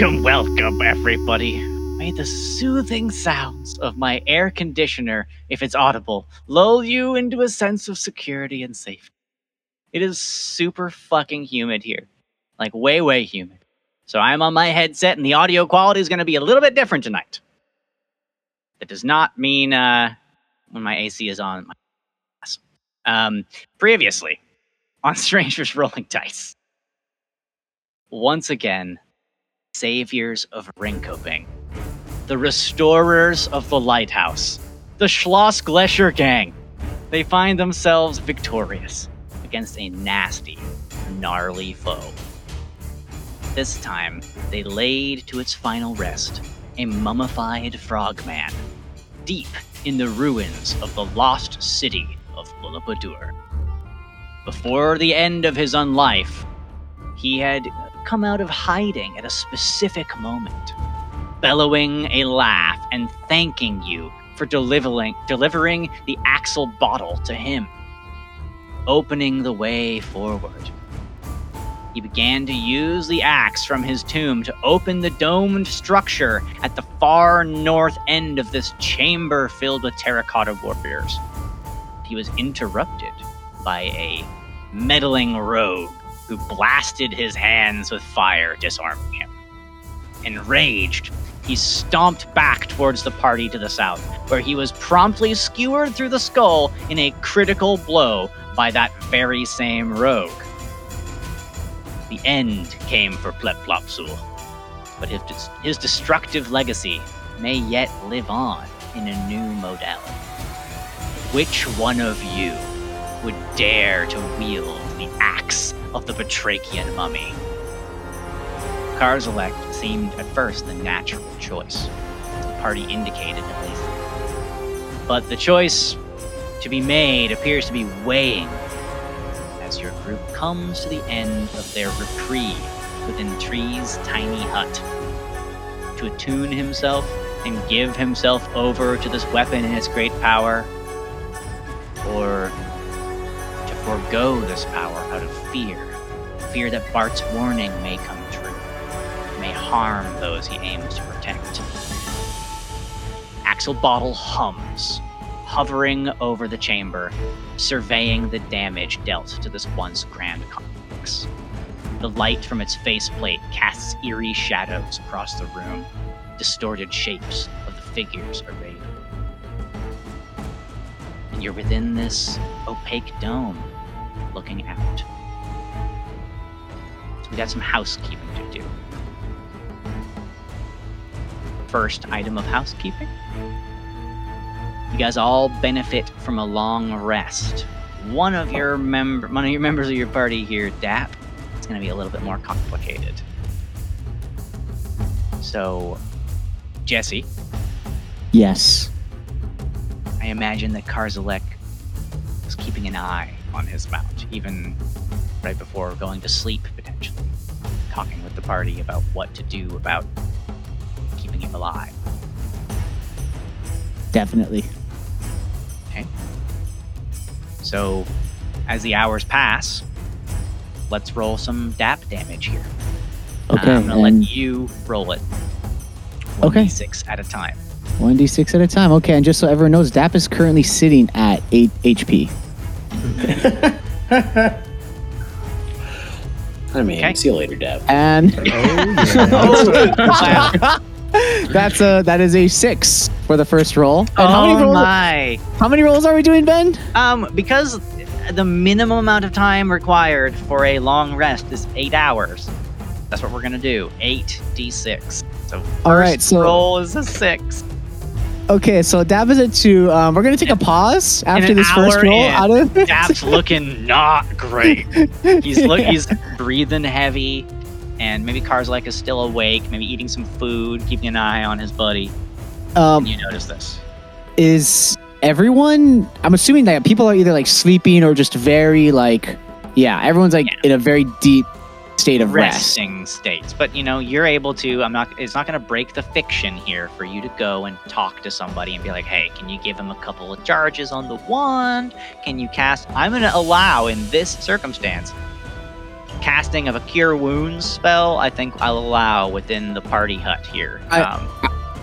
Welcome, welcome, everybody. May the soothing sounds of my air conditioner, if it's audible, lull you into a sense of security and safety. It is super fucking humid here. Like, way, way humid. So I'm on my headset, and the audio quality is going to be a little bit different tonight. That does not mean uh, when my AC is on. My um, previously, on Strangers Rolling Dice. Once again, saviors of Rinkoping, the restorers of the lighthouse, the Schloss Gletscher gang. They find themselves victorious against a nasty, gnarly foe. This time, they laid to its final rest a mummified frogman, deep in the ruins of the lost city of Lullapadur. Before the end of his unlife, he had come out of hiding at a specific moment, bellowing a laugh and thanking you for delivering, delivering the Axel Bottle to him, opening the way forward. He began to use the axe from his tomb to open the domed structure at the far north end of this chamber filled with terracotta warriors. He was interrupted by a meddling rogue who blasted his hands with fire, disarming him. Enraged, he stomped back towards the party to the south, where he was promptly skewered through the skull in a critical blow by that very same rogue. The end came for Plepplopsul, but his, his destructive legacy may yet live on in a new modality. Which one of you would dare to wield the axe of the Batrachian mummy. Karzalek seemed at first the natural choice, the party indicated at least. But the choice to be made appears to be weighing as your group comes to the end of their reprieve within Tree's tiny hut. To attune himself and give himself over to this weapon and its great power, or forego this power out of fear fear that Bart's warning may come true, may harm those he aims to protect. Axel Bottle hums, hovering over the chamber, surveying the damage dealt to this once grand complex. The light from its faceplate casts eerie shadows across the room, distorted shapes of the figures arrayed. And you're within this opaque dome, looking out. So we got some housekeeping to do. First item of housekeeping. You guys all benefit from a long rest. One of your member, one of your members of your party here, Dap, it's going to be a little bit more complicated. So, Jesse, Yes. I imagine that Karzalek was keeping an eye on his mount, even right before going to sleep, potentially. Talking with the party about what to do about keeping him alive. Definitely. Okay. So, as the hours pass, let's roll some DAP damage here. Okay. I'm gonna and let you roll it. Okay. 1d6 at a time. 1d6 at a time. Okay, and just so everyone knows, DAP is currently sitting at 8 HP. I mean, Okay. see you later, Deb. And Oh, wow. that's a that is a 6 for the first roll. And how many oh rolls my! How many rolls are we doing, Ben? Um, because the minimum amount of time required for a long rest is eight hours. That's what we're gonna do. Eight d6. So first All right, so- roll is a six. Okay, so Dap is at 2. Um, we're going to take a pause after this first roll. in, Out of Dap's looking not great. He's look he's breathing heavy, and maybe Karzalek is still awake, maybe eating some food, keeping an eye on his buddy. um, And you notice this. is everyone i'm assuming that people are either like sleeping or just very like yeah everyone's like Yeah. in a very deep state of rest resting states. But you know, you're able to. I'm not. It's not going to break the fiction here for you to go and talk to somebody and be like, "Hey, can you give him a couple of charges on the wand? Can you cast?" I'm going to allow in this circumstance casting of a cure wounds spell, I think I'll allow within the party hut here. I- um,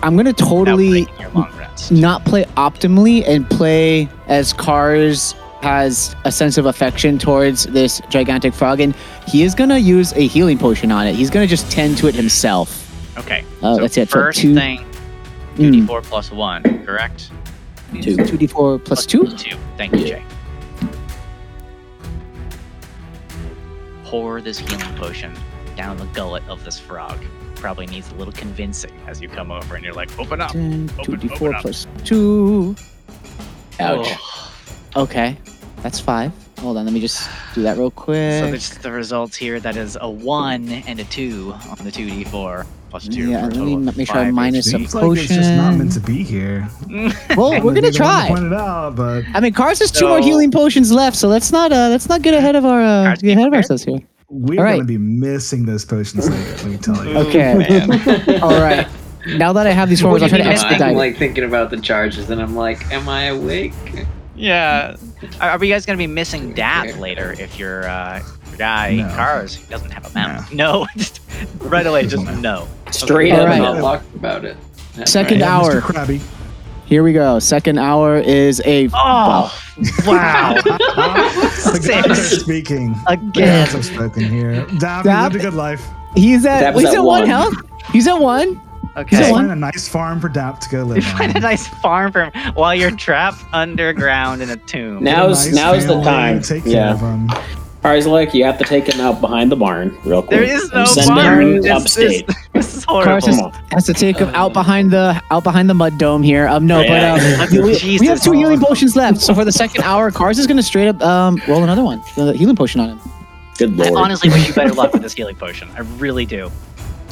I'm totally your long rest. not play optimally and play as Cars has a sense of affection towards this gigantic frog, and he is gonna use a healing potion on it. He's gonna just tend to it himself. Okay. Uh, so that's it. First two, thing, two d four plus one, correct? two, two d4 plus two. Two. Thank you. Jay. Pour this healing potion down the gullet of this frog. Probably needs a little convincing as you come over and you're like, open up. 10, Open- 2d4 open up. plus 2. Ouch. Oh. Okay, that's 5. Hold on, let me just do that real quick. So there's the results here. That is a one and a two on the two d four plus two. yeah, for a let total me of make sure I five minus a Seems like it's just not meant to be here. well, we're gonna Maybe the one try. Out, but I mean, Cars has two more So- healing potions left, so let's not uh let's not get ahead of our uh Cars, get ahead of be ourselves here. we're All right. gonna be missing those potions later. Let me tell you. Okay. All right. Now that I have these forms, I'll try to Yeah. I'm expedite. like thinking about the charges, and I'm like, am I awake? Yeah. Are, are we guys gonna be missing Dap Okay. later if your uh, your guy No. Cars doesn't have a mount? No. just right away, just no. Straight All up right. not talked about it. That's Second right. Hour. Mr. Krabby. Here we go. Second hour is a Oh wow. the Six. speaking. Again. gods have spoken here. Dap, you Dap- lived a good life. he's at he's at at one one. health. He's at one. He's Okay. Go on. find a nice farm for Dap to go live Find a nice farm for him while you're trapped underground in a tomb. Now- Now's- Nice now's the family, time. Take care Yeah. of him. Karzalek, you have to take him out behind the barn real quick. There is no and send barn. him This, this, upstate. this is Cars horrible. has, has to take him out behind the out behind the mud dome here. Um, no, Yeah. but um, we, we have Jesus. two healing potions left. So for the second hour, Cars is gonna straight up um roll another one, the healing potion on him. Good I lord. honestly wish you better luck with this healing potion. I really do.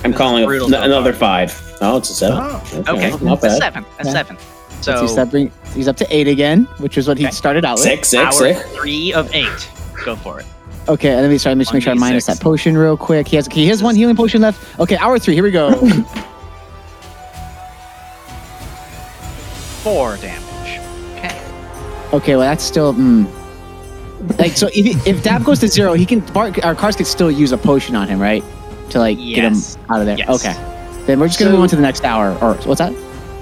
I'm this calling is brutal n- another far. five. Oh, it's a seven. Oh. Okay, not a bad. seven. A Yeah. seven. So see, that bring, he's up to eight again, which is what he Okay. started out with. Six, six, hour six. three of eight. Go for it. Okay, let me sorry, let me just make sure I 1d6. minus that potion real quick. He has he has one healing potion left. Okay, hour three. Here we go. Four damage. Okay. okay, well that's still mm. like so. If if Dap goes to zero, he can Bart, our cars could still use a potion on him, right? To like get him out of there. Yes. Okay, then we're just gonna So- move on to the next hour. Or what's that?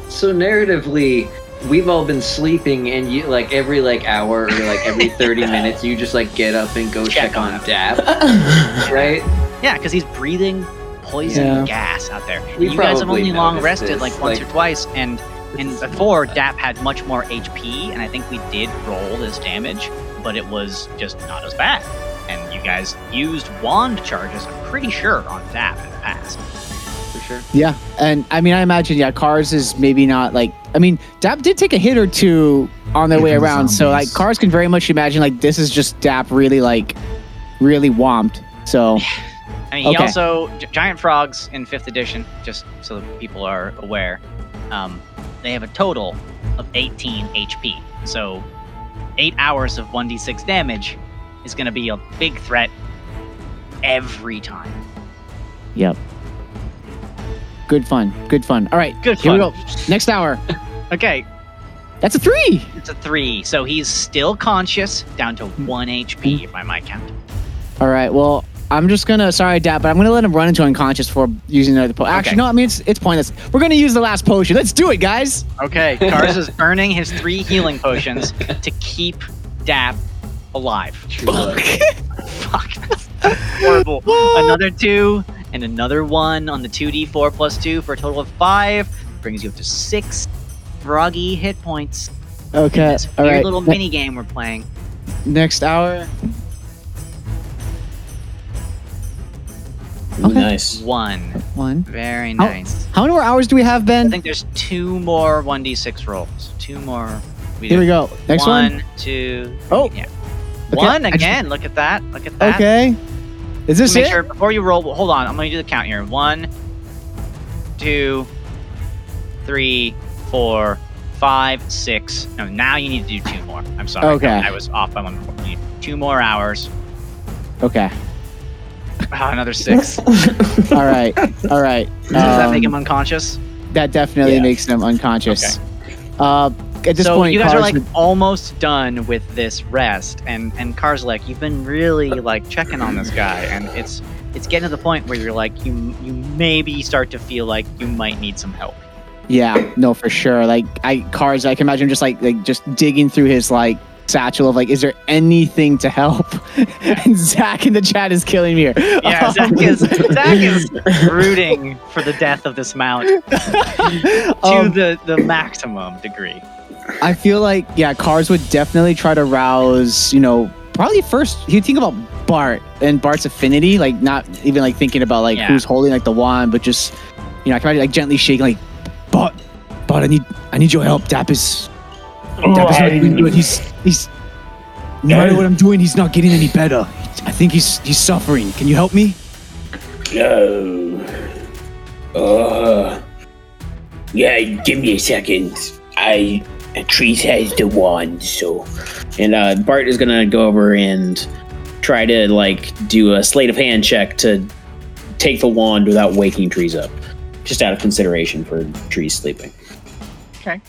So narratively, we've all been sleeping, and you like every like hour or like every thirty minutes, you just like get up and go Check check, on on. Dap, right? Yeah, because he's breathing poison Yeah. gas out there. We you guys have only long rested this, like once like- or twice, and and before Dap had much more HP, and I think we did roll this damage, but it was just not as bad. And you guys used wand charges, I'm pretty sure, on Dap in the past. For sure. Yeah, and I mean, I imagine yeah, cars is maybe not like. I mean, Dap did take a hit or two on their way Because of around, so like cars can very much imagine like this is just Dap really like really whomped. So I mean, he Okay. also gi- giant frogs in fifth edition, just so that people are aware. Um, they have a total of 18 HP. So, eight hours of 1d6 damage is going to be a big threat every time. yep, good fun, good fun. All right, Good here we go. Next hour. Okay, That's a three. it's a three. So he's still conscious, down to mm-hmm. one HP, if I might count. All right. Well, I'm just gonna sorry, Dap, but I'm gonna let him run into unconscious for using another potion. Actually, Okay. no. I mean, it's it's pointless. We're gonna use the last potion. Let's do it, guys. Okay, Cars is earning his three healing potions to keep Dap alive. True love. Fuck. that's Horrible. another two and another one on the 2d4 plus two for a total of five. Brings you up to six froggy hit points. Okay. This All weird right. little ne- mini game we're playing. next hour. Okay. Nice. One. One. Very How- nice. How many more hours do we have, Ben? I think there's two more 1d6 rolls. Two more. We Here we go. Next one. One, two. Oh. Yeah. Okay, One just- again. Look at that. Look at that. Okay. Is this Make it? sure before you roll. Hold on. I'm going to do the count here. One, two, three, four, five, six. No, now you need to do two more. I'm sorry. Okay. I was off by one. more. You need two more hours. Okay. Ah, another six. All right. All right. Does that make Um, him unconscious? That definitely Yeah. makes them unconscious. Okay. Uh, at this so point, you guys are like almost done with this rest, and and Karzalek, you've been really like checking on this guy, and it's it's getting to the point where you're like you you maybe start to feel like you might need some help. yeah, no, for sure. Like I cars, I can imagine just like like just digging through his like satchel of like, is there anything to help? and Zach in the chat is killing me here. Yeah, Um, Zach is Zach is rooting for the death of this mount to um, the the maximum degree. I feel like yeah, cars would definitely try to rouse. You know, probably first he'd think about Bart and Bart's affinity, like not even like thinking about like Yeah. who's holding like the wand, but just you know, I can imagine like gently shaking like, Bart, Bart, I need I need your help. Dap is Dap is not doing good. He's he's no matter what I'm doing, he's not getting any better. I think he's he's suffering. Can you help me? No. Uh. Yeah, give me a second. I. Trees has the wand, so. And uh, Bart is gonna go over and try to like do a sleight of hand check to take the wand without waking trees up, just out of consideration for trees sleeping. Okay.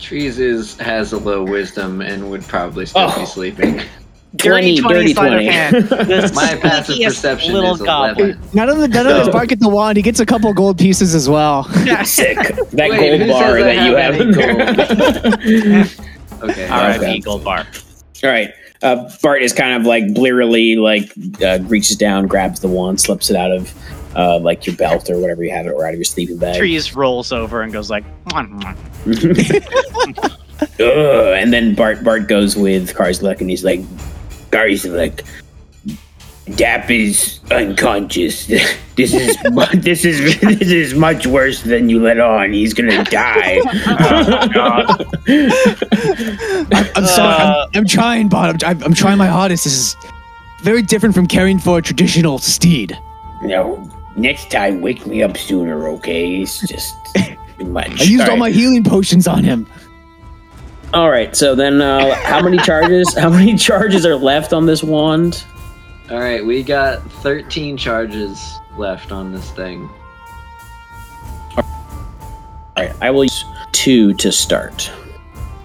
Trees is has a low wisdom and would probably still Oh. be sleeping. Twenty, dirty sleight of twenty. hand. The My passive sneakiest perception little is goblin. 11. Not only not only does Bart get the wand, he gets a couple gold pieces as well. Sick. That Wait, gold who bar says I that you have have. any in there. Okay. All right, Okay. Eagle Bar. All right. Uh, Bart is kind of like blearily like uh, reaches down, grabs the wand, slips it out of uh, like your belt or whatever you have it, or out of your sleeping bag. Trees rolls over and goes like, "Mwah, mwah." Ugh, and then Bart Bart goes with Karzalek and he's like, Karzalek, Dap is unconscious. This is mu- this is this is much worse than you let on. He's gonna die. I'm, I'm sorry. I'm, uh, I'm trying, Bart. I'm, I'm trying my hardest. This is very different from caring for a traditional steed. No, next time wake me up sooner, okay? It's just too much. I used all my healing potions on him. All right. So then, uh, how many charges? How many charges are left on this wand? All right, we got 13 charges left on this thing. All right. I will use two to start.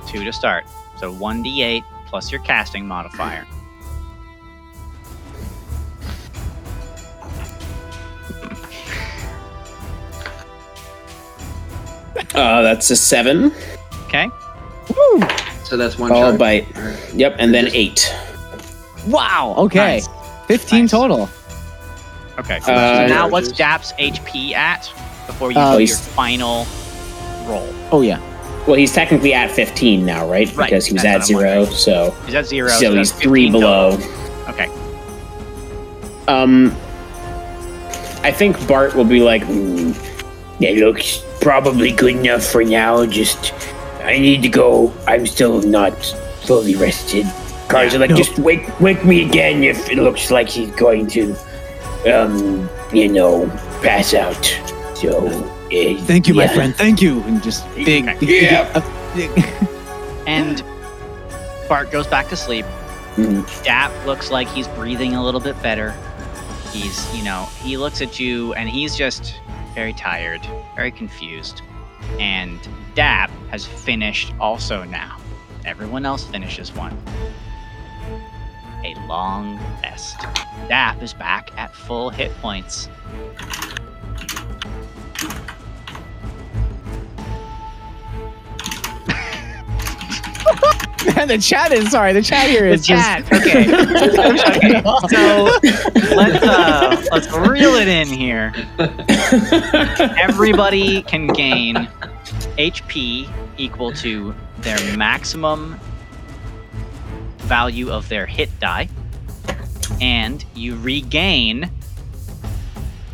two to start. So one d8 plus your casting modifier. Uh, that's a seven. Okay. So that's one Followed charge. by, yep, and then Just- eight. Wow. Okay. Nice. 15 Nice. total. Okay. So Uh, now what's charges. Dap's HP at before you Uh, do your he's- final roll? Oh, yeah. Well, he's technically at 15 now, right? Right, Because he was that's at what I'm zero, so He's at zero. so that's he's three 15 below. total. Okay. Um, I think Bart will be like, "Hmm, That looks probably good enough for now. Just, I need to go. I'm still not fully rested. Karzalek, No. just wake wake me again if it looks like he's going to, um, you know, pass out. So, uh, Thank you, my friend. Thank you. And just big. Big- Yeah. uh, big- And Bart goes back to sleep. Mhm. Dap looks like he's breathing a little bit better. He's, you know, he looks at you and he's just very tired, very confused. And Dap has finished also now. Everyone else finishes one. A long rest. Dap is back at full hit points. the chat is sorry. The chat here is The is just chat. Okay. okay. So let's uh, let's reel it in here. Everybody can gain HP equal to their maximum value of their hit die, and you regain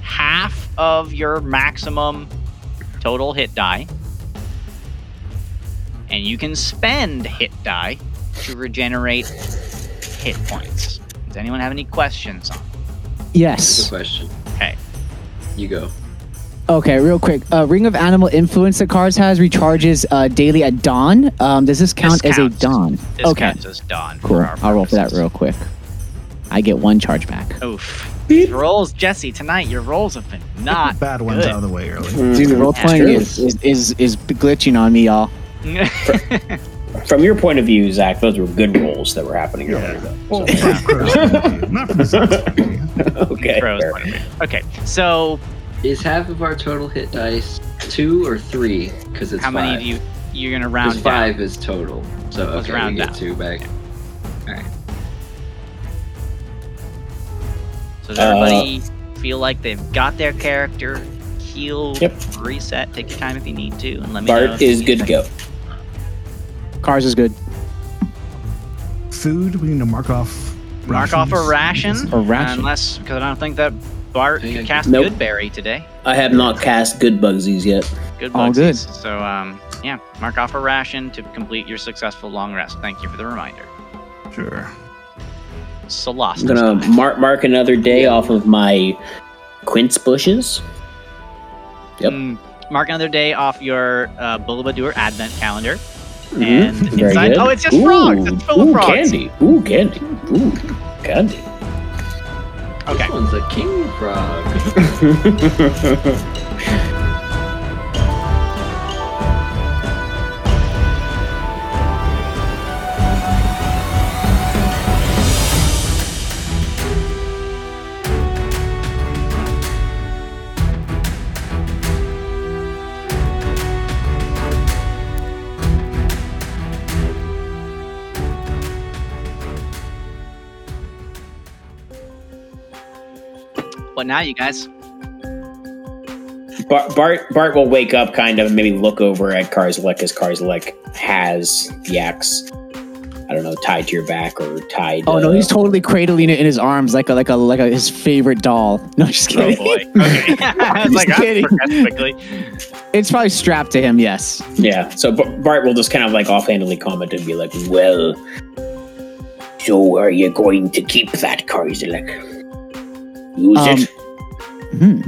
half of your maximum total hit die. And you can spend hit die to regenerate hit points. Does anyone have any questions on? Good yes. question. Okay. You go. Okay, real quick. Uh, Ring of Animal Influence that Cars has recharges uh, daily at dawn. Um, does this count as a counts. dawn? This okay, counts as dawn. for cool. our I'll roll for that real quick. I get one charge back. Oof. These rolls, Jesse, tonight your rolls have been not Bad ones good. out of the way early. Dude, role playing is, is is is glitching on me, y'all. From your point of view, Zach, those were good rolls that were happening Yeah. earlier. though. Well, from Crow's point of view, not from the Zach's point of view. Okay. Crow's point of view. Okay, so Is half of our total hit dice two or three? Because it's how many do you you're gonna round down? five is total. So Let's okay, round we get down. two back. So does everybody uh, feel like they've got their character healed, Yep. reset? Take your time if you need to, and let me know. Bart is good to go. Cars is good. Food, we need to mark off. Mark off a ration, A ration. unless because I don't think that Bart Yeah, could cast nope. Goodberry today. I have not cast good bugsies yet. Good Bugsies. All good. So um, yeah, mark off a ration to complete your successful long rest. Thank you for the reminder. Sure. Salas. I'm gonna mark mark another day off of my quince bushes. Yep. Mm, mark another day off your uh, Bulbadur Advent calendar. Mhm. And Very inside- good. oh, it's just frogs. It's full of ooh, frogs. candy. Ooh, candy. Ooh, candy. Okay. This one's a king frog. What now, you guys? Bart, Bart Bart will wake up, kind of, maybe look over at Karzalek as Karzalek has the axe. I don't know, tied to your back or tied. Oh no, uh, he's totally cradling it in his arms like a like a like a his favorite doll. No, just Oh kidding. boy. Okay. I was Just like, that kidding. progressed quickly. It's probably strapped to him. Yes. Yeah, so B- Bart will just kind of like offhandedly comment and be like, "Well, so are you going to keep that Karzalek? Use Um, it? Hmm.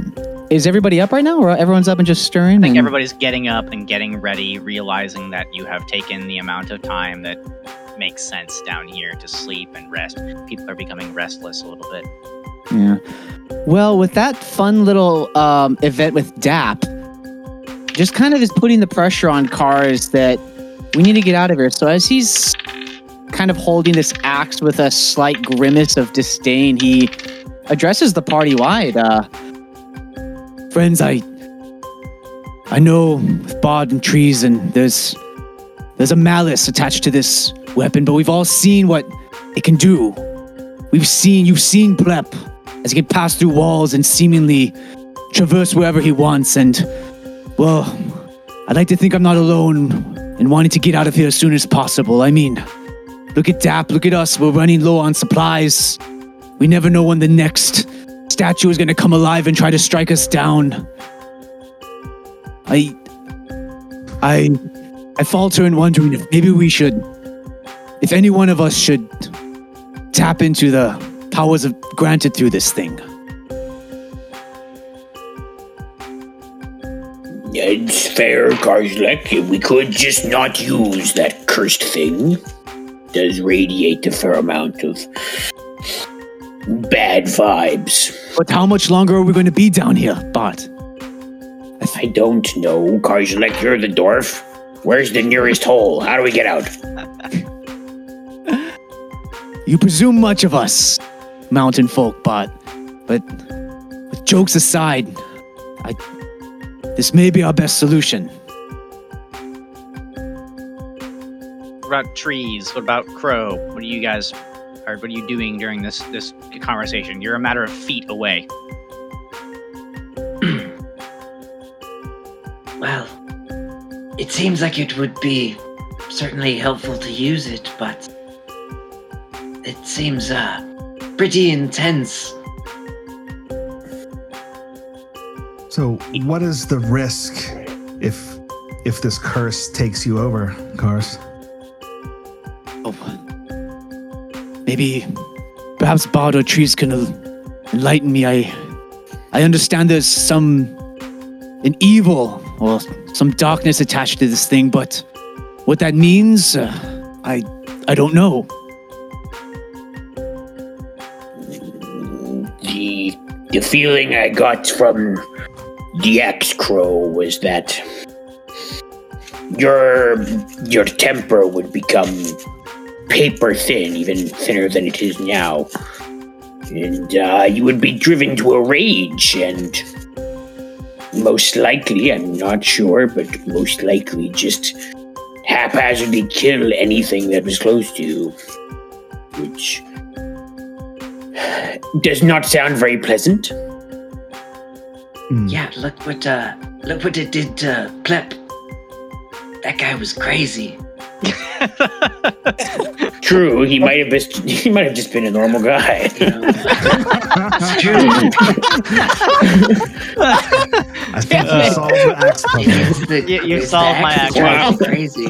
Is everybody up right now, or everyone's up and just stirring? I think and- everybody's getting up and getting ready, realizing that you have taken the amount of time that makes sense down here to sleep and rest. People are becoming restless a little bit. Yeah. Well, with that fun little um, event with DAP, just kind of is putting the pressure on cars that we need to get out of here. So as he's kind of holding this axe with a slight grimace of disdain, he addresses the party wide. Uh, Friends, I I know with bod and treason, there's there's a malice attached to this weapon, but we've all seen what it can do. We've seen you've seen Plep as he can pass through walls and seemingly traverse wherever he wants. And, well, I'd like to think I'm not alone in wanting to get out of here as soon as possible. I mean, look at DAP, look at us. We're running low on supplies. We never know when the next statue is going to come alive and try to strike us down. I. I. I falter in wondering if maybe we should. If any one of us should tap into the powers of granted through this thing. It's fair, Karzalek. We could just not use that cursed thing. Does radiate a fair amount of bad vibes. But how much longer are we going to be down here, Bart? I don't know. Karzalek, you're the dwarf. Where's the nearest hole? How do we get out? You presume much of us, mountain folk, Bart. But with jokes aside, I this may be our best solution. What about trees? What about crow? What do you guys or what are you doing during this this conversation? You're a matter of feet away. Well, it seems like it would be certainly helpful to use it, but it seems uh pretty intense. So, what is the risk if if this curse takes you over, Cars? Oh, maybe, perhaps Bart or trees can enlighten me. I, I understand there's some an evil or some darkness attached to this thing, but what that means, uh, I, I don't know. The the feeling I got from the X Crow was that your your temper would become paper thin, even thinner than it is now, and uh, you would be driven to a rage, and most likely, I'm not sure, but most likely, just haphazardly kill anything that was close to you, which does not sound very pleasant. Hmm. Yeah, look what uh look what it did to Plep. That guy was crazy. True, he might have just he might have just been a normal guy. You know? I think you solved the axe puzzle. You- you solved my axe axe crazy.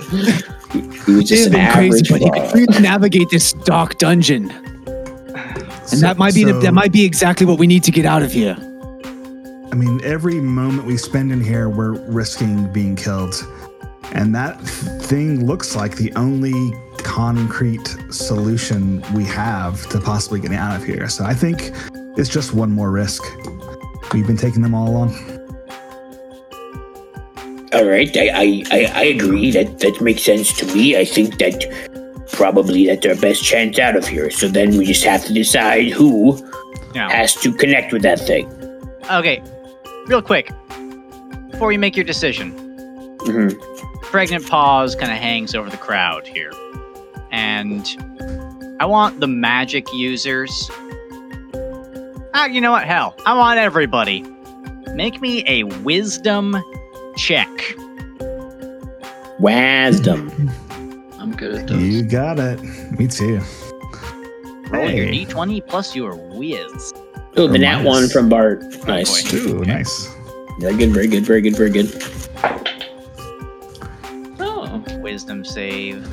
He was just an been crazy, average but he could really navigate this dark dungeon, and that might be the, So- that might be exactly what we need to get out of here. I mean, every moment we spend in here, we're risking being killed. And that thing looks like the only concrete solution we have to possibly getting out of here. So I think it's just one more risk. We've been taking them all along. All right, I, I, I, I agree. That that makes sense to me. I think that probably that's our best chance out of here. So then we just have to decide who Yeah. has to connect with that thing. Okay, real quick, before you make your decision, hmm pregnant pause kind of hangs over the crowd here, and I want the magic users. Ah, you know what? Hell, I want everybody. Make me a wisdom check. Wisdom. I'm good at those. You got it. Me too. Roll your d20 plus your whiz. Oh, the nat Nice. one from Bart. Nice. boy. Ooh, nice. Very good, very good, very good, very good. Wisdom save.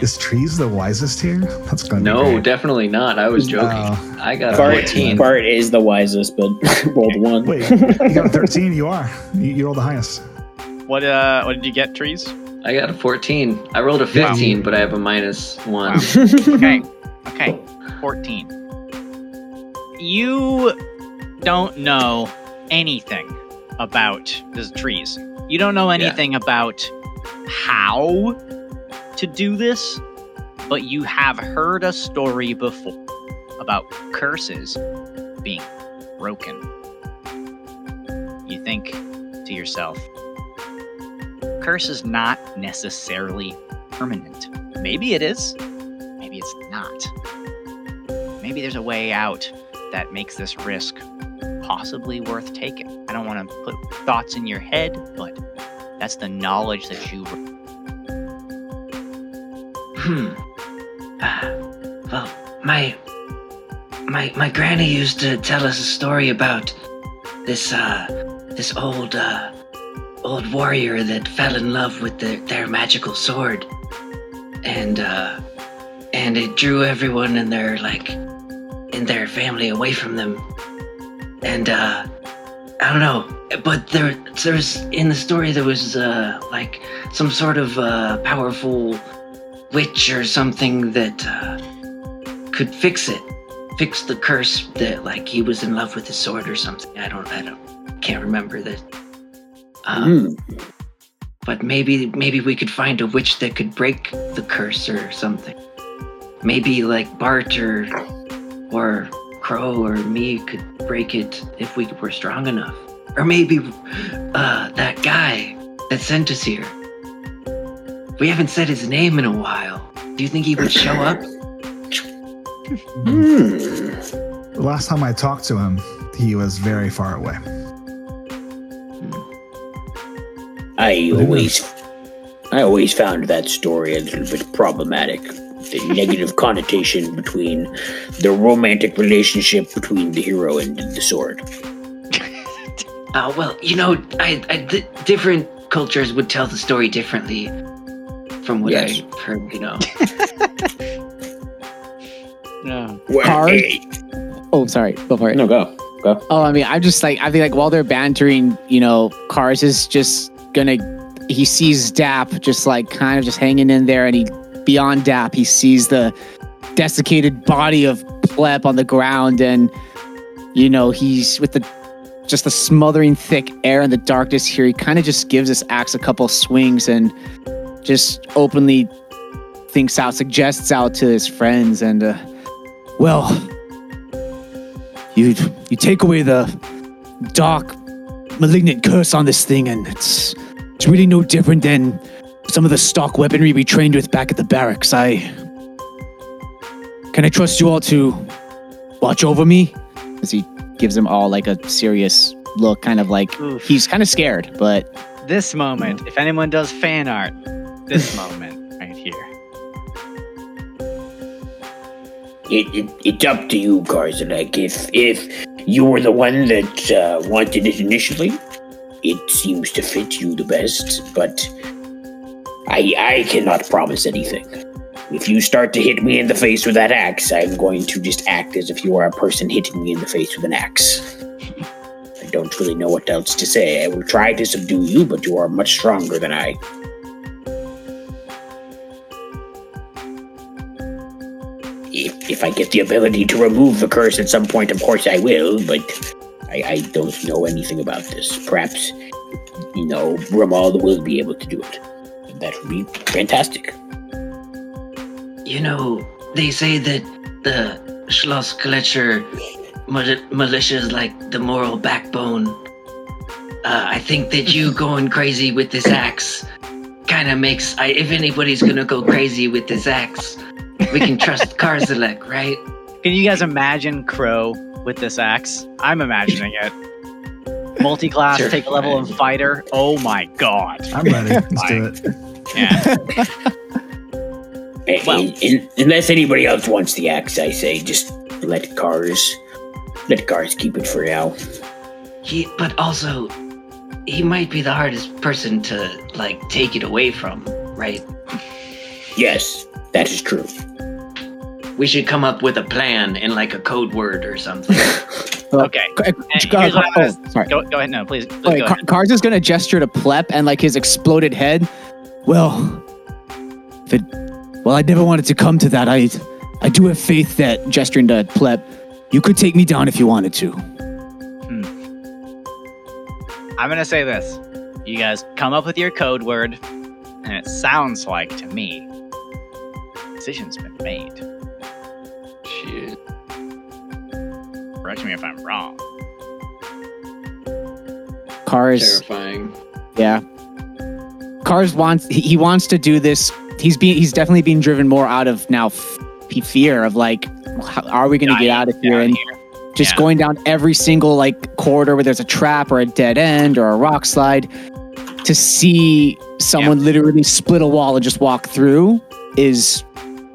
Is trees the wisest here? That's going to No, great. definitely not. I was joking. Oh. I got a Bart, 14. Bart is the wisest, but rolled one. Wait, you got a 13? You are. You, you rolled the highest. What uh? What did you get, trees? I got a 14. I rolled a 15, but I have a minus one. Okay. Okay. 14. You don't know anything about the trees. You don't know anything about how to do this, but you have heard a story before about curses being broken. You think to yourself, curse is not necessarily permanent. Maybe it is, maybe it's not. Maybe there's a way out that makes this risk possibly worth taking. I don't want to put thoughts in your head, but that's the knowledge that you. Hmm. Uh, well, my my my granny used to tell us a story about this uh this old uh old warrior that fell in love with their, their magical sword. And uh and it drew everyone in their like in their family away from them. And uh I don't know, but there there's in the story there was uh like some sort of uh powerful witch or something that uh, could fix it, fix the curse that like he was in love with his sword or something. I don't, I don't, can't remember that. Um, Hmm. But maybe, maybe we could find a witch that could break the curse or something. Maybe like Bart or or Crow or me could break it if we were strong enough. Or maybe uh, that guy that sent us here. We haven't said his name in a while. Do you think he would show up? Hmm. The last time I talked to him, he was very far away. I always, I always found that story a little bit problematic. The negative connotation between the romantic relationship between the hero and the sword. Uh, well, you know, I, I di- different cultures would tell the story differently from what Yes. I heard. You know, No. Well, Card? eh, Oh, sorry. Go for it. No, go. Go. Oh, I mean, I'm just like, I think like while they're bantering, you know, Cars is just gonna, he sees Dap just like kind of just hanging in there, and he, beyond Dap, he sees the desiccated body of Plep on the ground, and, you know, he's with the just the smothering thick air and the darkness here, he kind of just gives this axe a couple swings and just openly thinks out, suggests out to his friends, and uh, well, you you take away the dark, malignant curse on this thing, and it's it's really no different than some of the stock weaponry we trained with back at the barracks. I can I trust you all to watch over me? As he gives them all like a serious look, kind of like Oof. he's kind of scared, but This moment, if anyone does fan art, this moment right here. It, it, it's up to you, Karzalek. If if you were the one that uh, wanted it initially, it seems to fit you the best. But I I cannot promise anything. If you start to hit me in the face with that axe, I'm going to just act as if you are a person hitting me in the face with an axe. I don't really know what else to say. I will try to subdue you, but you are much stronger than I. If, if I get the ability to remove the curse at some point, of course I will, but I, I don't know anything about this. Perhaps, you know, Ramal will be able to do it. That would be fantastic. You know, they say that the Schloss Gletscher mil- militia is like the moral backbone. Uh, I think that you going crazy with this axe kind of makes. I, if anybody's gonna go crazy with this axe, we can trust Karzalek, right? Can you guys imagine Crow with this axe? I'm imagining it. Multi-class, take a level of fighter. Oh my god. I'm ready. Let's do it. Yeah. Well- a- un- unless anybody else wants the axe, I say just let cars, let cars keep it for now. He, but also, he might be the hardest person to like take it away from, right? Yes, that is true. We should come up with a plan and like a code word or something. okay. Uh, uh, oh, sorry. Go, go ahead. No, please. please Wait, go Car- ahead. Cars is gonna gesture to Plep and like his exploded head. Well, if it, well, I never wanted to come to that. I, I do have faith that gesturing to Plep, you could take me down if you wanted to. Hmm. I'm gonna say this. You guys come up with your code word, and it sounds like to me, decision's been made. Shit. Correct me if I'm wrong. Cars, Terrifying. yeah. Cars wants he, wants to do this. He's being he's definitely being driven more out of now f- fear of like, how, are we gonna get out of here? And just Yeah. going down every single like corridor where there's a trap or a dead end or a rock slide to see someone literally split a wall and just walk through is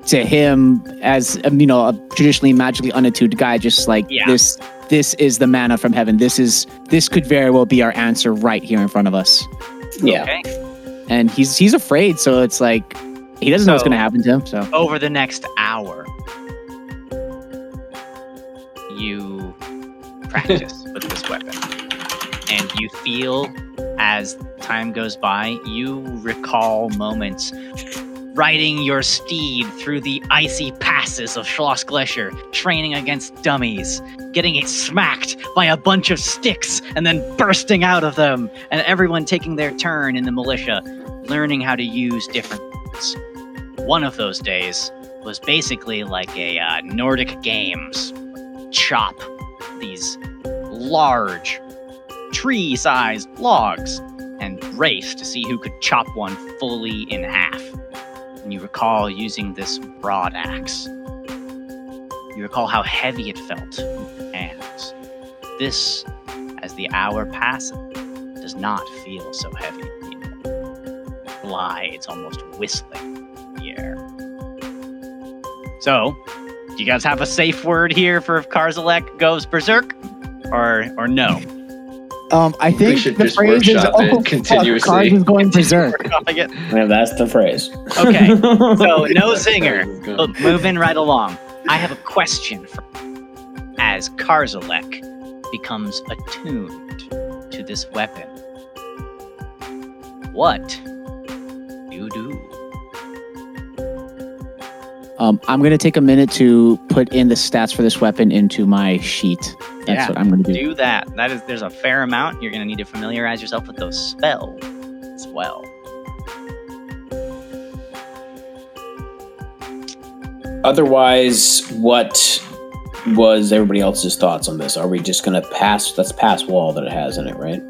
to him as um, you know a traditionally magically unattuned guy just like Yeah. this this is the manna from heaven this is this could very well be our answer right here in front of us Yeah. Okay. And he's he's afraid so it's like he doesn't know what's going to happen to him so. Over the next hour, you practice with this weapon, and you feel as time goes by, you recall moments riding your steed through the icy passes of Schloss Gletscher, training against dummies, getting it smacked by a bunch of sticks, and then bursting out of them, and everyone taking their turn in the militia, learning how to use different. weapons. One of those days was basically like a uh, Nordic Games chop these large tree-sized logs and race to see who could chop one fully in half. And you recall using this broad axe. You recall how heavy it felt in your hands. This, as the hour passes, does not feel so heavy anymore. Glides almost whistling in the air. So, do you guys have a safe word here for if Karzalek goes berserk? Or or no? Um i think the just phrase is workshop it oh, fuck, continuously." Cars is going berserk Calling? Yeah, that's the phrase. Okay, so no zinger. Let's. But moving right along, I have a question for as Karzalek becomes attuned to this weapon. What do you do? Um, I'm gonna take a minute to put in the stats for this weapon into my sheet. That's Yeah. what I'm gonna do. Do that. That is, there's a fair amount. You're gonna need to familiarize yourself with those spells as well. Otherwise, what was everybody else's thoughts on this? Are we just gonna pass? That's pass wall that it has in it, right?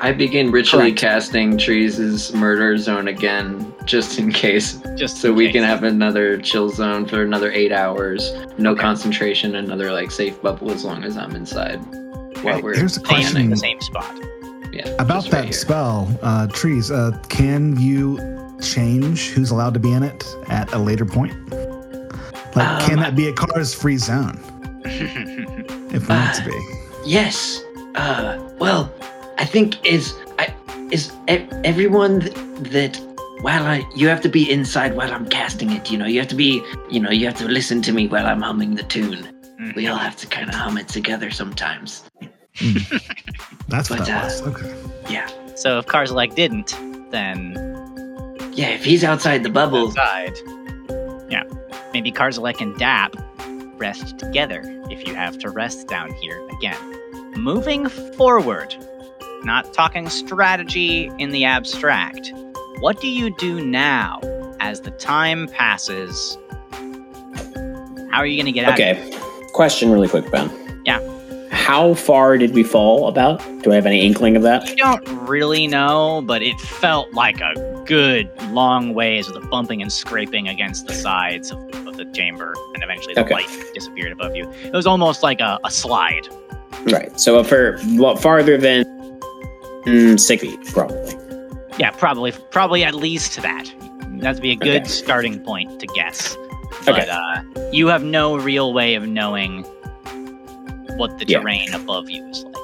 I begin ritually Correct. casting Trees' murder zone again, just in case. Just So in we case. can have another chill zone for another eight hours. No Okay. concentration, another like safe bubble as long as I'm inside. While Hey, we're here's a Staying in question the same spot. yeah, about just right that spell. Uh, trees. Uh, can you change who's allowed to be in it at a later point? Like, Um, can that be a car's free zone if we want it to be? Yes. Uh, well, I think is I is e- everyone th- that while I you have to be inside while I'm casting it. You know, you have to be. You know, you have to listen to me while I'm humming the tune. We all have to kind of hum it together sometimes. That's what But, that uh. Okay. Yeah. So if Karzalek didn't, then Yeah. If he's outside the bubble, outside, yeah, maybe Karzalek and Dap rest together if you have to rest down here again. Moving forward, not talking strategy in the abstract. What do you do now as the time passes? How are you going to get out? Okay. Question, really quick, Ben. Yeah. How far did we fall? About? Do I have any inkling of that? I don't really know, but it felt like a good long ways with the bumping and scraping against the sides of, of the chamber, and eventually the Okay. light disappeared above you. It was almost like a, a slide. Right. So for farther than mm, six feet, probably. Yeah, probably, probably at least to that. That'd be a good Okay. starting point to guess. But Okay. uh, you have no real way of knowing what the Yeah. terrain above you is like.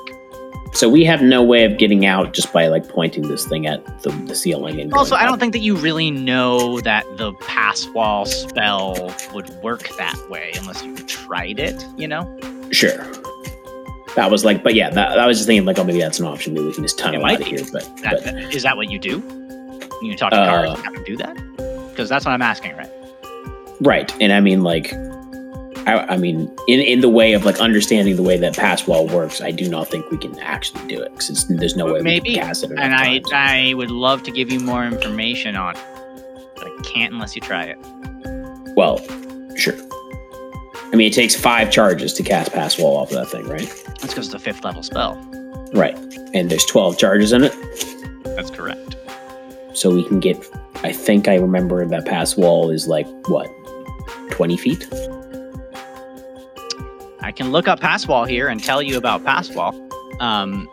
So we have no way of getting out just by like pointing this thing at the, the ceiling and. Also, I don't up. think that you really know that the pass wall spell would work that way unless you tried it, you know? Sure. That was like, but yeah, that, that was just thinking like, oh, maybe that's an option. Maybe we can just tunnel It out of here. But, That, but Is that what you do? You talk to Uh, cars and have them do that? Because that's what I'm asking, right? right, and I mean like, I, I mean, in in the way of like understanding the way that pass wall works, I do not think we can actually do it because there's no way Maybe, we can cast it. And I, times. I would love to give you more information on it, but I can't unless you try it. well, sure. I mean, it takes five charges to cast pass wall off of that thing, right? That's because it's a fifth level spell. Right, and there's twelve charges in it. That's correct. so we can get i think i remember that pass wall is like what 20 feet I can look up pass wall here and tell you about pass wall. Um,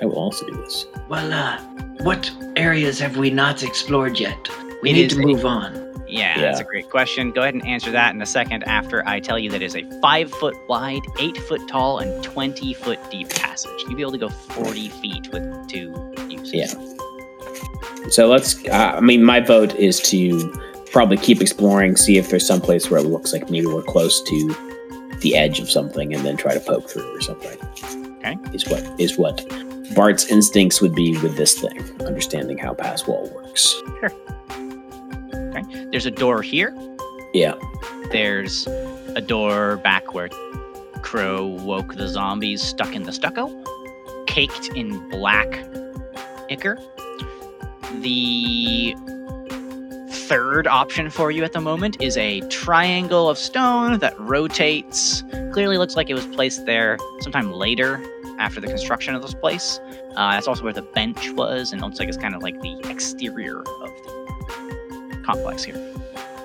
i will also do this well, uh, what areas have we not explored yet? We It need is to a- move on. Yeah, Yeah. that's a great question. Go ahead and answer that in a second after I tell you that it's a five foot wide, eight foot tall, and 20 foot deep passage. You'd be able to go 40 feet with two uses. Yeah. so let's uh, i mean my vote is to probably keep exploring see if there's some place where it looks like maybe we're close to the edge of something and then try to poke through or something Okay. is what is what bart's instincts would be with this thing understanding how pass wall works Okay. There's a door here. yeah There's a door back where Crow woke the zombies stuck in the stucco, caked in black ichor. The third option for you at the moment is a triangle of stone that rotates. Clearly looks like it was placed there sometime later after the construction of this place. Uh, that's also where the bench was, and it looks like it's kind of like the exterior of the complex here.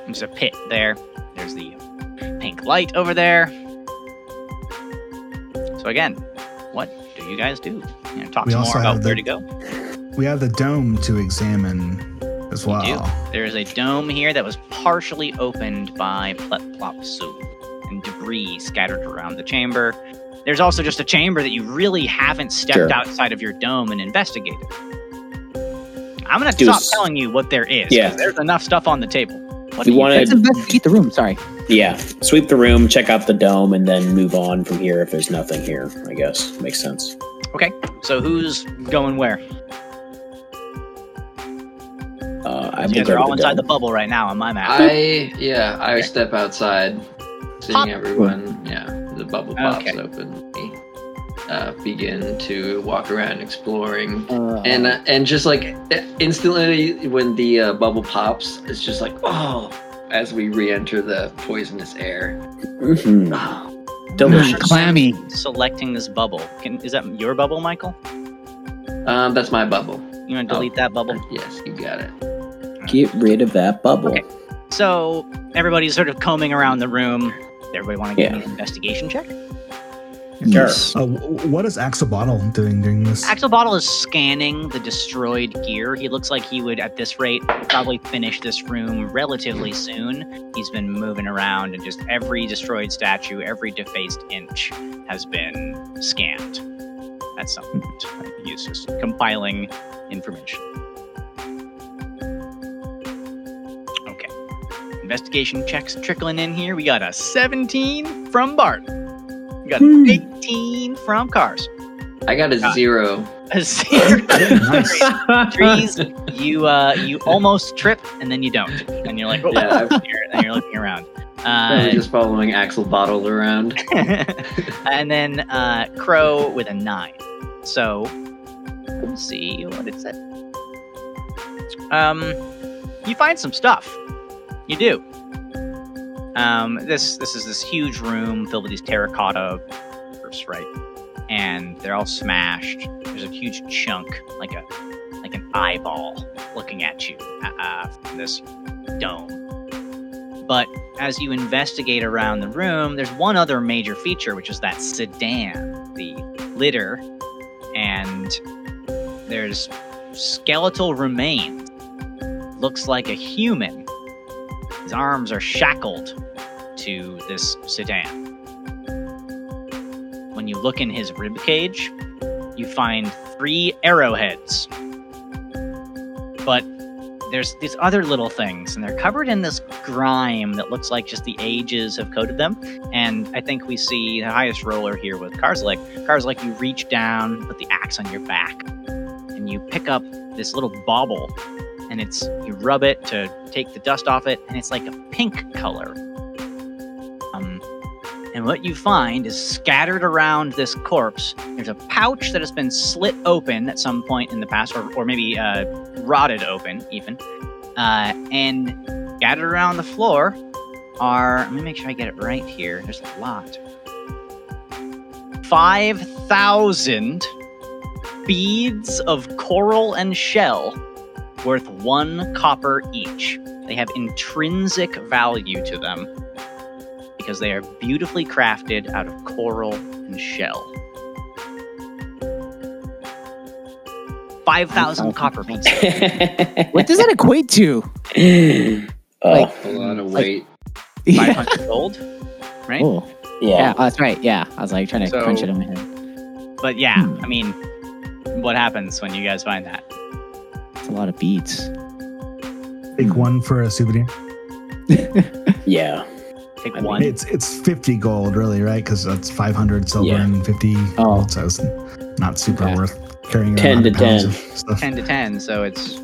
There's a pit there. There's the pink light over there. So again, what do you guys do? You know, talk We some also more about have where to go. We have the dome to examine as well. do. There's a dome here that was partially opened by Plep Plop Soup and debris scattered around the chamber. There's also just a chamber that you really haven't stepped Sure. outside of your dome and investigated. I'm gonna Do stop s- telling you what there is. Yeah. There's enough stuff on the table. What You wanna- Let's investigate the room. Sorry. Yeah, sweep the room, check out the dome, and then move on from here if there's nothing here. I guess makes sense. Okay, so who's going where? Uh, I You will guys go are all the inside the bubble right now on my map. I yeah, I step outside, seeing Pop. everyone. Yeah, the bubble pops Okay. open. We uh, begin to walk around exploring, Uh, and uh, and just like instantly when the uh, bubble pops, it's just like oh, as we re-enter the poisonous air. Mhm. Oh, Delicious. clammy. Selecting this bubble. Can, is that your bubble, Michael? um, that's my bubble. You want to Oh. delete that bubble? Yes, you got it. Get rid of that bubble. Okay. So everybody's sort of combing around the room. Everybody want to give Yeah. me an investigation check? Yes. Uh, w- what is Axel Bottle doing during this? Axel Bottle is scanning the destroyed gear. He looks like he would, at this rate, probably finish this room relatively soon. He's been moving around, and just every destroyed statue, every defaced inch has been scanned. That's something that he's just compiling information. Okay. Investigation checks trickling in here. We got a 17 from Bart. We got an 18 from Cars. I got a zero. A zero. nice. trees you uh you almost trip and then you don't and you're like oh Yeah, and you're looking around uh, just following Axel Bottle around. and then uh crow with a nine so let's see what it said um you find some stuff you do um this this is this huge room filled with these terracotta right and they're all smashed there's a huge chunk like a like an eyeball looking at you uh, from this dome. But as you investigate around the room, there's one other major feature, which is that sedan, the litter, and there's skeletal remains. Looks like a human. His arms are shackled to this sedan. When you look in his rib cage, you find three arrowheads. But there's these other little things, and they're covered in this grime that looks like just the ages have coated them. And I think we see the highest roller here with Karzalek. Karzalek, you reach down, put the axe on your back, and you pick up this little bauble, and it's you rub it to take the dust off it, and it's like a pink color. Um, and what you find is scattered around this corpse, there's a pouch that has been slit open at some point in the past, or, or maybe uh, rotted open, even. Uh, and scattered around the floor are, let me make sure I get it right here. There's a lot. 5,000 beads of coral and shell worth one copper each. They have intrinsic value to them because they are beautifully crafted out of coral and shell. 5,000 copper pieces. What does that equate to? oh, Like- A lot of Like- weight. 500 gold, right? Oh, yeah, yeah. oh, that's right. Yeah, I was like trying to So- crunch it in my head. But yeah, Hmm. I mean, what happens when you guys find that? It's a lot of beats. Take one for a souvenir. Yeah. Take I mean, one. It's it's 50 gold, really, right? Because that's 500 silver Yeah. and 50 Oh. gold, so it's not super Yeah. worth carrying 10 around to 10. of stuff. 10 to 10, so it's.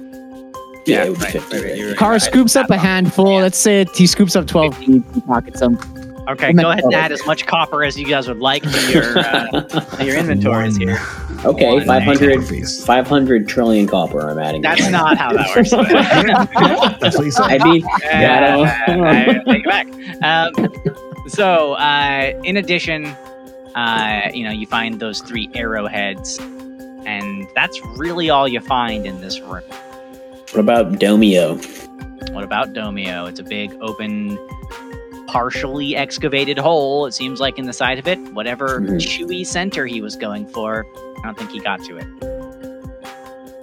Yeah, it would be right, right, right. Car I- scoops up a handful. Yeah. Let's say he scoops up 12 beats. He pockets them. Okay, go ahead and add as much copper as you guys would like to your, uh, to your inventories here. okay, One 500, copper 500 trillion copper I'm adding. That's not how that works. That's what he said. I mean, Uh, gotta- I take it back. Um, so, uh, in addition, uh, you know, you find those three arrowheads, and that's really all you find in this room. what about Domio? What about Domio? It's a big, open, partially excavated hole. It seems like in the side of it. Whatever Mhm. chewy center he was going for, I don't think he got to it.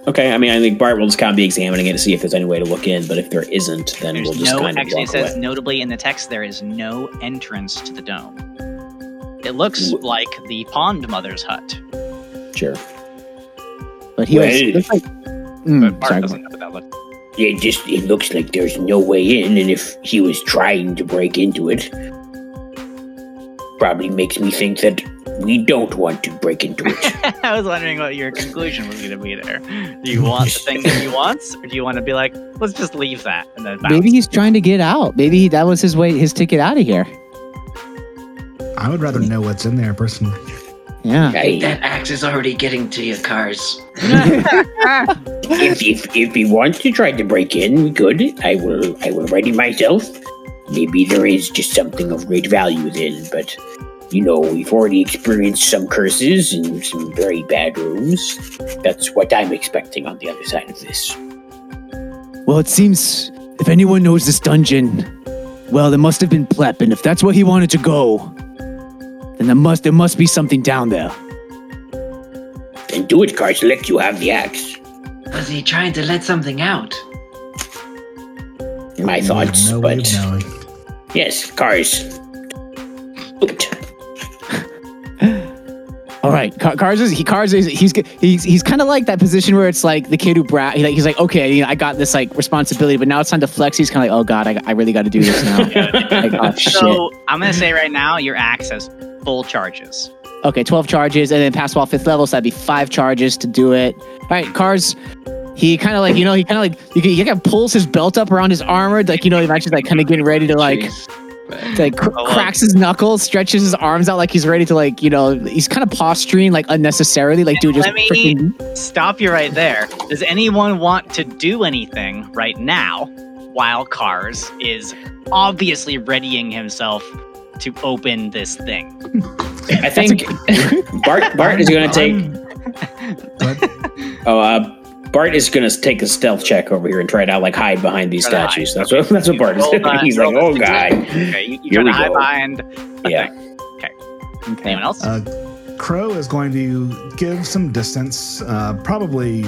Okay, I mean, I think Bart will just kind of be examining it to see if there's any way to look in, but if there isn't, then There's we'll just no. kind of Actually, it says away. notably in the text there is no entrance to the dome. It looks Wh- like the Pond Mother's hut. Sure. But he was. Wait. looks like, But Mm, Bart sorry. doesn't know what that looks. It just it looks like there's no way in, and if he was trying to break into it, probably makes me think that we don't want to break into it. I was wondering what your conclusion was going to be there. Do you want the thing that he wants, or do you want to be like, let's just leave that and then bounce? Maybe he's trying to get out. Maybe he, that was his way, his ticket out of here. I would rather know what's in there personally. Yeah. I, That axe is already getting to your cars. if, if if he wants to try to break in, we could. I will I will ready myself. Maybe there is just something of great value within, but you know, we've already experienced some curses and some very bad rooms. That's what I'm expecting on the other side of this. Well, it seems if anyone knows this dungeon, well, there must have been Plep, and if that's where he wanted to go, then there must there must be something down there. Then do it, Karzalek, you have the axe. Was he trying to let something out? My We thoughts, no way of but yes, cars. All right, Car- Cars is he Cars is he's he's he's kind of like that position where it's like the kid who brat. He, like, he's like, okay, you know, I got this like responsibility, but now it's time to flex. He's kind of like, oh god, I, I really got to do this now. like, oh shit. So I'm going to say right now, your axe has full charges. Okay, 12 charges, and then pass while fifth level, so that'd be five charges to do it. All right, Cars, he kind of like, you know, he kind of like, you can, you can pulls his belt up around his armor, like, you know, he's actually like kind of getting ready to like, to, like cr- cracks his knuckles, stretches his arms out like he's ready to like, you know, he's kind of posturing like unnecessarily, like dude, just Let me- freaking. Stop you right there. Does anyone want to do anything right now while Cars is obviously readying himself to open this thing? I think Bart Bart is going to take. Oh, uh, Bart is going to take a stealth check over here and try to like hide behind these Try statues. That's what that's what Bart is Roll doing. the- He's like, roll oh the- god, Okay, you, you Here we hide go. behind. a yeah. thing. Anyone else? uh, Crow is going to give some distance, uh, probably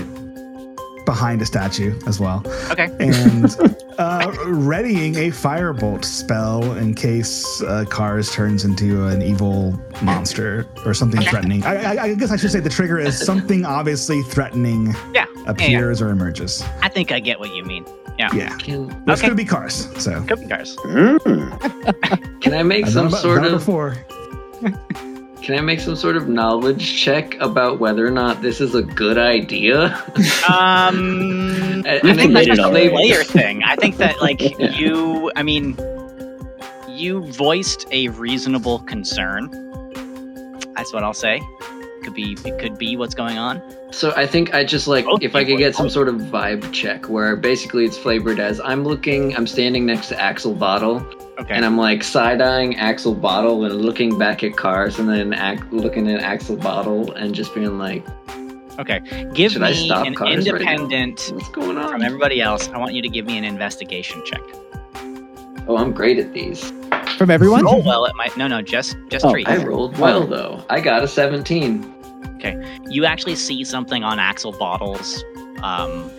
behind a statue as well. Okay. and uh, readying a firebolt spell in case uh, Cars turns into an evil monster or something threatening. I, I, I guess I should say the trigger is something obviously threatening Yeah. appears or emerges. I think I get what you mean. Yeah, Can, it's Okay. gonna be Cars. So Cooking Cars. Mm. can I make I've some done it- sort done it of before. can I make some sort of knowledge check about whether or not this is a good idea? Um, I, I think committed that's a already. flavor thing. I think that like Yeah. you, I mean, you voiced a reasonable concern. That's what I'll say. Could be, it could be what's going on. So I think I just like Both if I could get some sort of vibe check where basically it's flavored as I'm looking, I'm standing next to Axel Bottle, Okay. and I'm like side eyeing Axel Bottle and looking back at cars, and then ac- looking at Axel Bottle and just being like, okay. Give Should I me stop an cars right now? independent "What's going on?" from everybody else. I want you to give me an investigation check. oh, I'm great at these. From everyone? Roll well. It might. No, no. Just, just Oh, treat. I rolled well though. I got a 17. Okay, you actually see something on Axel Bottle's um,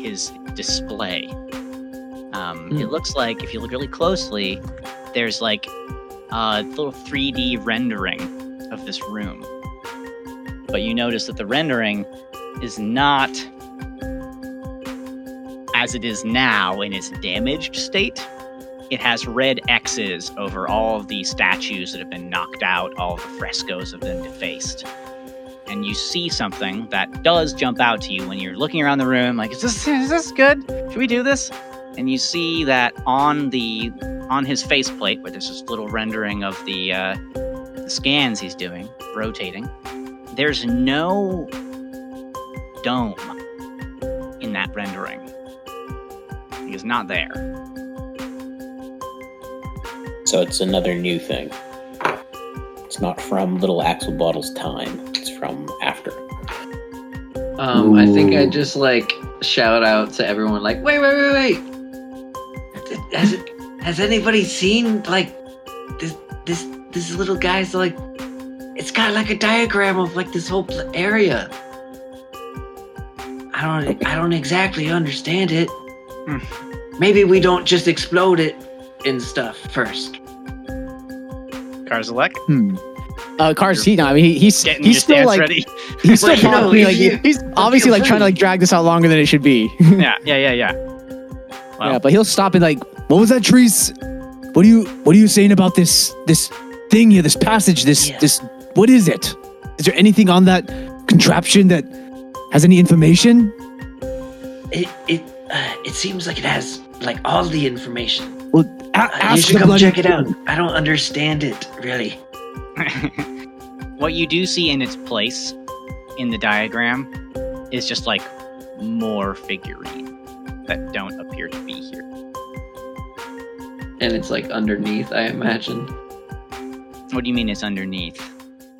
his display. Um, Hmm. It looks like if you look really closely, there's like a little 3D rendering of this room. But you notice that the rendering is not as it is now in its damaged state. It has red X's over all of the statues that have been knocked out, all the frescoes have been defaced. And you see something that does jump out to you when you're looking around the room, like, is this is this good? Should we do this? And you see that on the on his faceplate, where there's this little rendering of the uh, the scans he's doing, rotating, there's no dome in that rendering. He is not there. So it's another new thing. It's not from Little Axel Bottle's time. It's from after. Um, I think I just like shout out to everyone, like, wait, wait, wait, wait. Has it, has anybody seen like this this this little guy's like? It's got like a diagram of like this whole pl- area. I don't I don't exactly understand it. Hmm. Maybe we don't just explode it and stuff first. Karzalek, Hmm. Uh, Cars, he, no, I mean, he, he's getting he's still like ready. he's still Well, you know, probably, like you- he's obviously you're like trying to like drag this out longer than it should be. yeah, yeah, yeah, yeah. Wow. Yeah, but he'll stop and like, what was that tree's? what are you what are you saying about this this thing here, this passage, this Yeah. this what is it? Is there anything on that contraption that has any information? It it uh, it seems like it has like all the information. Well, a- Uh, you should the come check it out. I don't understand it really. what you do see in its place in the diagram is just like more figurines that don't appear to be here. And it's like underneath, I imagine. What do you mean it's underneath?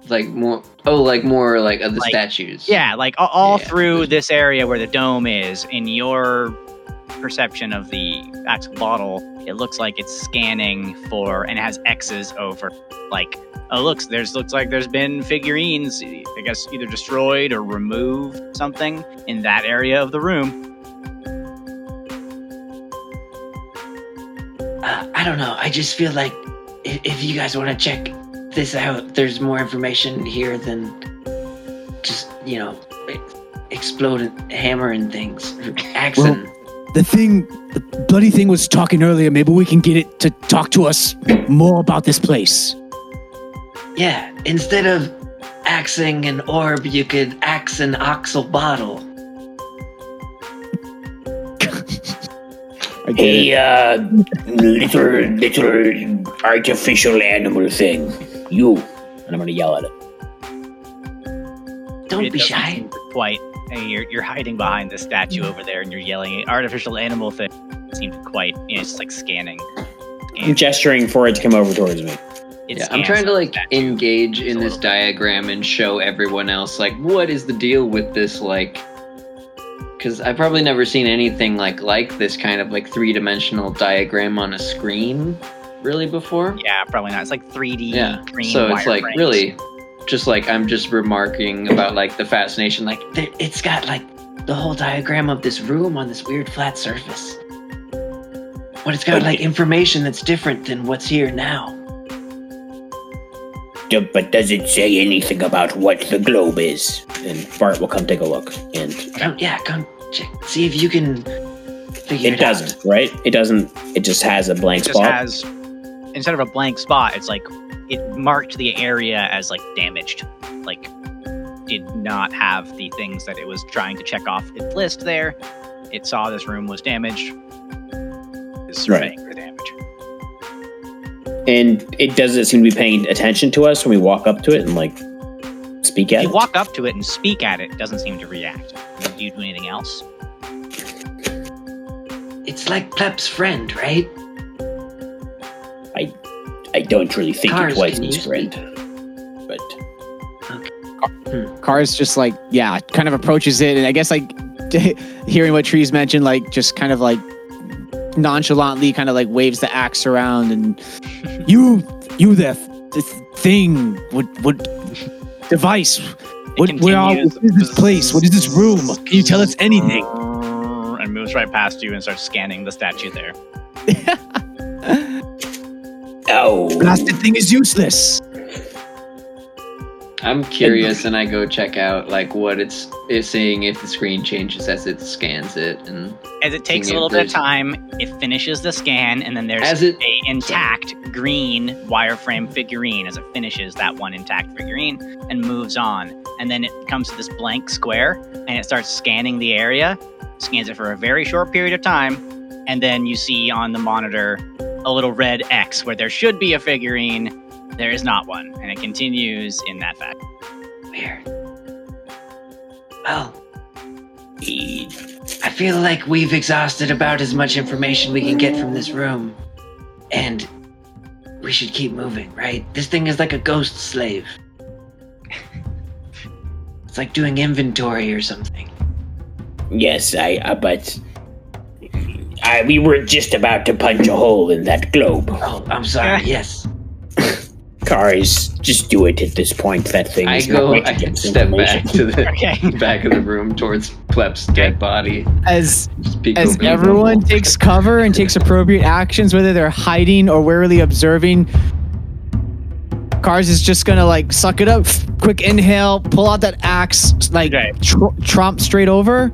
Like more. Oh, like more like of the Like- statues. Yeah, like a- all Yeah. through this area where the dome is, in your perception of the Axel Bottle, it looks like it's scanning for and it has X's over like oh looks there's looks like there's been figurines I guess either destroyed or removed something in that area of the room. Uh, I don't know. I just feel like if, if you guys want to check this out, there's more information here than just you know ex- exploding, hammering things, axing. The thing, the bloody thing was talking earlier. Maybe we can get it to talk to us more about this place. yeah, instead of axing an orb, you could axe an Axel Bottle. I get it. Hey, uh, little, little artificial animal thing. You. And I'm gonna yell at it. Don't It be shy. seem Quite. and You're, you're hiding behind the statue over there and you're yelling. Artificial animal thing seems quite, you know, it's just like scanning. I'm gesturing for it to come over towards me. it Yeah, I'm trying to like engage in this diagram and show everyone else like what is the deal with this like because I've probably never seen anything like like this kind of like three dimensional diagram on a screen really before. Yeah, probably not. It's like 3D Yeah, green so it's like wireframes. really just like I'm just remarking about like the fascination like There- It's got like the whole diagram of this room on this weird flat surface. But it's got But like it- information that's different than what's here now. D- But does it say anything about what the globe is? And Bart will come take a look. And Come, yeah, come check. See if you can figure it, it doesn't, out. right? It doesn't. It just has a blank It just spot. has instead of a blank spot, it's like it marked the area as like damaged. Like did not have the things that it was trying to check off its list there. It saw this room was damaged. Is surveying the damage. and it doesn't seem to be paying attention to us when we walk up to it and like speak If at you it. walk up to it and speak at it, it doesn't seem to react. Do you do anything else? It's like Plep's friend, right? I I don't really think Cars, it was his friend. But hmm. Cars just like yeah, kind of approaches it, and I guess like hearing what Trees mentioned, like just kind of like nonchalantly, kind of like waves the axe around, and you, you the, the thing, what what device? What, where are, what is this place? What is this room? Can you tell us anything? And moves right past you and starts scanning the statue there. oh, Blasted thing is useless. I'm curious and I go check out like what it's it's seeing if the screen changes as it scans it and As it takes a little bit of time, it finishes the scan, and then there's as it a intact green wireframe figurine as it finishes that one intact figurine and moves on. And then it comes to this blank square and it starts scanning the area, scans it for a very short period of time, and then you see on the monitor a little red X where there should be a figurine. There is not one, and it continues in that fashion. Weird. Well, I feel like we've exhausted about as much information we can get from this room. And we should keep moving, right? This thing is like a ghost slave. It's like doing inventory or something. yes, I. Uh, but I, we were just about to punch a hole in that globe. Oh, I'm sorry. Yes. Cars, just do it at this point. That thing I is not go going to I get step back to the Okay. back of the room towards Plep's dead body. As as everyone bubble. takes cover and takes appropriate actions, whether they're hiding or warily observing, Cars is just gonna like suck it up, quick inhale, pull out that axe, like Okay. tr- tromp straight over,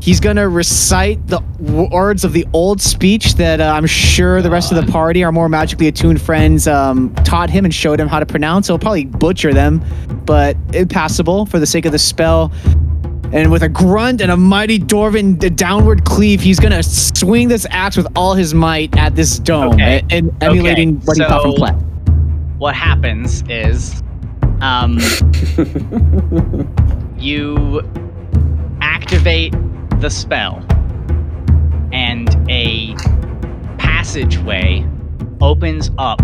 He's gonna recite the words of the old speech that uh, I'm sure the rest of the party, our more magically attuned friends, um, taught him and showed him how to pronounce. He'll probably butcher them, but impassable for the sake of the spell. And with a grunt and a mighty dwarven d- downward cleave, he's gonna swing this axe with all his might at this dome, Okay. and, and emulating Okay, what he thought from so- Plat. what happens is um, you activate the spell and a passageway opens up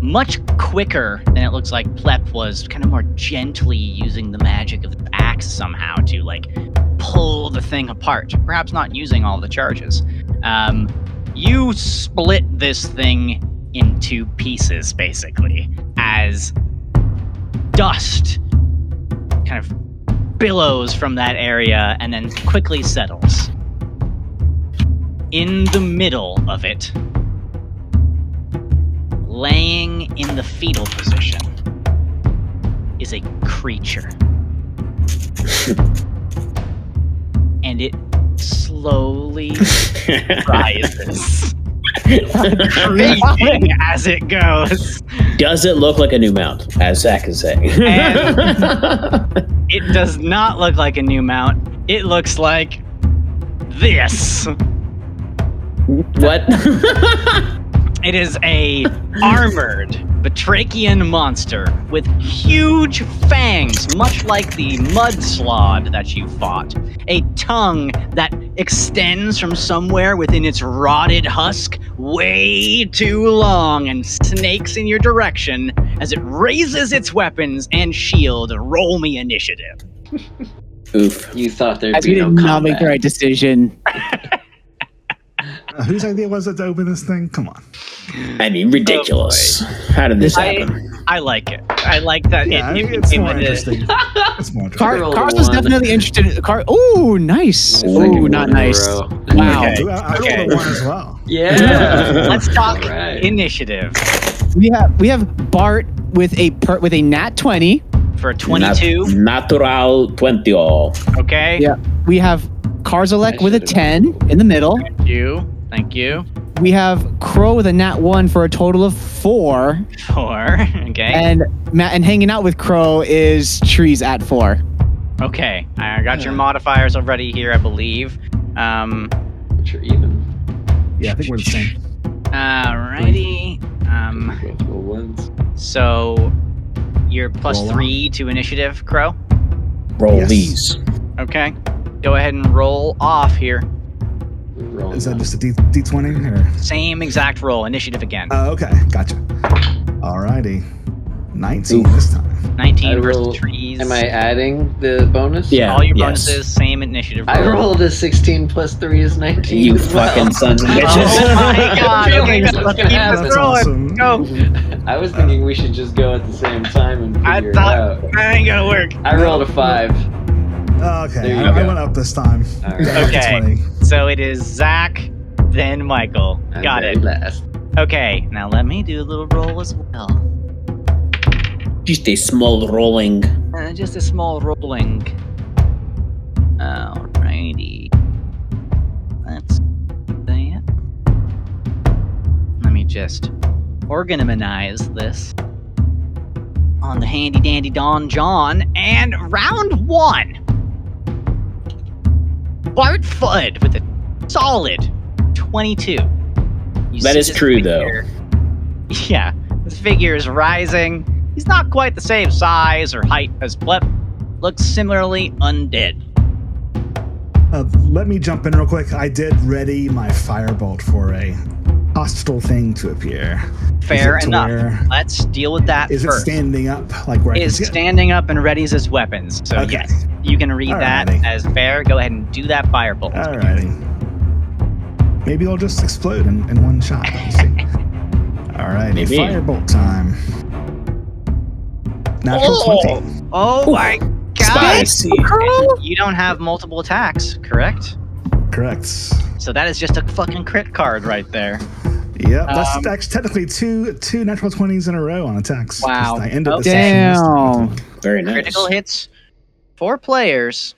much quicker than it looks like Plep was kind of more gently using the magic of the axe somehow to like pull the thing apart. Perhaps not using all the charges. Um, you split this thing into pieces basically as dust kind of billows from that area and then quickly settles. In the middle of it, laying in the fetal position, is a creature. and it slowly rises, creeping as it goes. Does it look like a new mount, as Zach is saying? It does not look like a new mount. It looks like this. what? It is a armored Batrachian monster with huge fangs, much like the mudslod that you fought. A tongue that extends from somewhere within its rotted husk way too long and snakes in your direction as it raises its weapons and shield. Roll me initiative. Oof. You thought there'd As be we no did not make the combat. right decision. Uh, whose idea was it to open this thing? Come on. I mean, ridiculous. How did this I- happen? I like it. I like that Yeah, it, it it's became more a- interesting. It's more interesting. Car- rolled a Cars was one. definitely interested. In, car. oh, nice. Second Ooh, one not in a nice. row. Wow. Okay. I, I Okay. rolled a one as well. Yeah. Let's talk All right. initiative We have we have Bart with a per, with a nat twenty. for a 22. Nat- natural 20. oh. Okay. Yeah. We have Karzalek with a ten in the middle. Thank you. Thank you. We have Crow with a nat one for a total of four. Four. Okay. And Matt and hanging out with Crow is Trees at four. okay. I got your modifiers already here, I believe. Um. Sure, even. Yeah, I think we're the same. Alrighty. Um. Both roll ones. So you're plus Roll on. three to initiative, Crow. Roll Yes. these. Okay. Go ahead and roll off here. We're Is that on. just a D D twenty or? Same exact roll. Initiative again. Oh, okay, gotcha. Alrighty, nineteen Oof. this time. 19 I versus roll- trees. Am I adding the bonus? Yeah. All your yes. bonuses, same initiative. I rolled a 16 plus 3 is 19. You as well. fucking sons of bitches. Oh my god. Okay, that's gonna keep happen. this rolling. That's Go. I was thinking we should just go at the same time and I figure thought it out. that ain't gonna work. I rolled a 5. Oh, okay, I, I went up this time. All right. Down to Okay. So it is Zach, then Michael. I'm Got it. Last. Okay, now let me do a little roll as well. Just a small rolling. Uh, just a small rolling. Alrighty. Let's see. Let me just organize this on the handy dandy Don John. And round one. Bart Fudd with a solid 22. You That is true, though. Yeah, this figure is rising. He's not quite the same size or height as Plep. Looks similarly undead. Uh, let me jump in real quick. I did ready my firebolt for a hostile thing to appear. Fair Is it to enough. where- Let's deal with that Is it standing up like where is standing up and readies his weapons. So Okay. yes, you can read that as fair. Go ahead and do that firebolt. Alrighty. Maybe it'll just explode in, in one shot. Alrighty, Maybe. firebolt time. Natural Oh! 20. Oh my god! Spicy. You don't have multiple attacks, correct? Correct. So that is just a fucking crit card right there. Yep, that's Um, actually technically two two natural 20s in a row on attacks. Wow. I ended Oh, the session. Damn. Very nice. Critical hits, four players.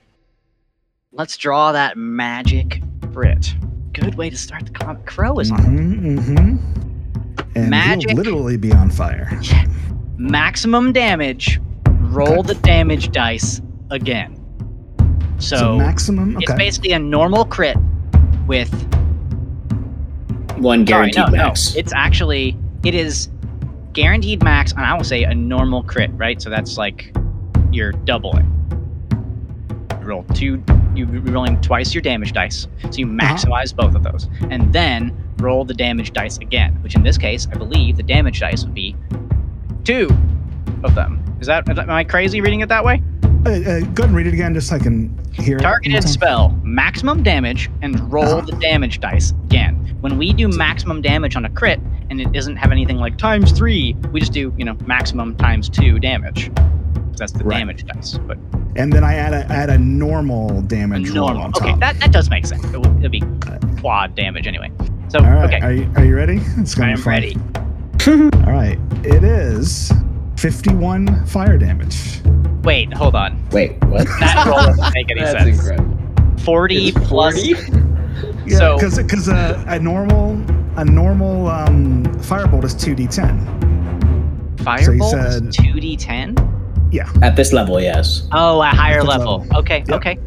let's draw that magic crit. Good way to start the comic. Crow is on Mm-hmm, mm-hmm. And Magic. he'll literally be on fire. Maximum damage. Roll the damage dice again. So, So, maximum. it's basically a normal crit with One sorry, guaranteed no, max. no. It's actually it is guaranteed max, and I will say a normal crit, right? So that's like you're doubling. You roll two, you you're rolling twice your damage dice, so you Uh-huh. maximize both of those, and then roll the damage dice again. Which in this case, I believe the damage dice would be two of them. Is that am I crazy reading it that way? Uh, uh, go ahead and read it again, just so I can hear it. Targeted spell, maximum damage, and roll Uh-huh. the damage dice again. When we do maximum damage on a crit, and it doesn't have anything like times three, we just do, you know, maximum times two damage. That's the Right. damage dice. But And then I add a add a normal damage roll normal. on Okay, that, that does make sense. It would it'd be quad damage anyway. So, All right. okay, Are you are you ready? It's I gonna am ready. All right. It is 51 fire damage. Wait, hold on. Wait, what? That roll doesn't make any That's sense. incredible. 40 It's plus 40? Yeah, So- because because a, a normal a normal um, firebolt is 2d10. firebolt said- is 2d10? Yeah. At this level, yes. Oh, at higher Fifth level. level. Okay, Yep. okay.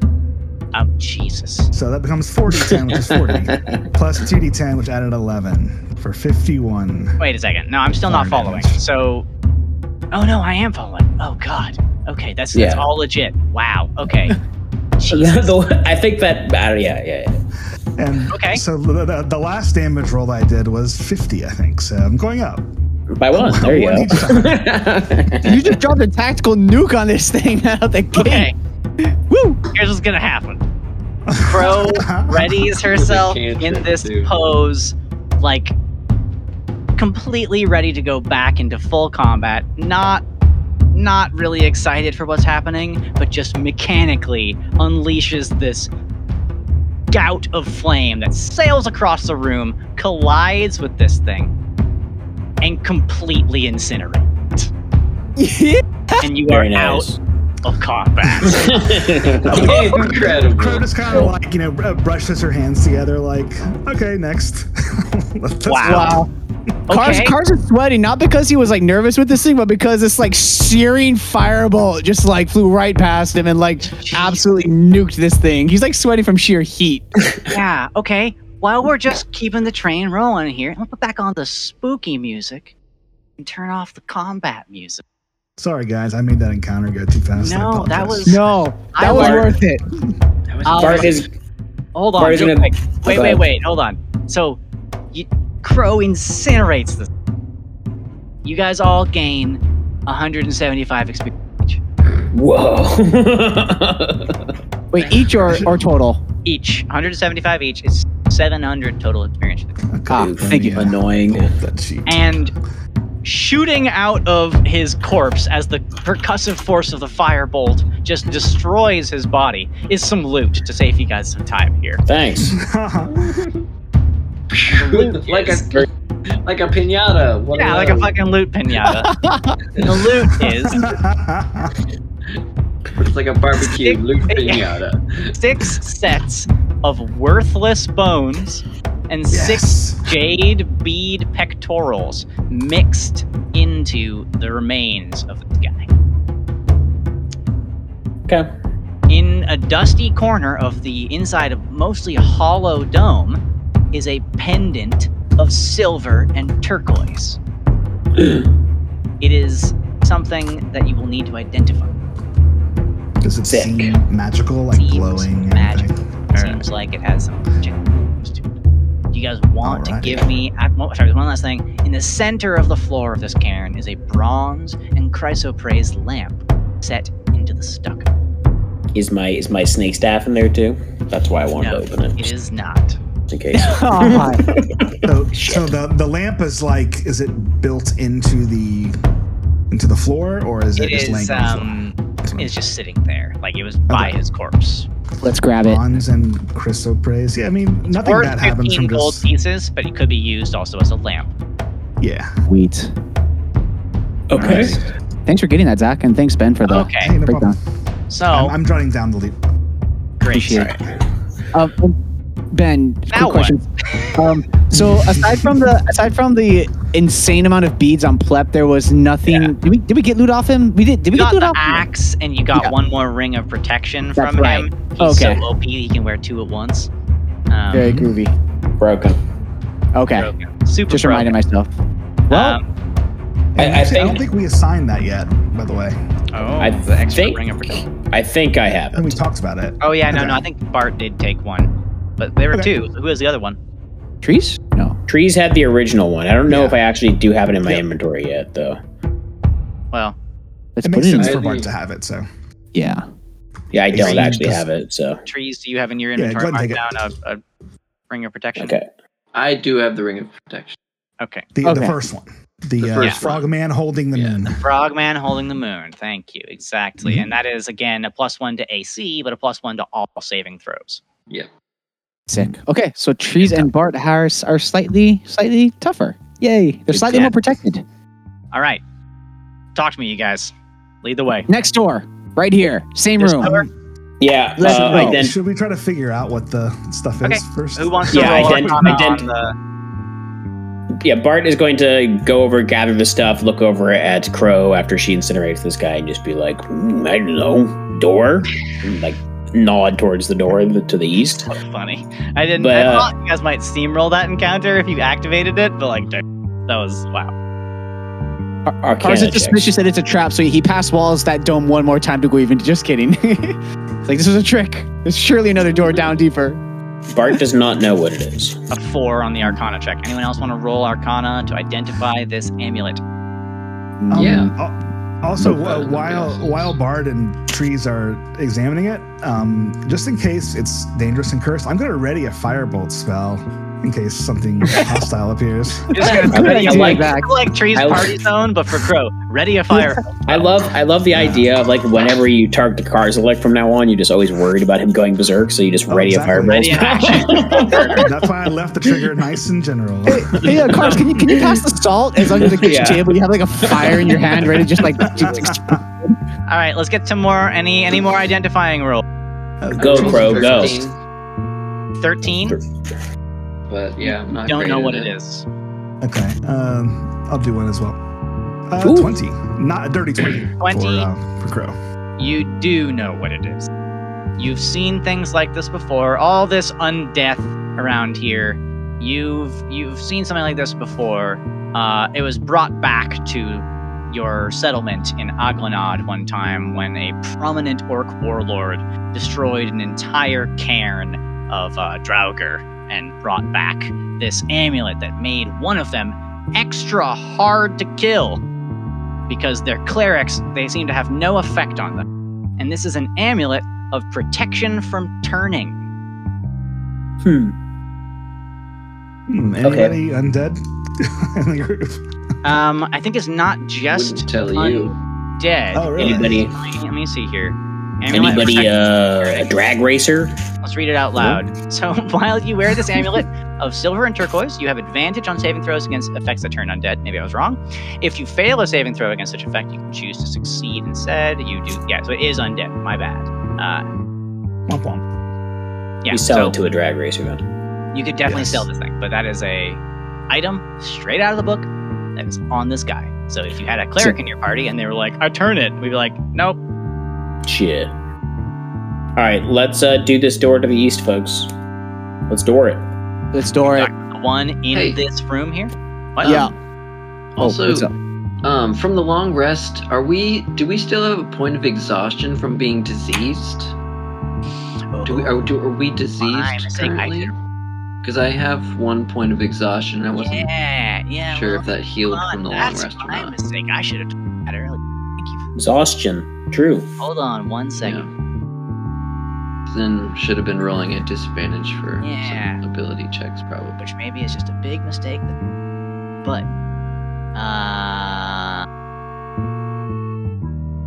Oh, Jesus. So that becomes 4d10, which is 40, plus 2d10, which added 11 for 51. Wait a second. No, I'm still not following. damage. So, oh no, I am following. Oh God. Okay, that's that's all legit. Wow. Okay. Jesus. I think that. Uh, yeah, yeah, yeah. And Okay. so the, the, the last damage roll I did was 50, I think. So I'm going up. By one. There you One each go. You just dropped a tactical nuke on this thing out the gate. Okay. Woo! Here's what's gonna happen. Crow readies herself in this too. pose, like completely ready to go back into full combat. Not not really excited for what's happening, but just mechanically unleashes this gout of flame that sails across the room, collides with this thing, and completely incinerates. And you Very are nice. out of combat. Incredible. Crow just kind of like, you know, uh, brushes her hands together, like, okay, next. Wow. Wow. Cars, Okay. Cars are sweating, not because he was like nervous with this thing, but because this like searing firebolt just like flew right past him and like absolutely nuked this thing. He's like sweating from sheer heat. Yeah, okay. While we're just keeping the train rolling here, I'm gonna put back on the spooky music and turn off the combat music. Sorry, guys. I made that encounter go too fast. No, that was- No, I that was learned- worth it. That was I'll- Bart is. Hold on, Bart is real gonna- quick. Wait, wait, wait. Hold on. So, you, Crow incinerates this. You guys all gain 175 experience. Whoa. Wait, each or, or total? Each 175 each is 700 total experience. Okay, Ah, thank you. Annoying. pull up that and shooting out of his corpse as the percussive force of the firebolt just destroys his body is some loot to save you guys some time here. Thanks. like a like a pinata. What Yeah, like a fucking loot pinata. the loot is It's like a barbecue Stick- loot pinata. six sets of worthless bones and six jade bead pectorals mixed into the remains of this guy. Okay. In a dusty corner of the inside of mostly a hollow dome is a pendant of silver and turquoise. it is something that you will need to identify. Does it Sick. seem magical, like Seems glowing? magical. Anything? All Seems like it has some magic to it. Do you guys want Alrighty. to give me? uh, well, Sorry, one last thing. In the center of the floor of this cairn is a bronze and chrysoprase lamp set into the stucco. Is my is my snake staff in there too? That's why I wanted No, to open it. it is not. just in case. Oh my. So, so the the lamp is like, is it built into the into the floor, or is it, It just is laying on um, the floor? it's just sitting there, like it was by Okay. his corpse. Let's grab it. Bronze and chrysoprase. Yeah, I mean, nothing Worth bad happens fifteen from gold just pieces, but it could be used also as a lamp. yeah. Sweet. Okay. Thanks for getting that, Zach, and thanks Ben for the Okay, Hey, no breakdown. problem. so I'm, I'm jotting down the loot. Great. Appreciate it. Um, ben, Now quick question. Um, so aside from the aside from the insane amount of beads on Plep, there was nothing. Yeah. Did we did we get loot off him? We did. Did we You got get loot the off? him? axe, and you got Yeah. one more ring of protection That's from right. him. He's Okay. so OP, he can wear two at once. Um, Very groovy. Broken. Okay, broken. Super just broken. reminding myself. Well, Um, I- I actually, I don't think we assigned that yet, by the way. oh, I the extra think- ring of protection. I think I have And we talked about it. Oh yeah, no, Okay. no. I think Bart did take one, but there were Okay. two. Who was the other one? trees? No. Trees had the original one. I don't know Yeah. if I actually do have it in my Yeah. inventory yet, though. Well, Let's It put makes it in. sense I for do. To have it, so. Yeah. Yeah, I don't Trees actually does- have it, so. trees. Do you have in your Yeah, go inventory ahead marked and down a, a ring of protection? Okay. I do have the ring of protection. Okay. The, the first one. The, The uh, first frog one. man holding the Yeah. moon. Frogman holding the moon. Thank you. Exactly. Mhm. And that is again a plus one to AC, but a plus one to all saving throws. Yep. Sick. Okay, so trees and Bart Harris are slightly slightly tougher. Yay! They're slightly Yeah. more protected. All right. Talk to me, you guys. Lead the way. Next door, right here, same This room. door? Yeah, Let's uh, go. ident- Should we try to figure out what the stuff Okay. is first? Who wants to Yeah, roll ident- Arcana ident- on the yeah, Bart is going to go over, gather the stuff, look over at Crow after she incinerates this guy, and just be like, "Hmm, I don't know, door? Like, nod towards the door to the east. so funny. I didn't. But, I uh, thought you guys might steamroll that encounter if you activated it, but like, that was wow. Ar- Arcana Cars is checks. suspicious that it's a trap, so he passed walls that dome one more time to go even. Just kidding. it's like this was a trick. There's surely another door down deeper. Bart does not know what it is. A four on the Arcana check. Anyone else want to roll Arcana to identify this amulet? Um, Yeah. Al- Also, uh, while while Bart and Trees are examining it, um, just in case it's dangerous and cursed, I'm going to ready a firebolt spell in case something hostile appears. Just gonna I ready a like- like, back. like trees I like- party zone, but for crow. Ready a fire. I love I love the idea of like whenever you target the cars like from now on, you're just always worried about him going berserk, so you just Oh, ready exactly. a Ready in. That's why I left the trigger nice and general. Hey, uh, Cars, can you can you pass the salt as long as the kitchen Yeah. table? You have like a fire in your hand, ready, to just like. All right, let's get some more. Any any more identifying roll? Go, Crow, go. 13, Thirteen. But yeah, I'm not Don't know at what it is. Okay, um, I'll do one as well. Uh, 20. Not a dirty 20. 20. For, uh, for Crow. You do know what it is. You've seen things like this before. All this undeath around here. You've you've seen something like this before. Uh, it was brought back to your settlement in Aglanad one time when a prominent orc warlord destroyed an entire cairn of uh, Draugr and brought back this amulet that made one of them extra hard to kill. Because their clerics they seem to have no effect on them. And this is an amulet of protection from turning. Hmm, anybody undead in the group? um i think it's not just Wouldn't tell you. dead Oh, really? Anybody let, me, let me see here Amulet anybody uh a drag racer? Let's read it out loud. So while you wear this amulet of silver and turquoise, you have advantage on saving throws against effects that turn undead. Maybe I was wrong. If you fail a saving throw against such effect, you can choose to succeed instead. You do, yeah. So it is undead. My bad. Uh, Womp womp. yeah. we sell so it to a drag racer then. you could definitely Yes. sell this thing, but that is a item straight out of the book that is on this guy. So if you had a cleric in your party and they were like, "I turn it," we'd be like, "Nope." Shit. Alright, let's uh do this door to the east, folks. Let's door it. Let's door it. One in Hey. this room here. What? Yeah. Oh, Also, what's up? um, from the long rest, are we? Do we still have a point of exhaustion from being diseased? Do we? Are, do, are we diseased currently? Because I have one point of exhaustion. I wasn't Yeah, yeah. sure well, if that healed Come from the long rest or my not. mistake. I should have done that earlier. Thank you. Exhaustion. True. Hold on one second. Then should have been rolling at disadvantage for Yeah. some ability checks, probably. Which maybe is just a big mistake. But, uh,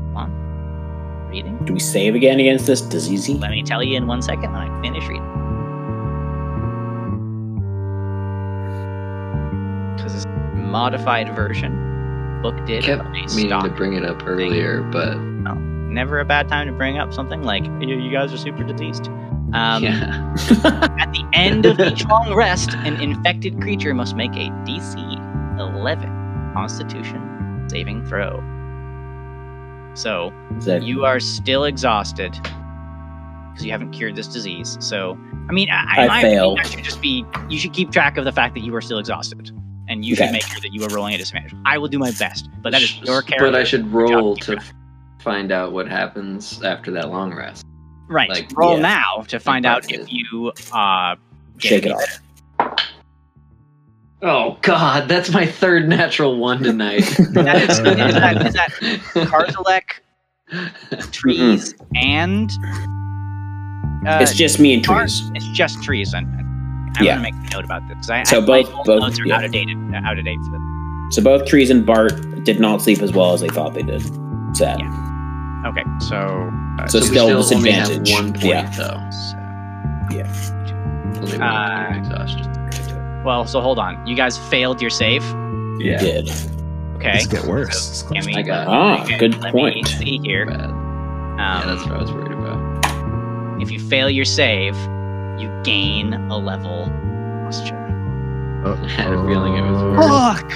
come on. Reading. Do we save again against this disease? Let me tell you in one second when I finish reading. Because it's a modified version. Book did. Kept but I meaning to bring it up earlier, but Never a bad time to bring up something like you, you guys are super diseased. Um, yeah. At the end of each long rest, an infected creature must make a DC 11 Constitution saving throw. So that- you are still exhausted because you haven't cured this disease. So, I mean, I, I in my fail. opinion, that should just be you should keep track of the fact that you are still exhausted, and you Okay. should make sure that you are rolling at disadvantage. I will do my best, but that is your character. But I should roll keep to track. Find out what happens after that long rest. right. like, roll yeah. now to find out Like, if you uh get Shake it any off. Oh God, that's my third natural one tonight. That is, is that, is that Karzalek, trees, and uh, it's just me and Tar- trees. It's just trees, and I'm Yeah. gonna make a note about this I, So I, both- both- notes are yeah. out of date. Out of date. For this. So both trees and Bart did not sleep as well as they thought they did. Sad. Okay, so, uh, So, we still, still only have disadvantage. one point yeah. though. so Only Uh, exhaustion. well, so hold on. You guys failed your save. You did. Okay. Let's get worse. Give me- I got Ah, okay, good let me point. see here. Um, yeah, that's what I was worried about. if you fail your save, you gain a level posture. Oh, I had a feeling it was worse. Fuck.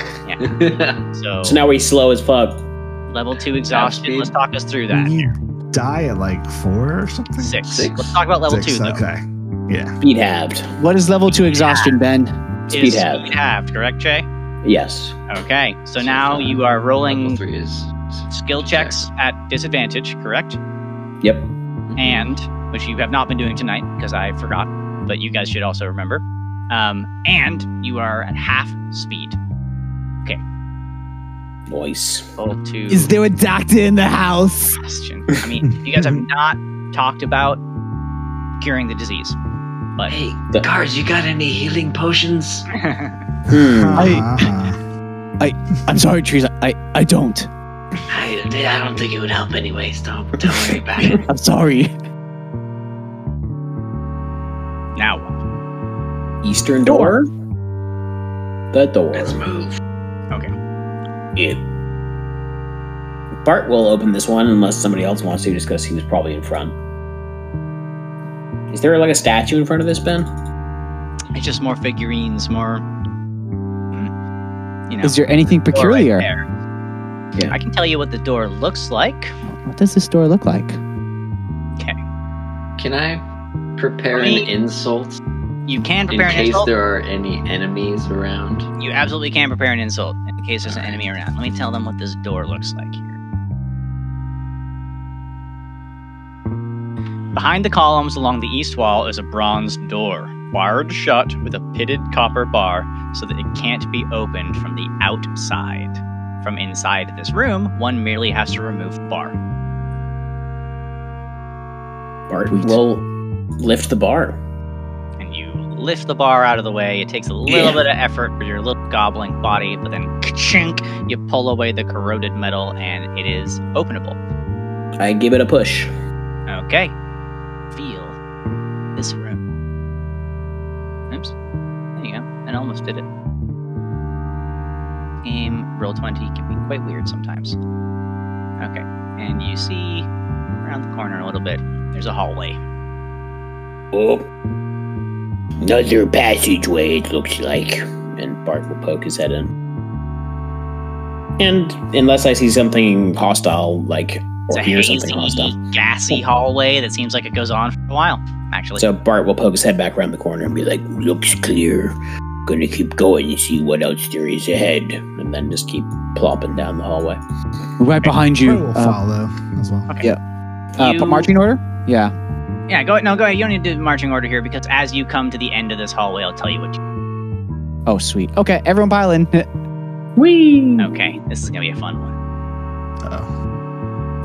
So, So now we slow as fuck. Level two exhaustion. speed. Let's talk us through that. You die at like four or something? Six. Six? Let's talk about level Six, two though. Okay. Yeah. Speed halved. What is level two exhaustion, Ben? Speed Is halved. speed halved, correct, Jay? Yes. Okay. So now you are Level rolling three is skill checks at disadvantage, correct? Yep. And which you have not been doing tonight because I forgot, but you guys should also remember. Um, and you are at half speed. Nice. Roll to Is there a doctor in the house? question. I mean, you guys have not talked about curing the disease, but Hey, The- guards, you got any healing potions? Hmm. Uh-huh. I'm sorry, trees. I, I don't. I, I don't think it would help anyways. Don't don't worry about it. I'm sorry. now what? Eastern door. The door. Let's move. Yeah. Bart will open this one unless somebody else wants to, just because he was probably in front. Is there like a statue in front of this, Ben? It's just more figurines, more. You know, Is there anything door right peculiar? there. Yeah. I can tell you what the door looks like. What does this door look like? Okay. Can I prepare an insult You can in prepare an insult. In case there are any enemies around? You absolutely can prepare an insult in case there's an enemy around. Let me tell them what this door looks like here. Behind the columns along the east wall is a bronze door, wired shut with a pitted copper bar so that it can't be opened from the outside. From inside this room, one merely has to remove the bar. Bart Sweet. will lift the bar. Lift the bar out of the way. It takes a little Yeah. bit of effort for your little goblin body, but then ka-chink, you pull away the corroded metal and it is openable. I give it a push. Okay. Feel this room. Oops. There you go. I almost did it. Game roll 20 can be quite weird sometimes. Okay. And you see around the corner a little bit, there's a hallway. Oh, another passageway, it looks like. And Bart will poke his head in. And unless I see something hostile, like It's or a hear hazy, something hostile, gassy hallway that seems like it goes on for a while, actually. so Bart will poke his head back around the corner and be like, Looks clear. Gonna keep going and see what else there is ahead. and then just keep plopping down the hallway. Right behind Crow you. will Uh, follow as well. uh, You- marching order? Yeah. Yeah, go ahead. no, go ahead. You don't need to do marching order here because as you come to the end of this hallway, I'll tell you what. You, Oh, sweet. Okay, everyone pile in. Whee! okay, this is gonna be a fun one. Oh.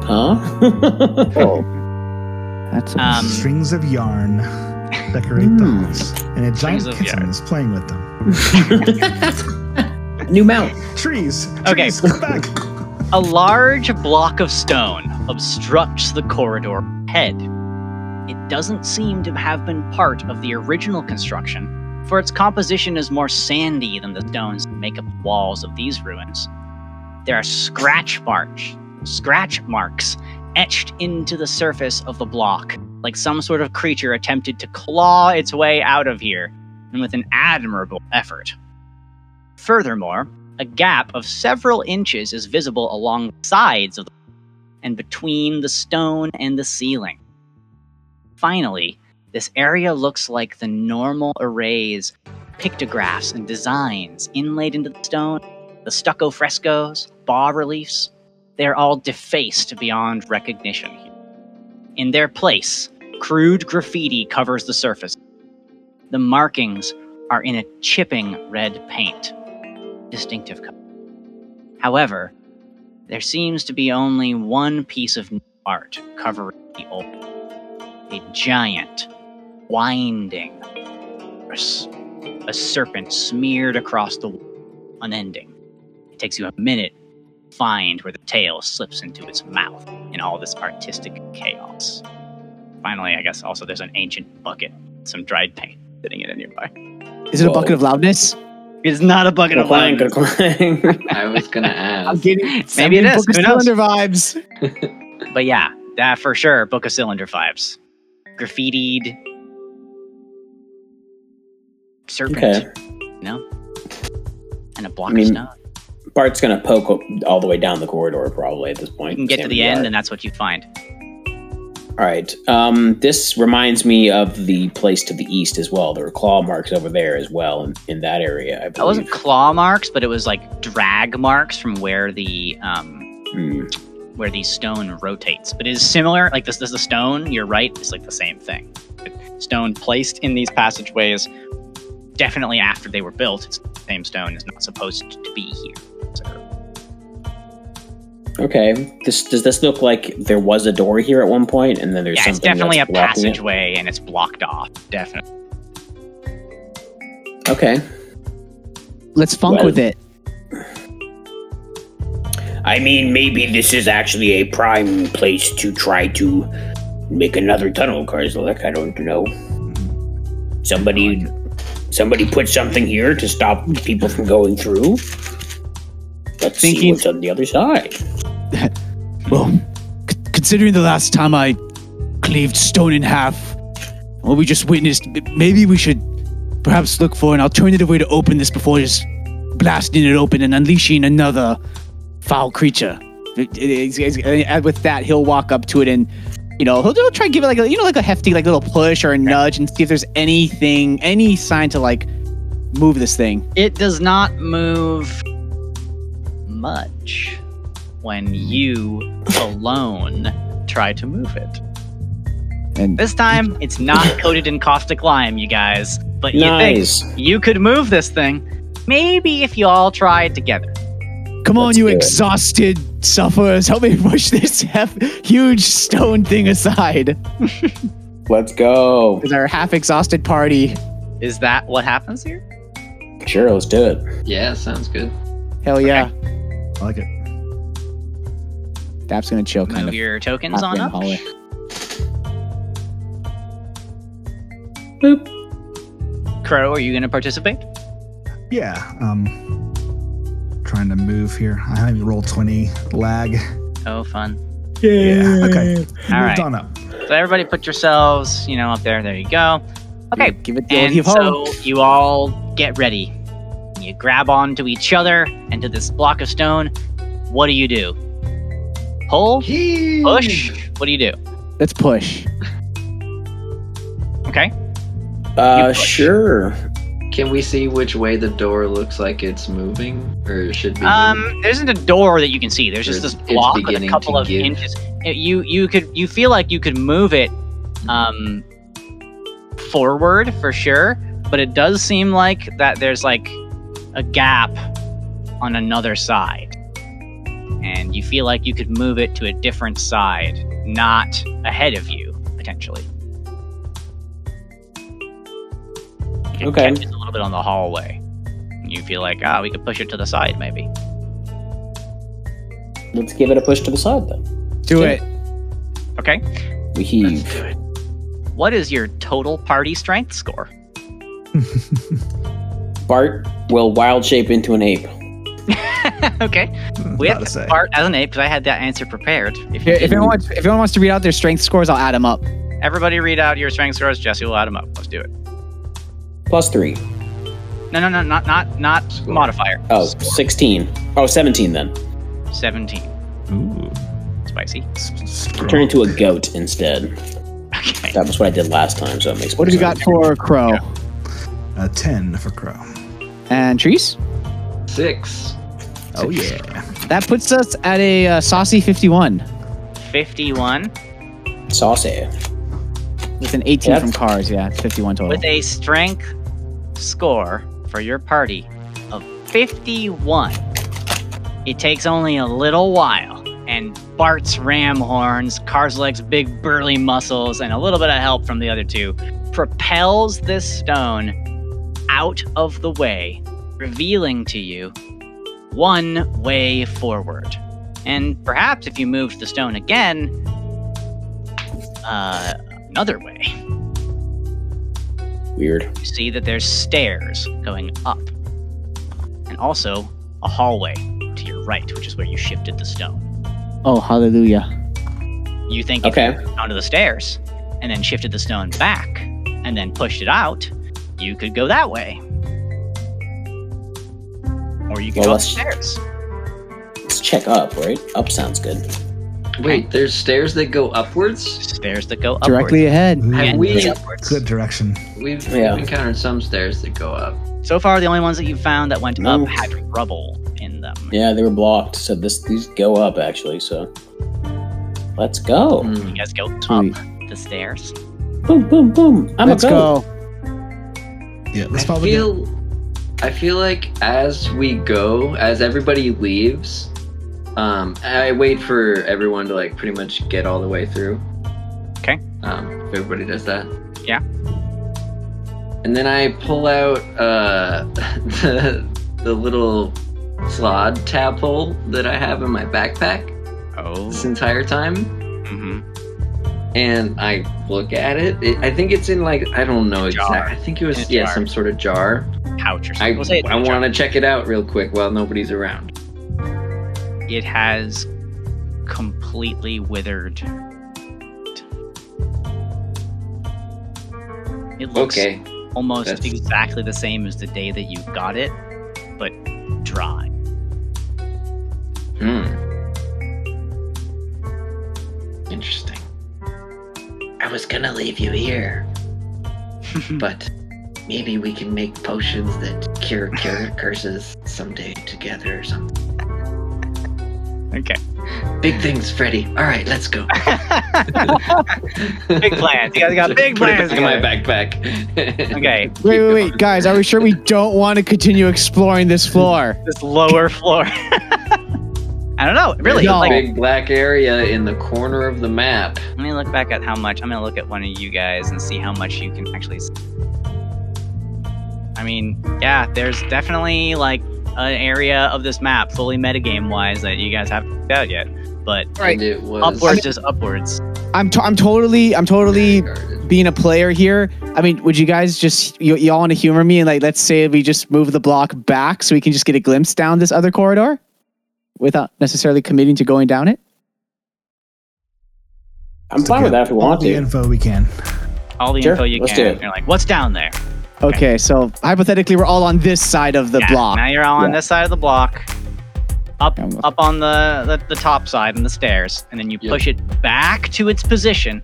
Huh? Oh, That's a Um, Strings of yarn decorate Hmm. the halls, and a giant kitten yarn. is playing with them. New mount. Trees. Okay. Trees, come back. A large block of stone obstructs the corridor head. Doesn't seem to have been part of the original construction, for its composition is more sandy than the stones that make up the walls of these ruins. There are scratch marks, scratch marks etched into the surface of the block, like some sort of creature attempted to claw its way out of here, and with an admirable effort. Furthermore, a gap of several inches is visible along the sides of the and between the stone and the ceiling. Finally, this area looks like the normal arrays, pictographs, and designs inlaid into the stone, the stucco frescoes, bas reliefs. They're all defaced beyond recognition. In their place, crude graffiti covers the surface. The markings are in a chipping red paint. Distinctive color. However, there seems to be only one piece of art covering the old. A giant, winding, a serpent smeared across the wall, unending. It takes you a minute to find where the tail slips into its mouth in all this artistic chaos. Finally, I guess also there's an ancient bucket, some dried paint sitting in it nearby. Is it a bucket of loudness? It is not a bucket of Clang, lime. clang. I was gonna ask. I'm ask. getting Maybe it is. Book of Who knows? Cylinder vibes. But yeah, that for sure. Book of Cylinder vibes. Graffitied. Serpent. Okay. You know? And a block I mean, of stone. Bart's gonna poke all the way down the corridor probably at this point. You can get to the end, Bart. and that's what you find. All right. Um, this reminds me of the place to the east as well. There were claw marks over there as well in, in that area. I That believe. wasn't claw marks, but it was like drag marks from where the um Hmm. Where the stone rotates. But it is similar. Like this, this is the stone. You're right. It's like the same thing. Stone placed in these passageways. Definitely after they were built, it's the same stone is not supposed to be here. So, Okay. This does this look like there was a door here at one point, and then there's yeah, it's something definitely a that's blocking it? passageway, and it's blocked off. Definitely. Okay. Let's funk Well- with it. I mean, maybe this is actually a prime place to try to make another tunnel, Karzalek. I don't know. Somebody, somebody put something here to stop people from going through. Let's see Thinking- what's on the other side. Well, c- considering the last time I cleaved stone in half, what we just witnessed, maybe we should perhaps look for an alternative way to open this before just blasting it open and unleashing another foul creature. It- it- it's- it's- and with that, he'll walk up to it and, you know, he'll, he'll try to give it like a, you know, like a hefty, like little push or a nudge and see if there's anything, any sign to like move this thing. It does not move much when you alone try to move it. And This time, it's not coated in caustic lime, you guys. But you think you could move this thing? Maybe if you all tried together. Come on, Let's you do it. exhausted sufferers. Help me push this hef- huge stone thing aside. Let's go. Because our half exhausted party. Is that what happens here? Sure, let's do it. Yeah, sounds good. Hell yeah. I like it. Dap's gonna chill kind Move of. your tokens on in the up. hallway. Crow, are you going to participate? Yeah. Um, trying to move here. I haven't even rolled 20 lag. Oh, fun. Yeah. Okay. All Moved right. on up. So everybody put yourselves, you know, up there. There you go. Okay. Give it the old And heave ho. so you all get ready. You grab onto each other and to this block of stone. What do you do? Pull? Push? What do you do? Let's push. Okay. Uh, push. sure. Can we see which way the door looks like it's moving, or should be? Um, there isn't a door that you can see. There's just this block with a couple of give. inches. You you could you feel like you could move it, um, forward for sure. But it does seem like that there's like a gap on another side, and you feel like you could move it to a different side, not ahead of you potentially. It Okay. catches a little bit on the hallway. You feel like ah, we could push it to the side maybe. Let's give it a push to the side then. Do it. Okay. We heave. What is your total party strength score? Bart will wild shape into an ape. okay. We have to to say. start as an ape because I had that answer prepared. If you If, if didn't- anyone wants, if anyone wants to read out their strength scores, I'll add them up. Everybody read out your strength scores. Jesse will add them up. Let's do it. Plus three. No, no, no, not not not Score. modifier. Oh, 16. Oh, 17 then. 17. Ooh. Spicy. Turn into a goat instead. Okay. That was what I did last time, so it makes What more have you got sense. for Crow A 10 for Crow. and Trees? Six. Oh, yeah. That puts us at a uh, saucy 51 51 Saucy. with an 18 Yeah. from cars. Yeah, 51 total. with a strength score for your party of 51. It takes only a little while, and Bart's ram horns, Karzalek's big burly muscles, and a little bit of help from the other two propels this stone out of the way, revealing to you one way forward. And perhaps if you moved the stone again, uh, another way Weird. you see that there's stairs going up, and also a hallway to your right, which is where you shifted the stone. oh, hallelujah. You think if Okay. you went onto the stairs and then shifted the stone back and then pushed it out, you could go that way. Or you could Well, go let's- upstairs. Let's check up, right? Up sounds good. Wait, there's stairs that go upwards. Stairs that go upwards. Directly ahead. Ooh, Have and we- that's upwards. Good direction. We've, Yeah. we've encountered some stairs that go up. So far, the only ones that you found that went No. up had rubble in them. Yeah, they were blocked. So this these go up actually. So let's go. Hmm. You guys go Sweet. up the stairs. Boom, boom, boom. I'm Let's a goat. go. Yeah, let's I probably go. feel, I feel like as we go, as everybody leaves, um, I wait for everyone to like pretty much get all the way through. Okay. Um, if everybody does that. Yeah. And then I pull out uh, the the little slod tadpole that I have in my backpack Oh. this entire time. hmm and I look at it. it I think it's in like I don't know exactly. I think it was yeah jar. some sort of jar. Pouch or I something. We'll I a jar. want to check it out real quick while nobody's around. It has completely withered. It looks Okay. almost that's- exactly the same as the day that you got it, but dry. Hmm. Interesting. I was gonna leave you here, but maybe we can make potions that cure cure curses someday together or something. Okay. Big things, Freddy. All right, let's go. big plans. You guys got big Put it plans. back in my together. backpack. Okay. Wait, wait, wait, guys, are we sure we don't want to continue exploring this floor? This lower floor. I don't know. Really, No. like big black area in the corner of the map. Let me look back at how much. I'm gonna look at one of you guys and see how much you can actually. See. I mean, yeah, there's definitely like an area of this map, fully metagame wise, that you guys haven't figured out yet. But Right. And it was upwards is upwards. I'm, t- I'm totally, I'm totally being a player here. I mean, would you guys just, y- y'all want to humor me and like, let's say we just move the block back so we can just get a glimpse down this other corridor without necessarily committing to going down it? I'm fine with that if we All want the info we can. All the Sure, info you let's can. do it. You're like, what's down there? Okay, so hypothetically, we're all on this side of the Yeah, block. Now you're all on Yeah. this side of the block. Up, up on the, the the top side and the stairs, and then you Yep. push it back to its position,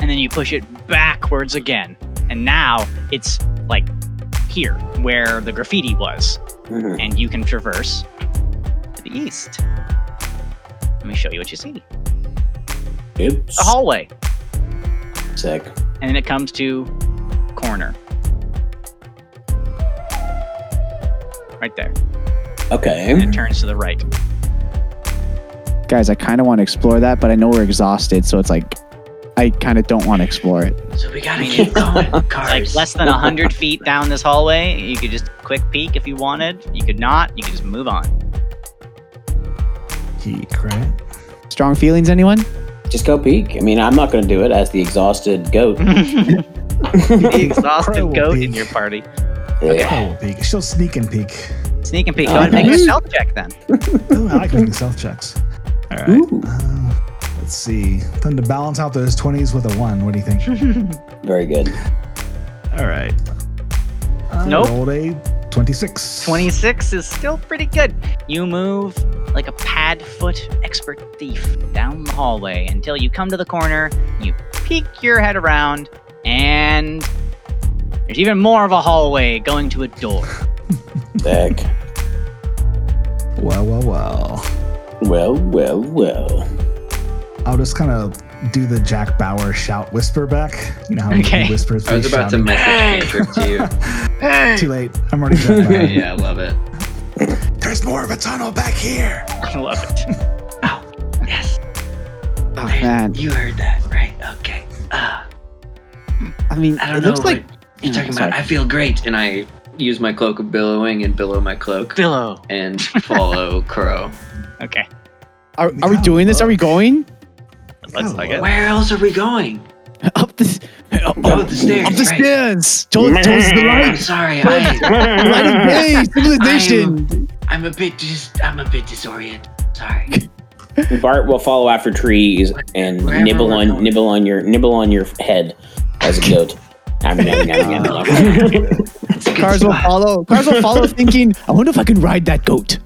and then you push it backwards again, and now it's like here where the graffiti was, Mhm. and you can traverse to the east. Let me show you what you see. It's A hallway, Sick. and then it comes to corner. Right there. And Okay. it turns to the right. Guys, I kind of want to explore that, but I know we're exhausted, so it's like, I kind of don't want to explore it. So we gotta keep going, like less than 100 feet down this hallway. You could just quick peek if you wanted. You could not. You could just move on. Heek, right? Strong feelings, anyone? Just go peek. I mean, I'm not going to do it as the exhausted goat. the exhausted goat in your party. Yeah. Oh, peek. She'll sneak and peek. Sneak and peek. Go ahead and make a nice. stealth check then. Oh, I like making stealth checks. All right. Ooh. Uh, let's see. Time to balance out those 20s with a 1. What do you think? Very good. All right. I Nope. rolled a 26. 26 is still pretty good. You move like a pad foot expert thief down the hallway until you come to the corner, you peek your head around, and there's even more of a hallway going to a door. Heck. Well, well, well. Well, well, well. I'll just kind of do the Jack Bauer shout whisper back. You know how Okay. he whispers. I was through about to shouting? message cantrip to you. Too late. I'm already Jack Bauer. yeah, I love it. There's more of a tunnel back here. I love it. Oh, yes. Oh man, You heard that, right? Okay. Uh, I mean, I don't it know looks what like you're talking Sorry. about. I feel great. And I use my cloak of billowing and billow my cloak Billow. and follow Crow. Okay. Are, are we doing this? Are we going Let's like it. Where else are we going? up the up, Oh, the stairs, up the right. stairs towards, towards the I'm sorry. I, Light of day, civilization. I'm a bit dis- I'm a bit disoriented. Sorry. Bart will follow after trees and Wherever nibble on going. nibble on your nibble on your head as a goat. A Cars will follow. Cars will follow, thinking, "I wonder if I can ride that goat."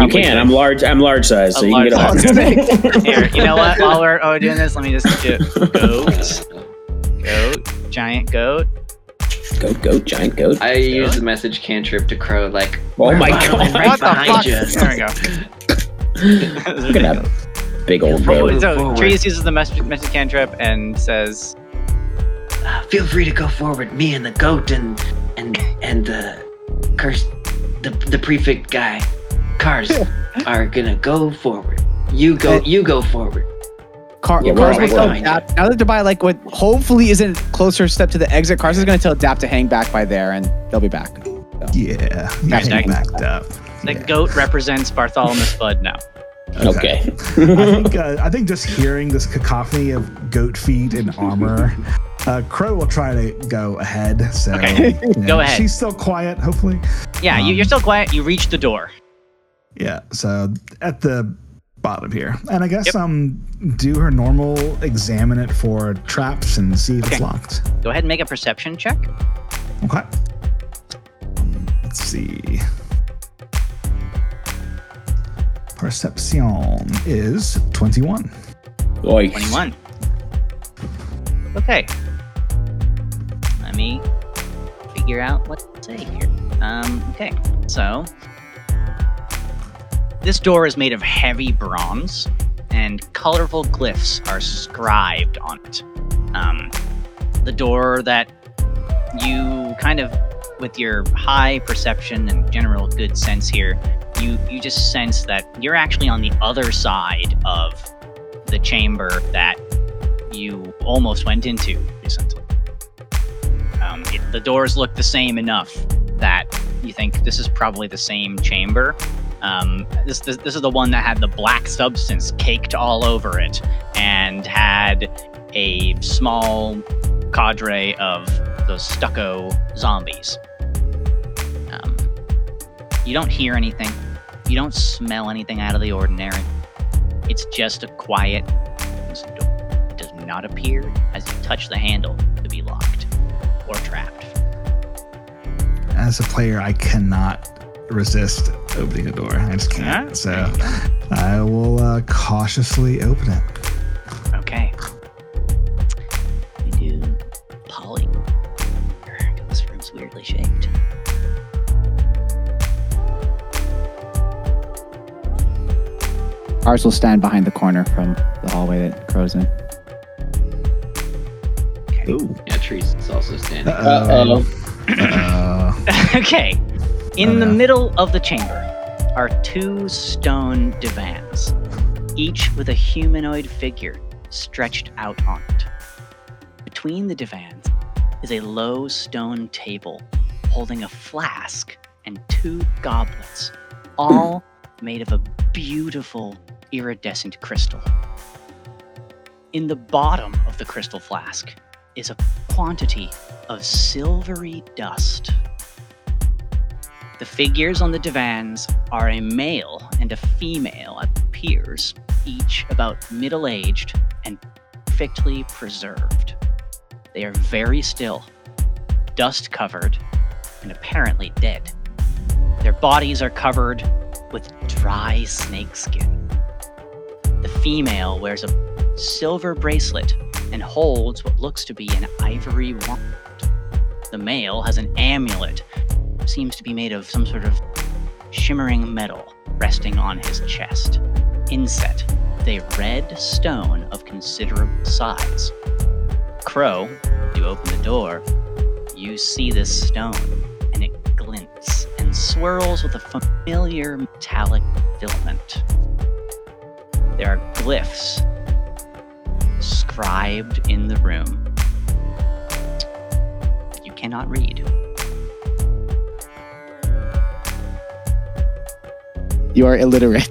You can. I'm large. I'm large size, so A you can get large off. size. Here, you know what? While we're, while we're doing this, let me just do goat, goat, giant goat. Goat, goat, giant goat. I use the message cantrip to Crow like, Oh my god! right what the behind fuck? you. There we go. Look at that big old Forward. goat. So Forward. Trees uses the message, message cantrip and says, Uh, feel free to go forward. Me and the goat and and and the curse the the prefect guy, cars are gonna go forward. You go. You go forward. Car, Yeah, cars we're will all tell Dap. Now that they're by like what hopefully isn't closer step to the exit, Cars is going to tell Dap to hang back by there, and they'll be back. Yeah. Guys, Getting guys. backed up. the Yeah. goat represents Bartholomew Bud now. Okay. I think uh, I think just hearing this cacophony of goat feet and armor, uh, Crow will try to go ahead. So Okay. you know, Go ahead. She's still quiet, hopefully. Yeah, you, Um, you're still quiet. You reach the door. Yeah. So at the bottom here, and I guess Yep. um do her normal, examine it for traps and see if it's locked. Go ahead and make a perception check. Okay. Let's see. Perception is 21. Oi. 21. Okay. Let me figure out what to say here. Um, okay, so this door is made of heavy bronze, and colorful glyphs are scribed on it. Um, the door that you kind of, with your high perception and general good sense here, you you just sense that you're actually on the other side of the chamber that you almost went into recently. Um, it, the doors look the same enough that you think this is probably the same chamber. Um, this, this this is the one that had the black substance caked all over it and had a small cadre of those stucco zombies. You don't hear anything. You don't smell anything out of the ordinary. It's just a quiet door. It does not appear as you touch the handle to be locked or trapped. As a player, I cannot resist opening a door. I just can't. So I will uh, cautiously open it. Okay. We do poly. This room's weirdly shaped. Cars will stand behind the corner from the hallway that Crow's in. Ooh. Yeah, trees is also standing. Uh-oh. Uh-oh. Uh-oh. okay. In Oh, the no. middle of the chamber are two stone divans, each with a humanoid figure stretched out on it. Between the divans is a low stone table holding a flask and two goblets, all made of a beautiful iridescent crystal. In the bottom of the crystal flask is a quantity of silvery dust. The figures on the divans are a male and a female at each about middle aged and perfectly preserved. They are very still, dust covered, and apparently dead. Their bodies are covered with dry snakeskin. The female wears a silver bracelet and holds what looks to be an ivory wand. The male has an amulet, seems to be made of some sort of shimmering metal, resting on his chest. Inset, a red stone of considerable size. Crow, you open the door, you see this stone, and it glints and swirls with a familiar metallic filament. There are glyphs scribed in the room. You cannot read. You are illiterate.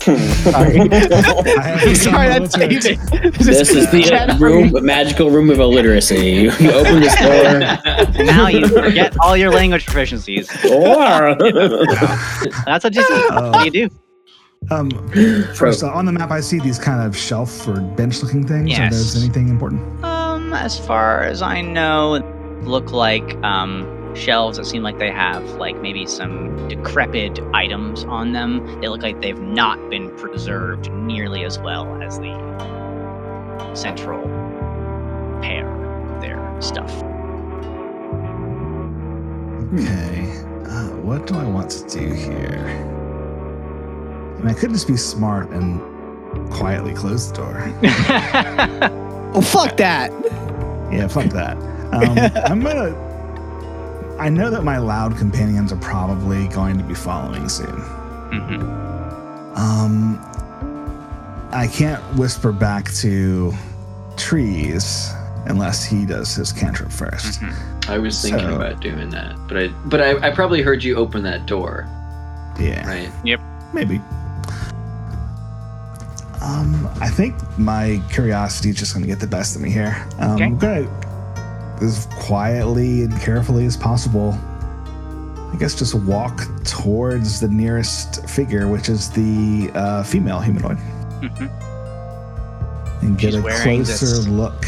Sorry. I have Sorry, that's literate. David. This is the uh, room, magical room of illiteracy. You open this door. now you forget all your language proficiencies. Or That's what you, Oh. what you do. Um, first, on the map, I see these kind of shelf or bench looking things. Are Yes. those anything important? Um, as far as I know, look like um shelves that seem like they have like maybe some decrepit items on them. They look like they've not been preserved nearly as well as the central pair of their stuff. Okay. Uh, what do I want to do here? I, mean, I could just be smart and quietly close the door. Oh, fuck that. Yeah, fuck that. Um, I'm gonna. I know that my loud companions are probably going to be following soon. Mhm. Um, I can't whisper back to trees unless he does his cantrip 1st Mhm. I was thinking So- about doing that, but I but I, I probably heard you open that door, Yeah, right? Yep. Maybe. Um, I think my curiosity is just going to get the best of me here. Um, Okay. I'm going to, as quietly and carefully as possible, I guess just walk towards the nearest figure, which is the uh, female humanoid, Mhm. and get She's a closer this- look.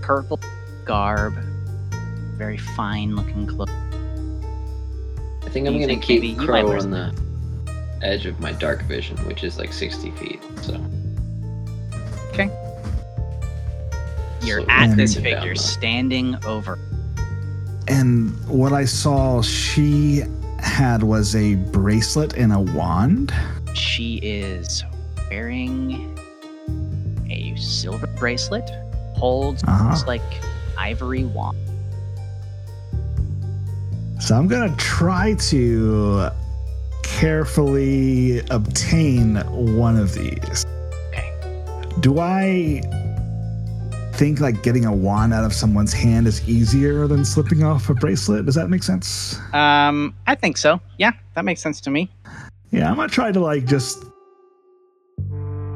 Purple garb, very fine looking clothes. I think I'm gonna keep you might Crow on the edge of my dark vision, which is like 60 feet. So Okay. You're So at this figure, standing over. And what I saw she had was a bracelet and a wand. She is wearing a silver bracelet, holds Uh-huh. like ivory wand. So I'm gonna try to carefully obtain one of these. Okay. Do I think like getting a wand out of someone's hand is easier than slipping off a bracelet? Does that make sense? Um, I think so. Yeah, that makes sense to me. Yeah, I'm gonna try to like just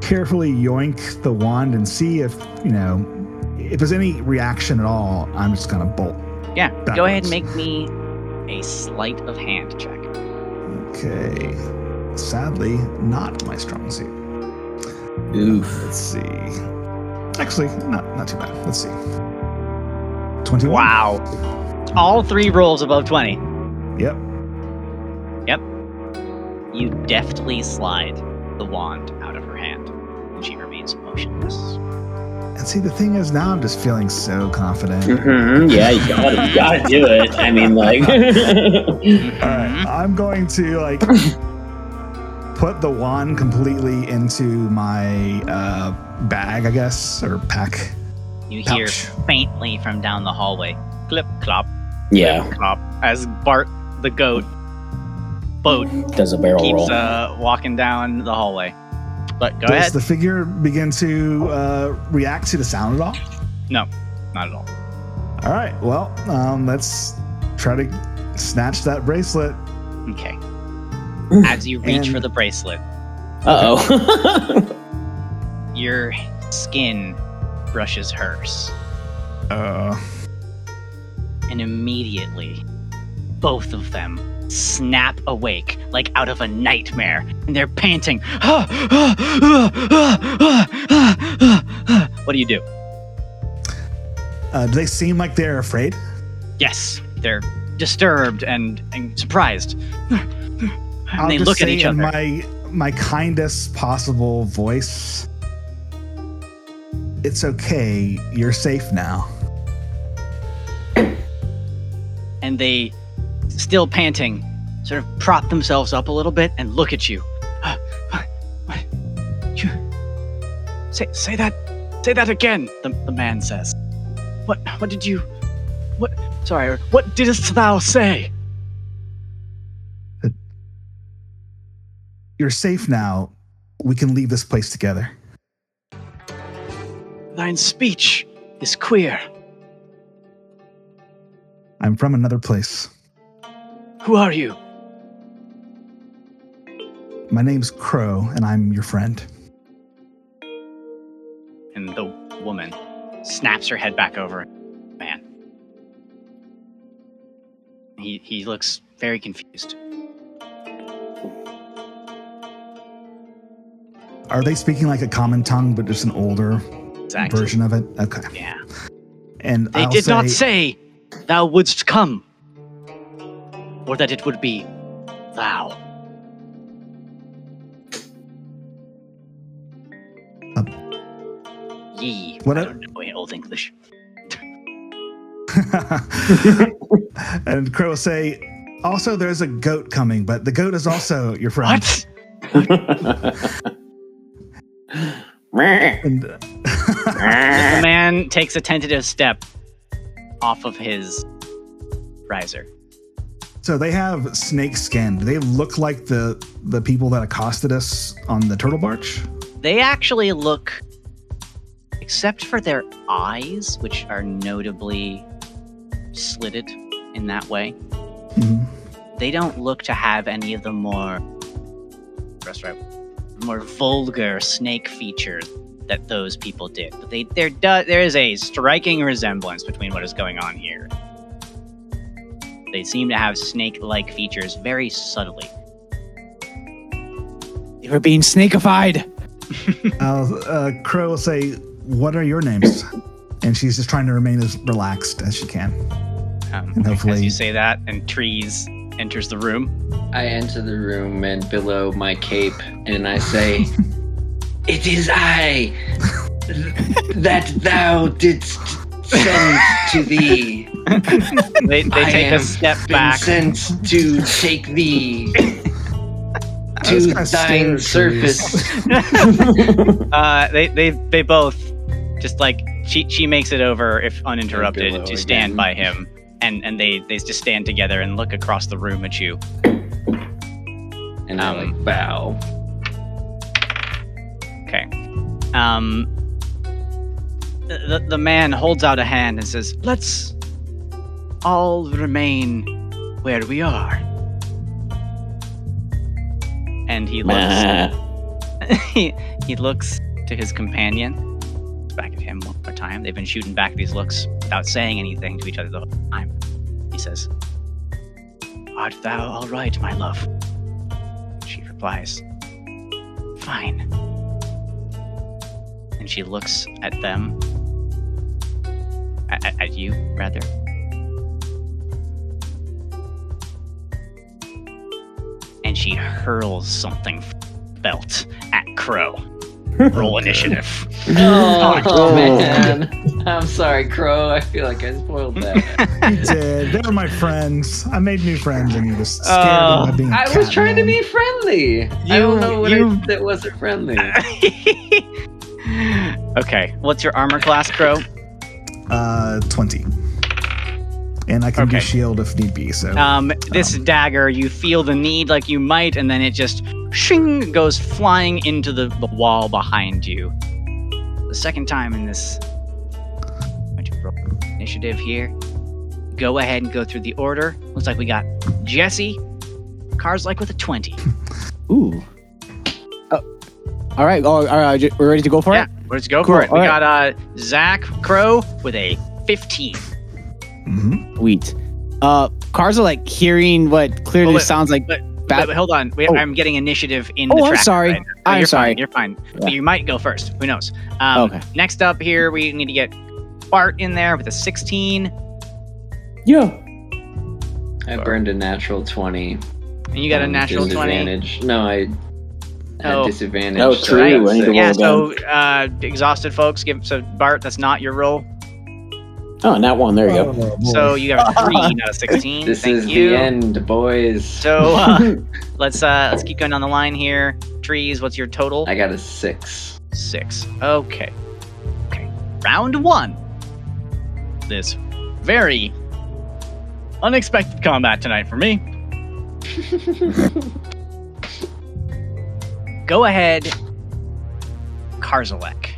carefully yoink the wand and see if you know if there's any reaction at all. I'm just gonna bolt. Yeah, go ahead and make me a sleight of hand check. Okay. Sadly, not my strong suit. Oof. Let's see. Actually, not not too bad. Let's see. Twenty. Wow. All three rolls above 20. Yep. Yep. You deftly slide the wand out of her hand, and she remains motionless. And see, the thing is, now I'm just feeling so confident. hmm Yeah, you gotta, you gotta do it. I mean, like. All Mhm. I'm going to like put the wand completely into my uh, bag, I guess, or pack. You hear faintly from down the hallway, clip clop, yeah, clop, as Bart the goat boat does a barrel keeps roll. uh, walking down the hallway. But go Does ahead. the figure begin to uh, react to the sound at all? No, not at all. All right. Well, um, let's try to snatch that bracelet. Okay. As you reach for the bracelet, Uh oh. your skin brushes hers, Uh, and immediately, both of them snap awake like out of a nightmare, and they're panting. what do you do? Uh, do they seem like they're afraid? Yes, they're disturbed and, and surprised. And I'll they just look at say each in other. my my kindest possible voice. It's okay. You're safe now. and they, still panting, sort of prop themselves up a little bit and look at you. You- Say, say that, say that again. The, the man says. What, what did you, what? Sorry, what didst thou say? You're safe now. We can leave this place together. Thine speech is queer. I'm from another place. Who are you? My name's Crow, and I'm your friend. And the woman snaps her head back over. Man. He he looks very confused. Are they speaking like a common tongue, but just an older Exactly. version of it? Okay. Yeah. And They I'll did not say- say thou wouldst come, or that it would be thou. Uh, Ye. what I don't know in Old English. and Crow will say, also, there's a goat coming, but the goat is also your friend. What? And, The man takes a tentative step off of his riser. So they have snake skin. Do they look like the the people that accosted us on the turtle barge? They actually look, except for their eyes, which are notably slitted in that way, Mhm. they don't look to have any of the more right, more vulgar snake features that those people did. But they there there is a striking resemblance between what is going on here. They seem to have snake-like features very subtly. They were being snakified. Uh, uh, Crow will say, "What are your names?" And she's just trying to remain as relaxed as she can. Um, And as hopefully- you say that, and trees enters the room. I enter the room and below my cape, and I say, "It is I that thou didst send to thee. They, they I take a am step back. sent to take thee to was thine surface." uh, they, they, they both just like she, she makes it over if uninterrupted to stand again. by him, and and they they just stand together and look across the room at you. And I Um, like bow. Okay. Um. The, the man holds out a hand and says, "Let's all remain where we are." And he looks. he, he looks to his companion. Back at him one more time. They've been shooting back these looks without saying anything to each other the whole time. He says, "Art thou all right, my love?" She replies, "Fine." And she looks at them, at, at- at you rather. And she hurls something belt at Crow. Roll initiative. Oh, oh, man, I'm sorry, Crow. I feel like I spoiled that. You did. They were my friends. I made new friends, and you just scared Oh, them by being. a I was cat trying to be friendly. I You- don't know what you- I, that wasn't friendly. okay, what's your armor class, Crow? Uh, twenty. And I can do shield if need be. So Um, this dagger, you feel the need like you might, and then it just shing goes flying into the, the wall behind you. The second time in this going to roll initiative here. Go ahead and go through the order. Looks like we got Jesse. Cars like with a 20. Ooh. Oh. All right. Oh, all right. We're ready to go for Yeah, it. let's go Cool, for it. We all got uh, Zach Crow with a 15. Mhm. Sweet. Uh, like hearing what clearly Well, but- sounds like but- bad. But hold on, we, Oh. I'm getting initiative in Oh, the I'm sorry. right now. Oh, I'm you're sorry. Fine, you're fine. Yeah. But you might go first. Who knows? Um, Okay. Next up here, we need to get Bart in there with a 16, Yeah. I burned a natural 20. and you got a natural 20. No, I had Oh. disadvantage. Oh, so true. I got I need to six. Yeah, so uh, exhausted folks. Give so Bart. That's not your roll. Oh, and that one. There you go. Oh, boy. So you got a three, not a 16. This Thank is you. the end, boys. So uh, let's uh, let's keep going down the line here. Trees. What's your total? I got a six. Six. Okay. Okay. Round one. This very unexpected combat tonight for me. Go ahead, Karzalek.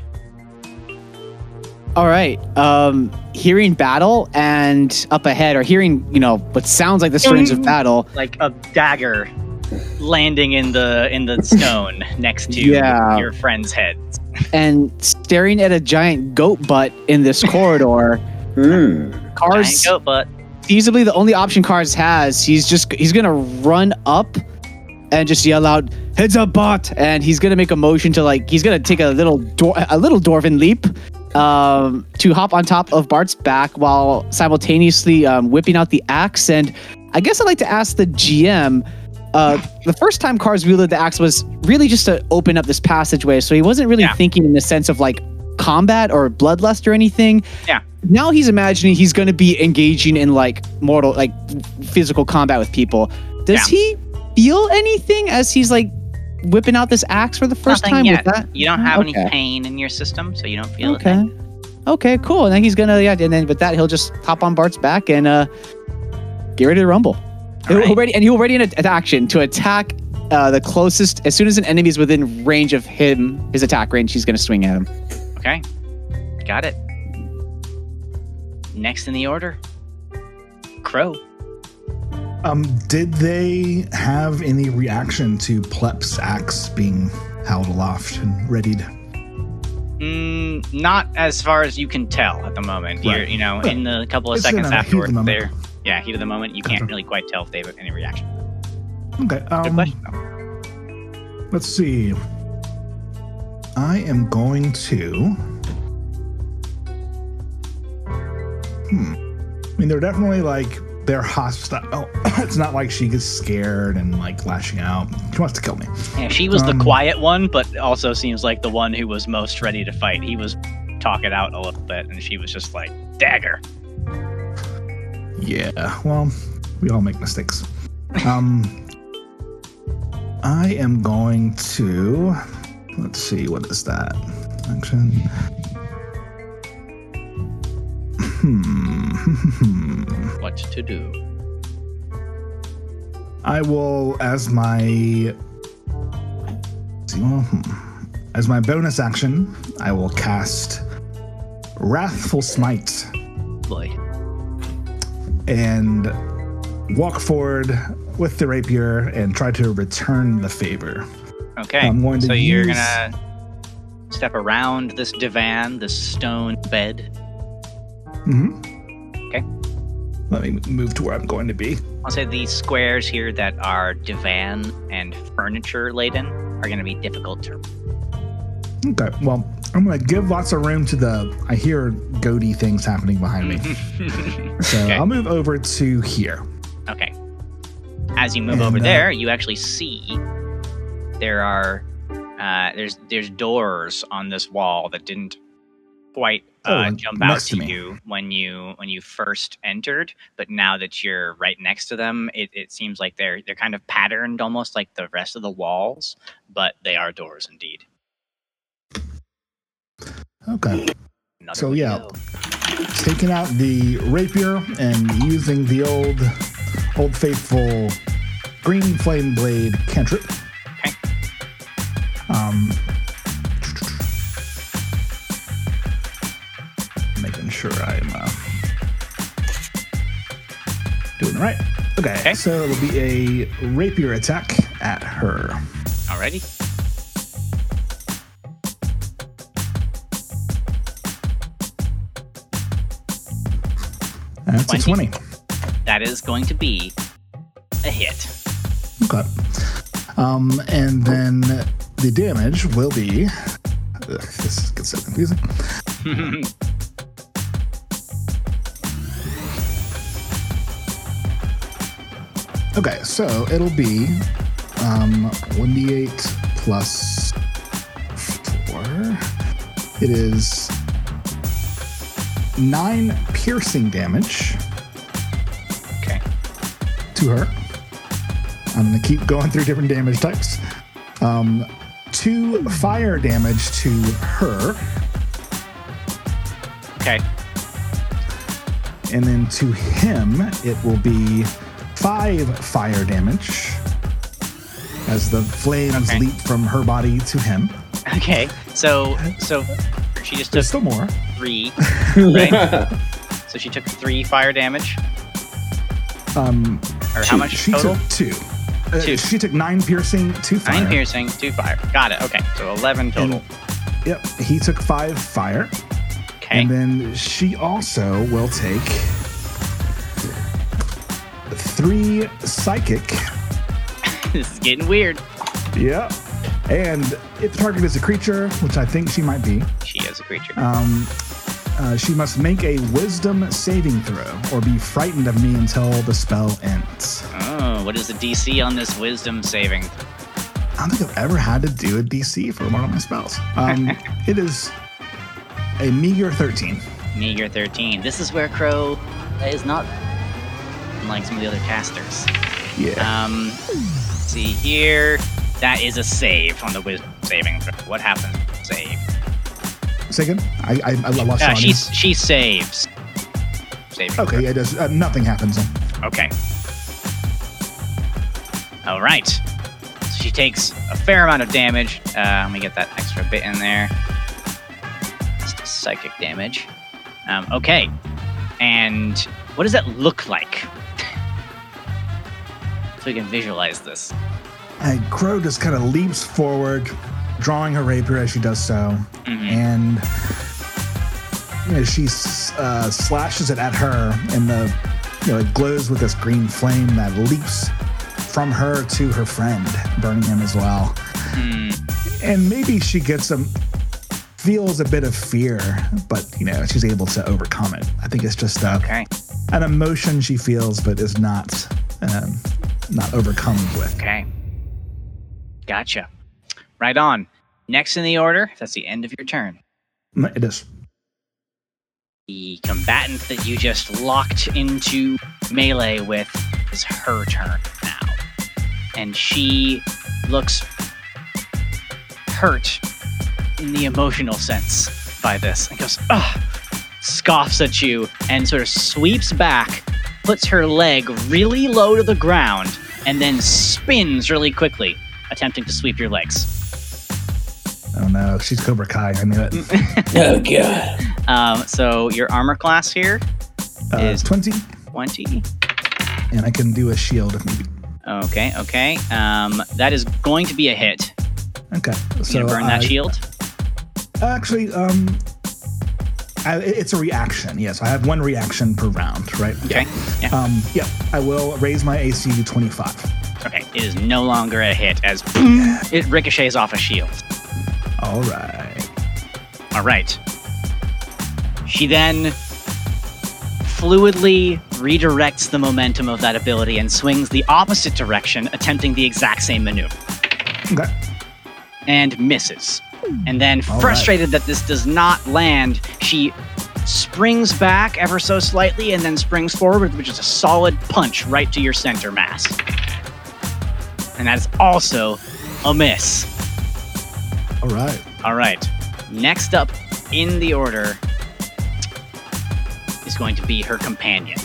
All right. Um, hearing battle and up ahead, or hearing you know what sounds like the strains of battle. Like a dagger landing in the in the stone next to Yeah. your friend's head. and staring at a giant goat butt in this corridor. Giant Cars goat butt. feasibly the only option Cars has. He's just he's gonna run up and just yell out, "Heads up, bot!" And he's gonna make a motion to like he's gonna take a little dwar- a little dwarven leap um, to hop on top of Bart's back while simultaneously um, whipping out the axe. And I guess I'd like to ask the GM. Uh, the first time Cars wielded the axe was really just to open up this passageway, so he wasn't really Yeah. thinking in the sense of like combat or bloodlust or anything. Yeah. Now he's imagining he's going to be engaging in like mortal, like physical combat with people. Does he feel anything as he's like whipping out this axe for the first Nothing time? yet. With that? You don't have Okay. any pain in your system, so you don't feel Okay. it. Okay, cool. And then he's gonna yeah, and then with that he'll just hop on Bart's back and uh get ready to rumble. He'll, right. he'll ready and he'll ready in a- an action to attack uh, the closest as soon as an enemy is within range of him, his attack range, he's gonna swing at him. Okay. Got it. Next in the order, Crow. Um, did they have any reaction to Plep's axe being held aloft and readied? Mm, not as far as you can tell at the moment. You're, you know, in the couple of seconds a heat the afterwards, yeah, heat of the moment. You can't really quite tell if they have any reaction. Okay. Good Um, question. though. let's see. I am going to. Hmm. I mean, they're definitely like they're hostile. Oh, it's not like she gets scared and like lashing out. She wants to kill me. Yeah, she was um, the quiet one, but also seems like the one who was most ready to fight. He was talking out a little bit, and she was just like dagger. Yeah. Well, we all make mistakes. Um, I am going to. Let's see. What is that? Action. Hmm. What to do? I will, as my see, well, as my bonus action, I will cast Wrathful Smite Boy. and walk forward with the rapier and try to return the favor. Okay. I'm going to so you're gonna step around this divan, this stone bed. hmm Okay. Let me move to where I'm going to be. I'll say these squares here that are divan and furniture laden are gonna be difficult to. Okay. Well, I'm going to give lots of room to the. I hear goaty things happening behind me, so Okay. I'll move over to here. Okay. As you move And, over uh, there, you actually see there are uh, there's there's doors on this wall that didn't quite uh, jump out to to you when you when you first entered, but now that you're right next to them, it, it seems like they're they're kind of patterned almost like the rest of the walls, but they are doors indeed. Okay. Another So, yeah. window. taking out the rapier and using the old old faithful green flame blade cantrip. Okay. Um right. Okay, Okay. so it'll be a rapier attack at her. Alrighty. That's a 20. 20. that is going to be a hit. Okay. Um, and then the damage will be. Ugh, this gets so confusing. Okay, so it'll be um, 1d8 plus 4. It is 9 piercing damage okay. to her. I'm going to keep going through different damage types. Um, 2 fire damage to her, Okay. and then to him, it will be 5 fire damage as the flames Okay. leap from her body to him. Okay. So so she just took There's still more. three, right? so she took three fire damage. Um, Or she, how much She total? took two. Uh, Two. She took nine piercing, two fire. Nine piercing, two fire. Got it. Okay. So eleven total. Yep. He took five fire, Okay. and then she also will take three psychic. this is getting weird. Yep. And if the target is a creature, which I think she might be, She is a creature. um, uh, she must make a wisdom saving throw or be frightened of me until the spell ends. Oh, what is the DC on this wisdom saving? I don't think I've ever had to do a DC for one of my spells. Um, it is a meager 13. Meager 13. This is where Crow is not like some of the other casters. Yeah. Um, see here. That is a save on the wisdom saving throw. What happens? Save. Second, I, I, I lost Uh, she she saves. Saving. Okay, yeah, it does. Uh, nothing happens then. Okay. All right. So she takes a fair amount of damage. Uh, let me get that extra bit in there. Just psychic damage. Um, okay. And what does that look like? So we can visualize this. And Crow just kind of leaps forward, drawing her rapier as she does so, Mhm. and you know, she uh, slashes it at her, and the you know it glows with this green flame that leaps from her to her friend, burning him as well. Hmm. And maybe she gets some feels a bit of fear, but you know she's able to overcome it. I think it's just uh, Okay. an emotion she feels, but is not um, not overcome with. Okay. Gotcha. Right on. Next in the order, that's the end of your turn. It is. The combatant that you just locked into melee with is her turn now. And she looks hurt in the emotional sense by this and goes, ugh, scoffs at you and sort of sweeps back, puts her leg really low to the ground, and then spins really quickly, attempting to sweep your legs. Oh no, she's Cobra Kai. I knew it. Oh god. Um, so your armor class here, Uh, Is- 20, 20. and I can do a shield if need be. Okay, okay. Um, that is going to be a hit. Okay. You So gonna burn that shield? Actually, um, I, it's a reaction. Yes, I have one reaction per round, right? Okay. Yeah. Um, yeah, I will raise my AC to 25. Okay. It is no longer a hit as boom, it ricochets off a shield. All right. All right. She then fluidly redirects the momentum of that ability and swings the opposite direction, attempting the exact same maneuver, Okay. and misses. And then, All right. frustrated that this does not land, she springs back ever so slightly and then springs forward, which is a solid punch right to your center mass. And that is also a miss. All right. All right. Next up in the order is going to be her companion,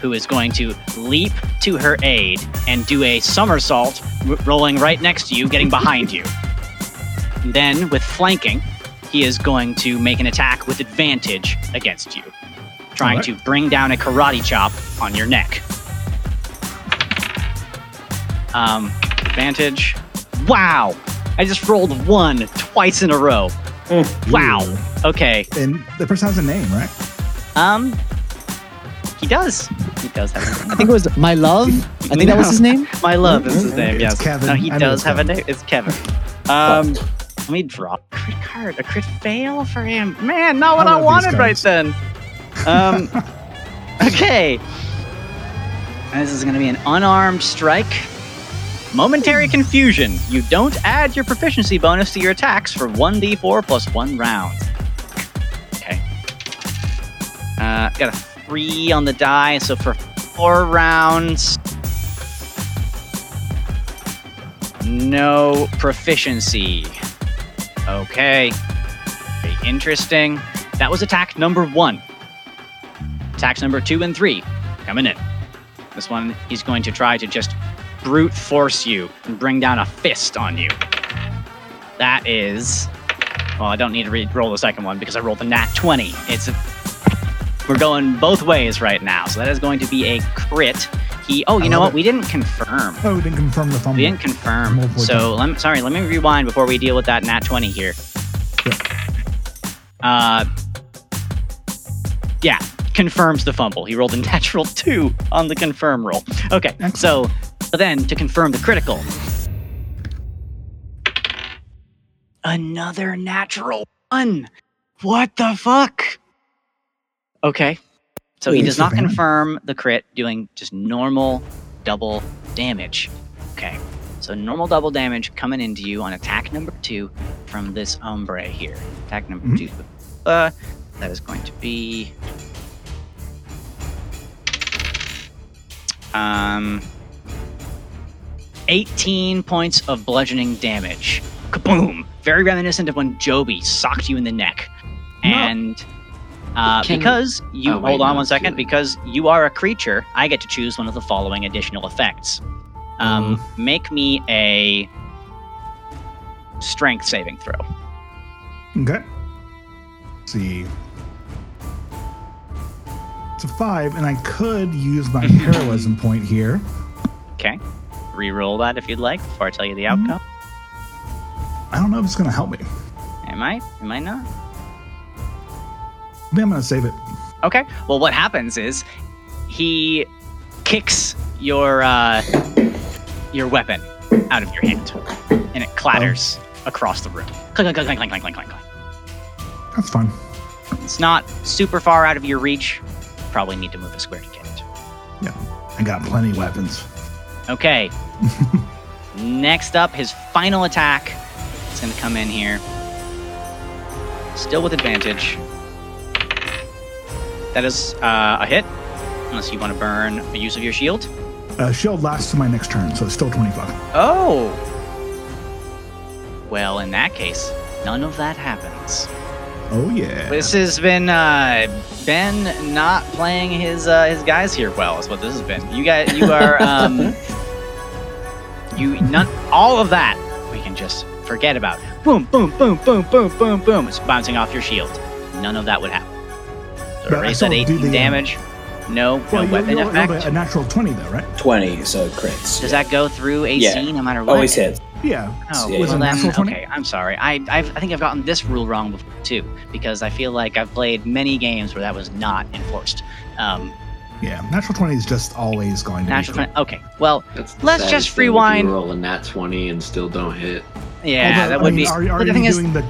who is going to leap to her aid and do a somersault, r- rolling right next to you, getting behind you. And then, with flanking, he is going to make an attack with advantage against you, trying Alright. to bring down a karate chop on your neck. Um, advantage. Wow! I just rolled one twice in a row. Wow. Ooh. Okay. And the person has a name, right? Um, he does. He does have a I think it was my love. I think that was his name. My love is his name. It's Yes, Kevin. No, he I does it's have a name. It's Kevin. Um, let me drop a crit card. A crit fail for him. Man, not what I I, wanted right then. Um, okay. This is going to be an unarmed strike. Momentary confusion. You don't add your proficiency bonus to your attacks for 1d4 plus one round. Okay. Uh, got a three on the die, so for four rounds, no proficiency. Okay. Very interesting. That was attack number one. Attacks number two and three coming in. This one, he's going to try to just brute force you and bring down a fist on you. That is. Well, I don't need to re- roll the second one because I rolled a nat 20. It's. A, we're going both ways right now, so that is going to be a crit. He. Oh, you I know what? it. We didn't confirm. Oh, we didn't confirm the fumble. We didn't confirm. So let me, sorry, let me rewind before we deal with that nat 20 here. Uh, yeah, confirms the fumble. He rolled a natural two on the confirm roll. Okay, so then to confirm the critical, another natural one. What the fuck? Okay, so he does not confirm the crit, doing just normal double damage. Okay, so normal double damage coming into you on attack number two from this ombre here. Attack number Mhm. two. Uh, that is going to be. Um, 18 points of bludgeoning damage. Kaboom! Very reminiscent of when Joby socked you in the neck. No. And uh, because you Oh, wait, hold on no, one second, because you are a creature, I get to choose one of the following additional effects. Um, make me a strength saving throw. Okay. Let's see. It's a five, and I could use my heroism point here. Okay. Reroll that if you'd like before I tell you the outcome. I don't know if it's going to help me. It might, it might not. Maybe I'm to save it. Okay. Well, what happens is he kicks your uh, your weapon out of your hand, and it clatters across the room. Clank, clank, clank, clank, clank, clank, clank. That's fun. It's not super far out of your reach. Probably need to move a square to get it. Yeah, I got plenty of weapons. Okay. Next up, his final attack. It's going to come in here. Still with advantage. That is uh, a hit, unless you want to burn a use of your shield. Uh, shield lasts to my next turn, so it's still 25. Oh! Well, in that case, none of that happens. Oh, yeah. This has been uh, Ben not playing his uh, his guys here well. Is what this has been. You guys, you are um, you none all of that we can just forget about. Boom, boom, boom, boom, boom, boom, boom. It's bouncing off your shield. None of that would happen. So But erase that 18 the, um, damage. No, Well, no you, weapon you rolled effect. a natural 20, though, right? 20, so it crits. Does that go through AC Yeah. no matter what? Always hits. Yeah. Oh, Yeah. Was well then, natural 20? okay. I'm sorry. I I've, I think I've gotten this rule wrong before too, because I feel like I've played many games where that was not enforced. Um, Yeah. Natural 20 is just always going to natural be. 20. Okay. Well, That's Let's just thing if rewind. You roll a nat 20 and still don't hit. yeah, Although, that I would mean, be. Are, are but the you thing is, doing the.